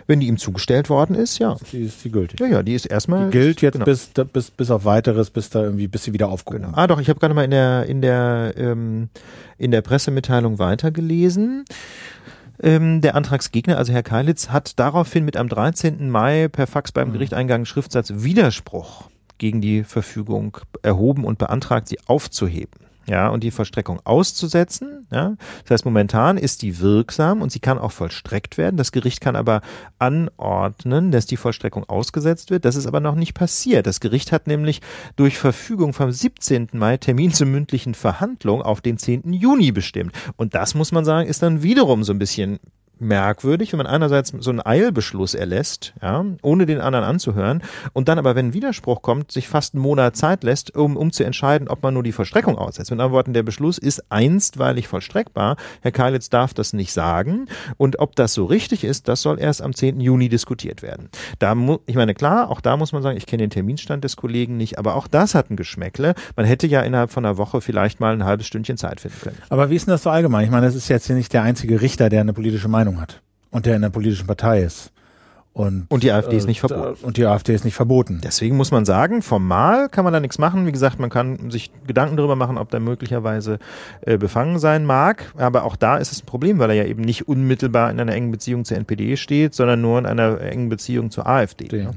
Wenn die ihm zugestellt worden ist, ja. Die ist die gültig. Ja, ja, die ist erstmal. Die gilt jetzt genau. bis, bis, bis auf weiteres, bis da irgendwie, bis sie wieder aufgehoben Genau. Ah, doch, ich habe gerade mal in der in der ähm, in der Pressemitteilung weitergelesen. Ähm, der Antragsgegner, also Herr Keilitz, hat daraufhin mit am 13. Mai per Fax beim Gericht eingegangen Schriftsatz Widerspruch gegen die Verfügung erhoben und beantragt, sie aufzuheben. Ja, und die Vollstreckung auszusetzen. Ja, das heißt, momentan ist die wirksam und sie kann auch vollstreckt werden. Das Gericht kann aber anordnen, dass die Vollstreckung ausgesetzt wird. Das ist aber noch nicht passiert. Das Gericht hat nämlich durch Verfügung vom 17. Mai Termin zur mündlichen Verhandlung auf den 10. Juni bestimmt. Und das muss man sagen, ist dann wiederum so ein bisschen merkwürdig, wenn man einerseits so einen Eilbeschluss erlässt, ja, ohne den anderen anzuhören, und dann aber, wenn ein Widerspruch kommt, sich fast einen Monat Zeit lässt, um, um zu entscheiden, ob man nur die Vollstreckung aussetzt. Mit anderen Worten, der Beschluss ist einstweilig vollstreckbar. Herr Keilitz darf das nicht sagen. Und ob das so richtig ist, das soll erst am 10. Juni diskutiert werden. Da mu ich meine, klar, auch da muss man sagen, ich kenne den Terminstand des Kollegen nicht, aber auch das hat ein Geschmäckle. Man hätte ja innerhalb von einer Woche vielleicht mal ein halbes Stündchen Zeit finden können. Aber wie ist denn das so allgemein? Ich meine, das ist jetzt hier nicht der einzige Richter, der eine politische Meinung hat und der in einer politischen Partei ist. Und, Und die AfD ist nicht äh, verboten. Und die AfD ist nicht verboten. Deswegen muss man sagen, formal kann man da nichts machen. Wie gesagt, man kann sich Gedanken darüber machen, ob der möglicherweise äh, befangen sein mag. Aber auch da ist es ein Problem, weil er ja eben nicht unmittelbar in einer engen Beziehung zur NPD steht, sondern nur in einer engen Beziehung zur AfD. Ja.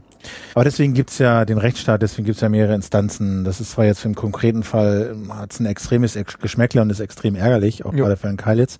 Aber deswegen gibt's ja den Rechtsstaat, deswegen gibt's ja mehrere Instanzen. Das ist zwar jetzt im konkreten Fall, hat's ein extremes Ex- Geschmäckle und ist extrem ärgerlich, auch Jo. gerade für Herrn Keilitz.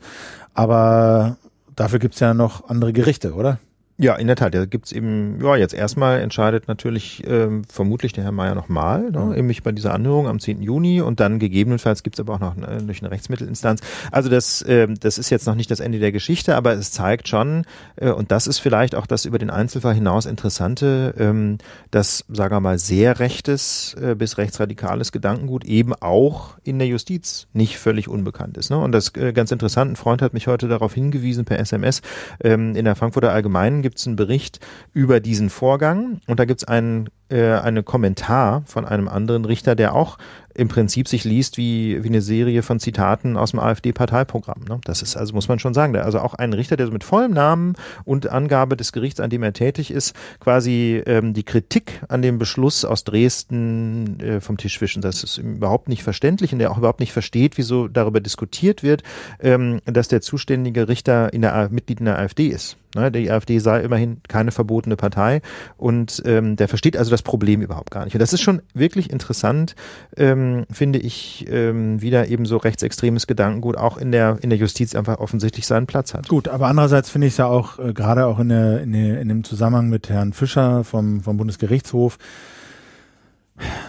Aber dafür gibt's ja noch andere Gerichte, oder? Ja, in der Tat. Da gibt's eben, ja, jetzt erstmal entscheidet natürlich ähm, vermutlich der Herr Mayer nochmal, ne, nämlich bei dieser Anhörung am 10. Juni und dann gegebenenfalls gibt's aber auch noch äh, durch eine Rechtsmittelinstanz. Also das, ähm, das ist jetzt noch nicht das Ende der Geschichte, aber es zeigt schon, äh, und das ist vielleicht auch das über den Einzelfall hinaus Interessante, ähm, dass, sagen wir mal, sehr rechtes äh, bis rechtsradikales Gedankengut eben auch in der Justiz nicht völlig unbekannt ist. Ne? Und das äh, ganz interessant, ein Freund hat mich heute darauf hingewiesen per SMS, ähm, in der Frankfurter Allgemeinen gibt es einen Bericht über diesen Vorgang. Und da gibt es einen äh, einen Kommentar von einem anderen Richter, der auch im Prinzip sich liest wie, wie eine Serie von Zitaten aus dem AfD-Parteiprogramm. Ne? Das ist, also muss man schon sagen, also auch ein Richter, der so mit vollem Namen und Angabe des Gerichts, an dem er tätig ist, quasi ähm, die Kritik an dem Beschluss aus Dresden äh, vom Tisch wischen. Das ist überhaupt nicht verständlich und der auch überhaupt nicht versteht, wieso darüber diskutiert wird, ähm, dass der zuständige Richter in der, A- Mitglied in der AfD ist. Ne? Die AfD sei immerhin keine verbotene Partei und ähm, der versteht also das Problem überhaupt gar nicht. Und das ist schon wirklich interessant, ähm, finde ich, ähm, wie da eben so rechtsextremes Gedankengut auch in der, in der Justiz einfach offensichtlich seinen Platz hat. Gut, aber andererseits finde ich es ja auch, äh, gerade auch in, der, in, der, in dem Zusammenhang mit Herrn Fischer vom, vom Bundesgerichtshof,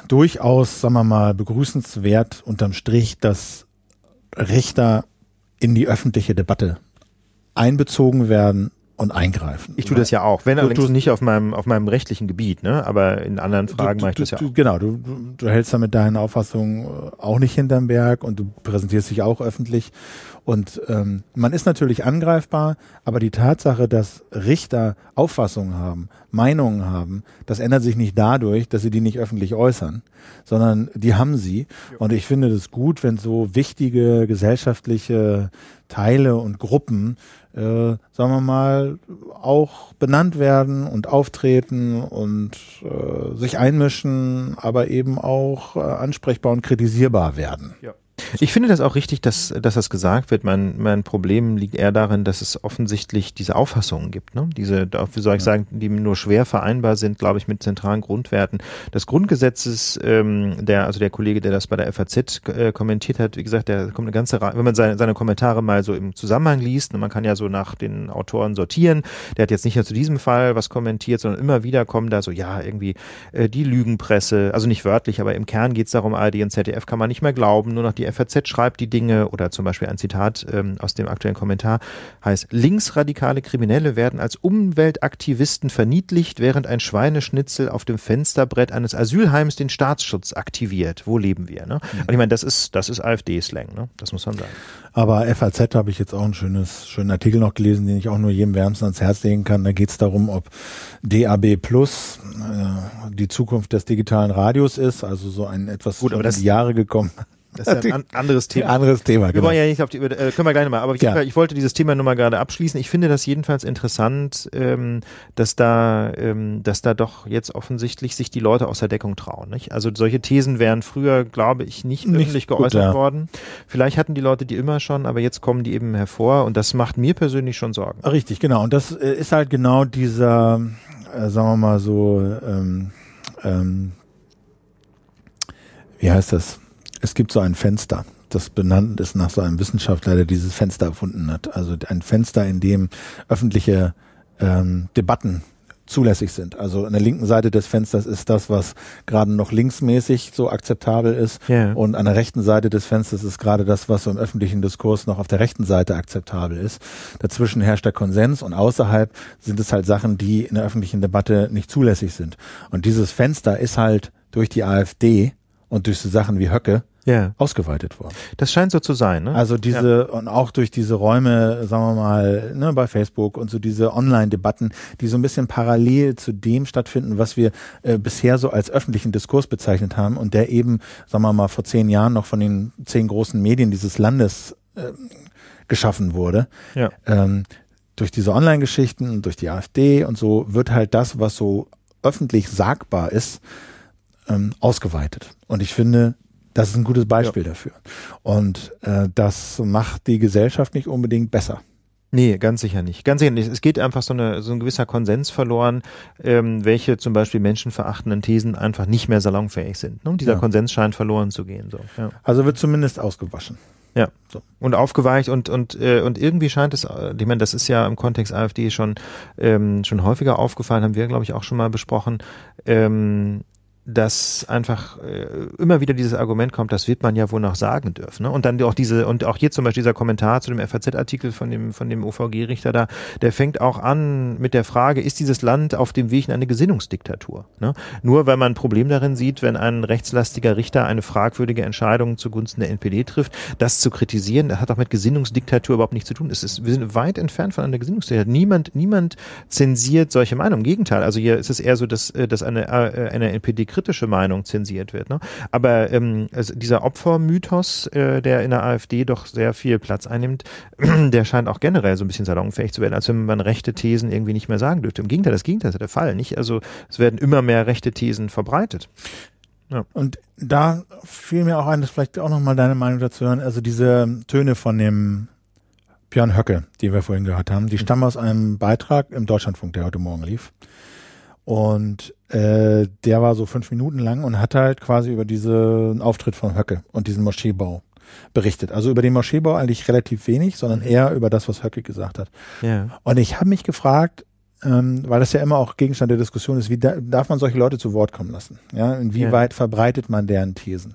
durchaus, sagen wir mal, begrüßenswert unterm Strich, dass Richter in die öffentliche Debatte einbezogen werden und eingreifen. Ich tue das ja auch, wenn Du allerdings tust- nicht auf meinem, auf meinem rechtlichen Gebiet, ne? aber in anderen Fragen du, mache ich du, das ja du, auch. Genau, du, du, du hältst da mit deinen Auffassungen äh, auch nicht hinterm Berg und du präsentierst dich auch öffentlich. Und ähm, man ist natürlich angreifbar, aber die Tatsache, dass Richter Auffassungen haben, Meinungen haben, das ändert sich nicht dadurch, dass sie die nicht öffentlich äußern, sondern die haben sie. Und ich finde das gut, wenn so wichtige gesellschaftliche Teile und Gruppen, sagen wir mal, auch benannt werden und auftreten und äh, sich einmischen, aber eben auch äh, ansprechbar und kritisierbar werden. Ja. Ich finde das auch richtig, dass, dass das gesagt wird. Mein, mein Problem liegt eher darin, dass es offensichtlich diese Auffassungen gibt, ne? Diese, wie soll ich sagen, die nur schwer vereinbar sind, glaube ich, mit zentralen Grundwerten. Das Grundgesetzes, ähm, der, also der Kollege, der das bei der FAZ äh, kommentiert hat, wie gesagt, der kommt eine ganze Reihe, wenn man seine, seine Kommentare mal so im Zusammenhang liest, ne, man kann ja so nach den Autoren sortieren, der hat jetzt nicht nur zu diesem Fall was kommentiert, sondern immer wieder kommen da so, ja, irgendwie äh, die Lügenpresse, also nicht wörtlich, aber im Kern geht es darum, ARD und ZDF kann man nicht mehr glauben, nur noch die FAZ schreibt die Dinge oder zum Beispiel ein Zitat ähm, aus dem aktuellen Kommentar heißt, linksradikale Kriminelle werden als Umweltaktivisten verniedlicht, während ein Schweineschnitzel auf dem Fensterbrett eines Asylheims den Staatsschutz aktiviert. Wo leben wir? Ne? Mhm. Und ich meine, das ist, das ist AfD-Slang, ne? das muss man sagen. Aber FAZ habe ich jetzt auch ein schönes, schönen Artikel noch gelesen, den ich auch nur jedem wärmstens ans Herz legen kann. Da geht es darum, ob DAB Plus äh, die Zukunft des digitalen Radios ist, also so ein etwas Gut, aber das, die Jahre gekommen. Das ist ja ein anderes Thema. Anderes Thema, Wir genau. wollen ja nicht auf die, äh, können wir gleich nochmal, aber ich, ja. ich wollte dieses Thema nur mal gerade abschließen. Ich finde das jedenfalls interessant, ähm, dass da, ähm, dass da doch jetzt offensichtlich sich die Leute aus der Deckung trauen. Nicht? Also solche Thesen wären früher, glaube ich, nicht, nicht öffentlich geäußert gut, ja. worden. Vielleicht hatten die Leute die immer schon, aber jetzt kommen die eben hervor und das macht mir persönlich schon Sorgen. Richtig, genau. Und das äh, ist halt genau dieser, äh, sagen wir mal so, ähm, ähm, wie heißt das? Es gibt so ein Fenster, das benannt ist nach so einem Wissenschaftler, der dieses Fenster erfunden hat. Also ein Fenster, in dem öffentliche ähm, Debatten zulässig sind. Also an der linken Seite des Fensters ist das, was gerade noch linksmäßig so akzeptabel ist. Yeah. Und an der rechten Seite des Fensters ist gerade das, was so im öffentlichen Diskurs noch auf der rechten Seite akzeptabel ist. Dazwischen herrscht der Konsens und außerhalb sind es halt Sachen, die in der öffentlichen Debatte nicht zulässig sind. Und dieses Fenster ist halt durch die AfD und durch so Sachen wie Höcke ja. ausgeweitet worden. Das scheint so zu sein. Ne? Also diese ja. und auch durch diese Räume, sagen wir mal, ne, bei Facebook und so diese Online-Debatten, die so ein bisschen parallel zu dem stattfinden, was wir äh, bisher so als öffentlichen Diskurs bezeichnet haben und der eben, sagen wir mal, vor zehn Jahren noch von den zehn großen Medien dieses Landes äh, geschaffen wurde. Ja. Ähm, durch diese Online-Geschichten, durch die AfD und so wird halt das, was so öffentlich sagbar ist, ähm, ausgeweitet. Und ich finde, das ist ein gutes Beispiel ja. dafür. Und äh, das macht die Gesellschaft nicht unbedingt besser. Nee, ganz sicher nicht. Ganz sicher nicht. Es geht einfach so, eine, so ein gewisser Konsens verloren, ähm, welche zum Beispiel menschenverachtenden Thesen einfach nicht mehr salonfähig sind. Ne? Und dieser ja. Konsens scheint verloren zu gehen. So. Ja. Also wird zumindest ausgewaschen. Ja. So. Und aufgeweicht und und äh, und irgendwie scheint es, äh, ich meine, das ist ja im Kontext AfD schon ähm, schon häufiger aufgefallen, haben wir glaube ich auch schon mal besprochen. Ähm, dass einfach äh, immer wieder dieses Argument kommt, das wird man ja wohl noch sagen dürfen. Ne? Und dann auch diese, und auch hier zum Beispiel dieser Kommentar zu dem FAZ-Artikel von dem, von dem OVG-Richter da, der fängt auch an mit der Frage, ist dieses Land auf dem Weg in eine Gesinnungsdiktatur? Ne? Nur weil man ein Problem darin sieht, wenn ein rechtslastiger Richter eine fragwürdige Entscheidung zugunsten der NPD trifft, das zu kritisieren, das hat auch mit Gesinnungsdiktatur überhaupt nichts zu tun. Es ist, wir sind weit entfernt von einer Gesinnungsdiktatur. Niemand, niemand zensiert solche Meinungen. Im Gegenteil, also hier ist es eher so, dass, äh, dass eine, äh, eine NPD kritische Meinung zensiert wird. Ne? Aber ähm, also dieser Opfermythos, äh, der in der AfD doch sehr viel Platz einnimmt, der scheint auch generell so ein bisschen salonfähig zu werden, als wenn man rechte Thesen irgendwie nicht mehr sagen dürfte. Im Gegenteil, das Gegenteil ist der Fall. Nicht? Also es werden immer mehr rechte Thesen verbreitet. Ja. Und da fiel mir auch ein, das vielleicht auch nochmal deine Meinung dazu hören, also diese Töne von dem Björn Höcke, die wir vorhin gehört haben, die stammen aus einem Beitrag im Deutschlandfunk, der heute Morgen lief. Und äh, der war so fünf Minuten lang und hat halt quasi über diesen Auftritt von Höcke und diesen Moscheebau berichtet. Also über den Moscheebau eigentlich relativ wenig, sondern mhm. eher über das, was Höcke gesagt hat. Ja. Und ich habe mich gefragt, ähm, weil das ja immer auch Gegenstand der Diskussion ist, wie da, darf man solche Leute zu Wort kommen lassen? Ja, inwieweit ja. verbreitet man deren Thesen?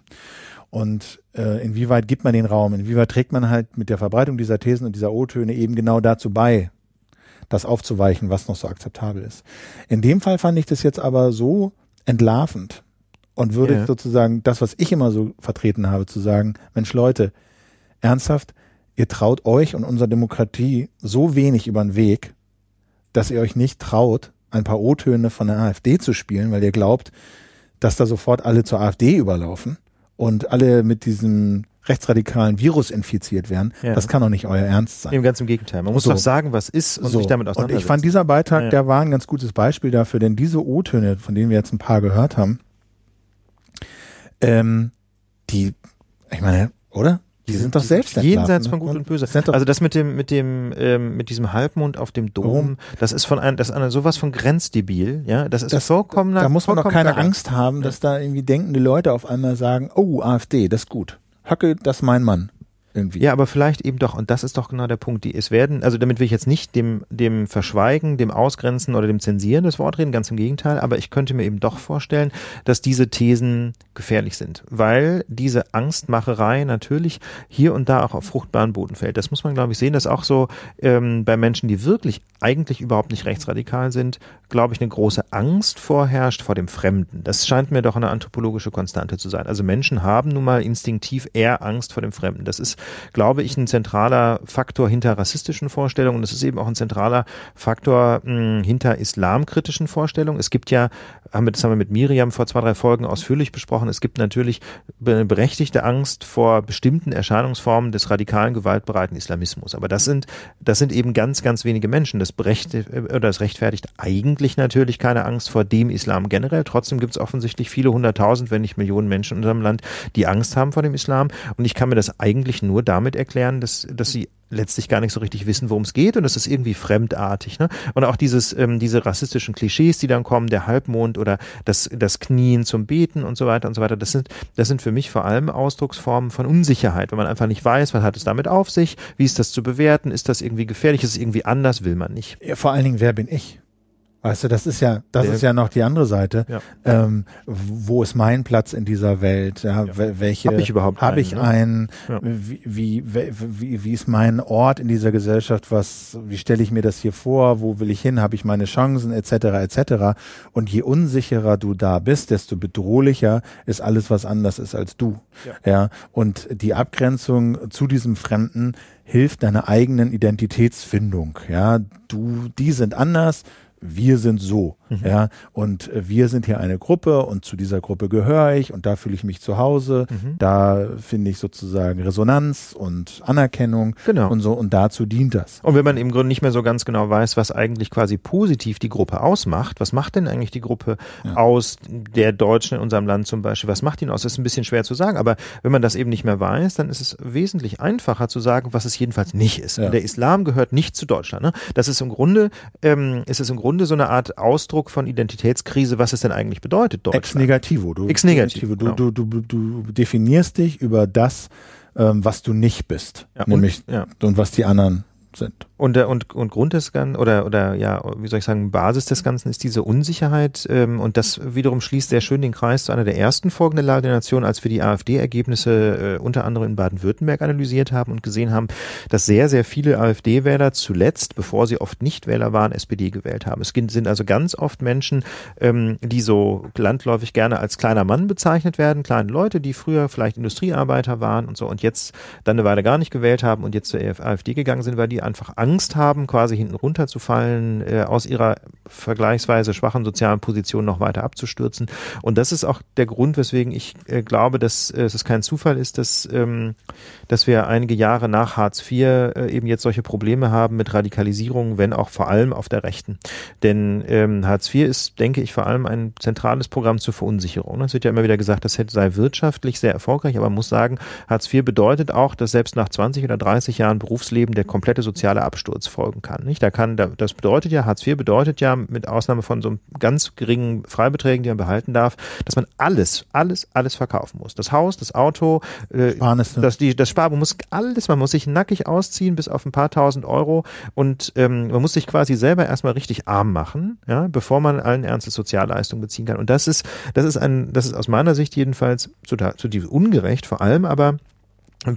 Und äh, inwieweit gibt man den Raum? Inwieweit trägt man halt mit der Verbreitung dieser Thesen und dieser O-Töne eben genau dazu bei, das aufzuweichen, was noch so akzeptabel ist. In dem Fall fand ich das jetzt aber so entlarvend und würde yeah. sozusagen das, was ich immer so vertreten habe, zu sagen, Mensch Leute, ernsthaft, ihr traut euch und unserer Demokratie so wenig über den Weg, dass ihr euch nicht traut, ein paar O-Töne von der AfD zu spielen, weil ihr glaubt, dass da sofort alle zur AfD überlaufen und alle mit diesem rechtsradikalen Virus infiziert werden. Ja. Das kann doch nicht euer Ernst sein. Im ganz im Gegenteil. Man muss so. doch sagen, was ist und so. sich damit auseinandersetzen. Und ich fand dieser Beitrag, ja. der war ein ganz gutes Beispiel dafür, denn diese O-Töne, von denen wir jetzt ein paar gehört haben, ähm, die, ich meine, oder? Die sind doch selbst jenseits ne? von Gut und Böse. Also das mit dem mit dem ähm, mit diesem Halbmond auf dem Dom, Warum? das ist von einem das ist eine, sowas von grenzdebil, ja, das ist das, vollkommen Da muss man doch keine Angst haben, dass da irgendwie denkende Leute auf einmal sagen, oh AfD, das ist gut. Höcke, das mein Mann irgendwie. Ja, aber vielleicht eben doch, und das ist doch genau der Punkt, die es werden, also damit will ich jetzt nicht dem, dem Verschweigen, dem Ausgrenzen oder dem Zensieren des Wort reden, ganz im Gegenteil, aber ich könnte mir eben doch vorstellen, dass diese Thesen gefährlich sind, weil diese Angstmacherei natürlich hier und da auch auf fruchtbaren Boden fällt. Das muss man, glaube ich, sehen, dass auch so ähm, bei Menschen, die wirklich eigentlich überhaupt nicht rechtsradikal sind, glaube ich, eine große Angst vorherrscht vor dem Fremden. Das scheint mir doch eine anthropologische Konstante zu sein. Also Menschen haben nun mal instinktiv eher Angst vor dem Fremden. Das ist glaube ich, ein zentraler Faktor hinter rassistischen Vorstellungen. Das ist eben auch ein zentraler Faktor mh, hm, hinter islamkritischen Vorstellungen. Es gibt ja, haben wir, das haben wir mit Miriam vor zwei, drei Folgen ausführlich besprochen, es gibt natürlich berechtigte Angst vor bestimmten Erscheinungsformen des radikalen, gewaltbereiten Islamismus. Aber das sind, das sind eben ganz, ganz wenige Menschen. Das berechtigt, oder das rechtfertigt eigentlich natürlich keine Angst vor dem Islam generell. Trotzdem gibt es offensichtlich viele hunderttausend, wenn nicht Millionen Menschen in unserem Land, die Angst haben vor dem Islam. Und ich kann mir das eigentlich nur damit erklären, dass, dass sie letztlich gar nicht so richtig wissen, worum es geht und es ist irgendwie fremdartig. Ne? Und auch dieses, ähm, diese rassistischen Klischees, die dann kommen, der Halbmond oder das, das Knien zum Beten und so weiter und so weiter, das sind, das sind für mich vor allem Ausdrucksformen von Unsicherheit, wenn man einfach nicht weiß, was hat es damit auf sich, wie ist das zu bewerten, ist das irgendwie gefährlich, ist es irgendwie anders, will man nicht. Ja, vor allen Dingen, wer bin ich? Weißt du, das ist ja, das Der, ist ja noch die andere Seite. Ja. Ähm, wo ist mein Platz in dieser Welt? Ja, ja. welche habe ich überhaupt? Habe ich ne? einen? Ja. Wie, wie, wie, wie ist mein Ort in dieser Gesellschaft? Was? Wie stelle ich mir das hier vor? Wo will ich hin? Habe ich meine Chancen etc. etc. Und je unsicherer du da bist, desto bedrohlicher ist alles, was anders ist als du. Ja. Und die Abgrenzung zu diesem Fremden hilft deiner eigenen Identitätsfindung. Ja, du, die sind anders wir sind so, mhm. ja, und wir sind hier eine Gruppe und zu dieser Gruppe gehöre ich und da fühle ich mich zu Hause, mhm. da finde ich sozusagen Resonanz und Anerkennung genau. und so und dazu dient das. Und wenn man im Grunde nicht mehr so ganz genau weiß, was eigentlich quasi positiv die Gruppe ausmacht, was macht denn eigentlich die Gruppe ja. aus der Deutschen in unserem Land zum Beispiel, was macht ihn aus, das ist ein bisschen schwer zu sagen, aber wenn man das eben nicht mehr weiß, dann ist es wesentlich einfacher zu sagen, was es jedenfalls nicht ist. Ja. Der Islam gehört nicht zu Deutschland. Ne? Das ist im Grunde, ähm, ist es im Grunde Grunde so eine Art Ausdruck von Identitätskrise, was es denn eigentlich bedeutet, Deutschland. Ex negativo. Du, Ex negativo. Du, genau. du, du, du definierst dich über das, ähm, was du nicht bist. Ja, nämlich, und, ja. und was die anderen sind. Und, und, und Grund des Ganzen, oder, oder ja, wie soll ich sagen, Basis des Ganzen ist diese Unsicherheit. Ähm, und das wiederum schließt sehr schön den Kreis zu einer der ersten Folgen der Lage der Nation, als wir die AfD-Ergebnisse äh, unter anderem in Baden-Württemberg analysiert haben und gesehen haben, dass sehr, sehr viele AfD-Wähler zuletzt, bevor sie oft Nichtwähler waren, SPD gewählt haben. Es sind also ganz oft Menschen, ähm, die so landläufig gerne als kleiner Mann bezeichnet werden, kleine Leute, die früher vielleicht Industriearbeiter waren und so und jetzt dann eine Weile gar nicht gewählt haben und jetzt zur AfD gegangen sind, weil die einfach Angst haben, quasi hinten runterzufallen, äh, aus ihrer vergleichsweise schwachen sozialen Position noch weiter abzustürzen. Und das ist auch der Grund, weswegen ich äh, glaube, dass äh, es kein Zufall ist, dass, ähm, dass wir einige Jahre nach Hartz IV äh, eben jetzt solche Probleme haben mit Radikalisierung, wenn auch vor allem auf der Rechten. Denn ähm, Hartz IV ist, denke ich, vor allem ein zentrales Programm zur Verunsicherung. Es wird ja immer wieder gesagt, das sei wirtschaftlich sehr erfolgreich, aber man muss sagen, Hartz IV bedeutet auch, dass selbst nach 20 oder 30 Jahren Berufsleben der komplette soziale Absturz folgen kann. Nicht? Da kann, das bedeutet ja, Hartz IV bedeutet ja, mit Ausnahme von so ganz geringen Freibeträgen, die man behalten darf, dass man alles, alles, alles verkaufen muss. Das Haus, das Auto, äh, das, die, das Spar, man muss alles, man muss sich nackig ausziehen bis auf ein paar tausend Euro und ähm, man muss sich quasi selber erstmal richtig arm machen, ja, bevor man allen Ernstes Sozialleistungen beziehen kann. Und das ist, das ist ein, das ist aus meiner Sicht jedenfalls zu, zu ungerecht, vor allem aber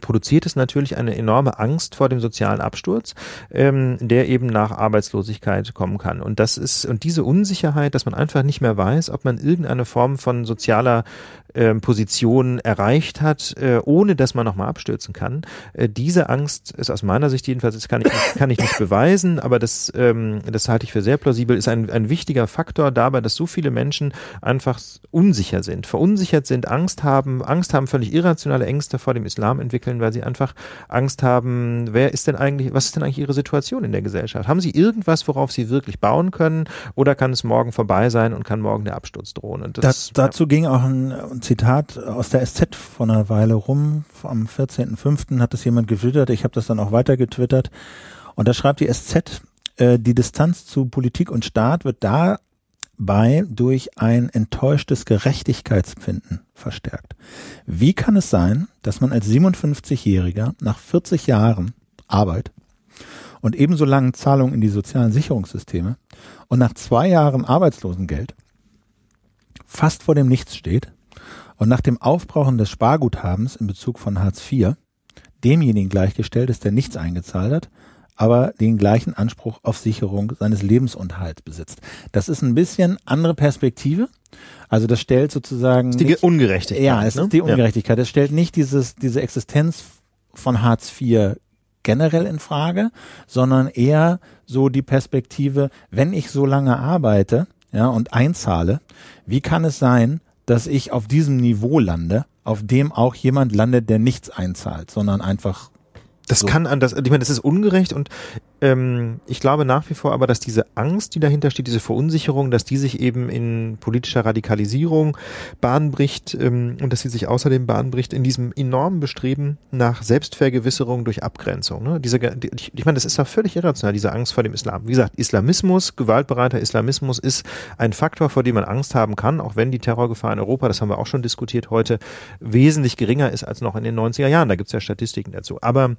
produziert es natürlich eine enorme Angst vor dem sozialen Absturz, ähm, der eben nach Arbeitslosigkeit kommen kann. Und das ist, und diese Unsicherheit, dass man einfach nicht mehr weiß, ob man irgendeine Form von sozialer ähm, Position erreicht hat, äh, ohne dass man nochmal abstürzen kann. Äh, diese Angst ist aus meiner Sicht jedenfalls, das kann ich nicht, kann ich nicht beweisen, aber das, ähm, das halte ich für sehr plausibel, ist ein, ein wichtiger Faktor dabei, dass so viele Menschen einfach unsicher sind, verunsichert sind, Angst haben, Angst haben, völlig irrationale Ängste vor dem Islam entwickeln weil sie einfach Angst haben, wer ist denn eigentlich, was ist denn eigentlich ihre Situation in der Gesellschaft? Haben sie irgendwas, worauf sie wirklich bauen können oder kann es morgen vorbei sein und kann morgen der Absturz drohen? Und das, da, dazu ja. ging auch ein, Zitat aus der SZ vor einer Weile rum. Am 14.05. hat es jemand getwittert. Ich habe das dann auch weiter getwittert. Und da schreibt die SZ, äh, die Distanz zu Politik und Staat wird dabei durch ein enttäuschtes Gerechtigkeitsempfinden verstärkt. Wie kann es sein, dass man als 57-Jähriger nach 40 Jahren Arbeit und ebenso langen Zahlungen in die sozialen Sicherungssysteme und nach zwei Jahren Arbeitslosengeld fast vor dem Nichts steht und nach dem Aufbrauchen des Sparguthabens in Bezug von Hartz IV demjenigen gleichgestellt ist, der nichts eingezahlt hat aber den gleichen Anspruch auf Sicherung seines Lebensunterhalts besitzt. Das ist ein bisschen andere Perspektive. Also das stellt sozusagen die nicht, Ungerechtigkeit. Ja, es ne? ist die Ungerechtigkeit. Das stellt nicht dieses diese Existenz von Hartz IV generell in Frage, sondern eher so die Perspektive, wenn ich so lange arbeite, ja, und einzahle, wie kann es sein, dass ich auf diesem Niveau lande, auf dem auch jemand landet, der nichts einzahlt, sondern einfach das so. kann an das, ich meine, das ist ungerecht und ähm, ich glaube nach wie vor aber, dass diese Angst, die dahinter steht, diese Verunsicherung, dass die sich eben in politischer Radikalisierung Bahn bricht ähm, und dass sie sich außerdem Bahn bricht in diesem enormen Bestreben nach Selbstvergewisserung durch Abgrenzung. Ne? Diese, ich, ich meine, das ist ja völlig irrational, diese Angst vor dem Islam. Wie gesagt, Islamismus, gewaltbereiter Islamismus ist ein Faktor, vor dem man Angst haben kann, auch wenn die Terrorgefahr in Europa, das haben wir auch schon diskutiert heute, wesentlich geringer ist als noch in den 90er Jahren. Da gibt es ja Statistiken dazu. Aber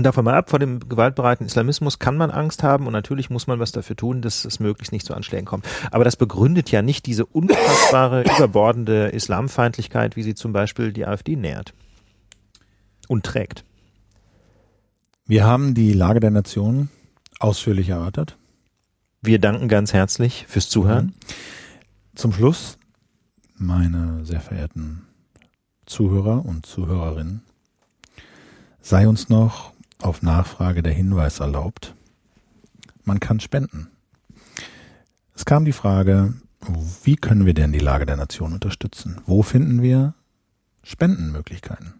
Davon mal ab, vor dem gewaltbereiten Islamismus kann man Angst haben und natürlich muss man was dafür tun, dass es möglichst nicht zu Anschlägen kommt. Aber das begründet ja nicht diese unfassbare, überbordende Islamfeindlichkeit, wie sie zum Beispiel die AfD nährt und trägt. Wir haben die Lage der Nation ausführlich erörtert. Wir danken ganz herzlich fürs Zuhören. Zum Schluss, meine sehr verehrten Zuhörer und Zuhörerinnen, sei uns noch auf Nachfrage der Hinweis erlaubt. Man kann spenden. Es kam die Frage, wie können wir denn die Lage der Nation unterstützen? Wo finden wir Spendenmöglichkeiten?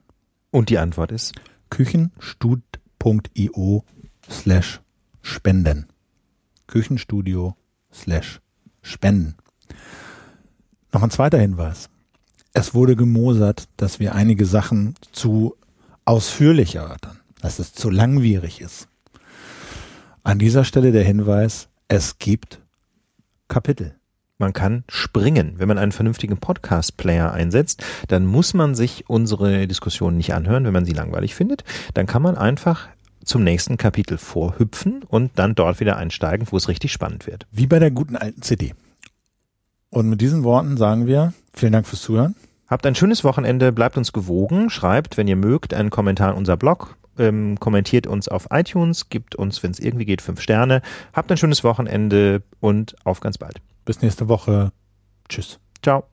Und die Antwort ist küchenstud.io slash spenden. Küchenstudio slash spenden. Noch ein zweiter Hinweis. Es wurde gemosert, dass wir einige Sachen zu ausführlich erörtern dass es zu langwierig ist. An dieser Stelle der Hinweis, es gibt Kapitel. Man kann springen. Wenn man einen vernünftigen Podcast-Player einsetzt, dann muss man sich unsere Diskussion nicht anhören, wenn man sie langweilig findet. Dann kann man einfach zum nächsten Kapitel vorhüpfen und dann dort wieder einsteigen, wo es richtig spannend wird. Wie bei der guten alten CD. Und mit diesen Worten sagen wir vielen Dank fürs Zuhören. Habt ein schönes Wochenende, bleibt uns gewogen, schreibt, wenn ihr mögt, einen Kommentar in unser Blog ähm, kommentiert uns auf iTunes, gibt uns, wenn es irgendwie geht, fünf Sterne. Habt ein schönes Wochenende und auf ganz bald. Bis nächste Woche. Tschüss. Ciao.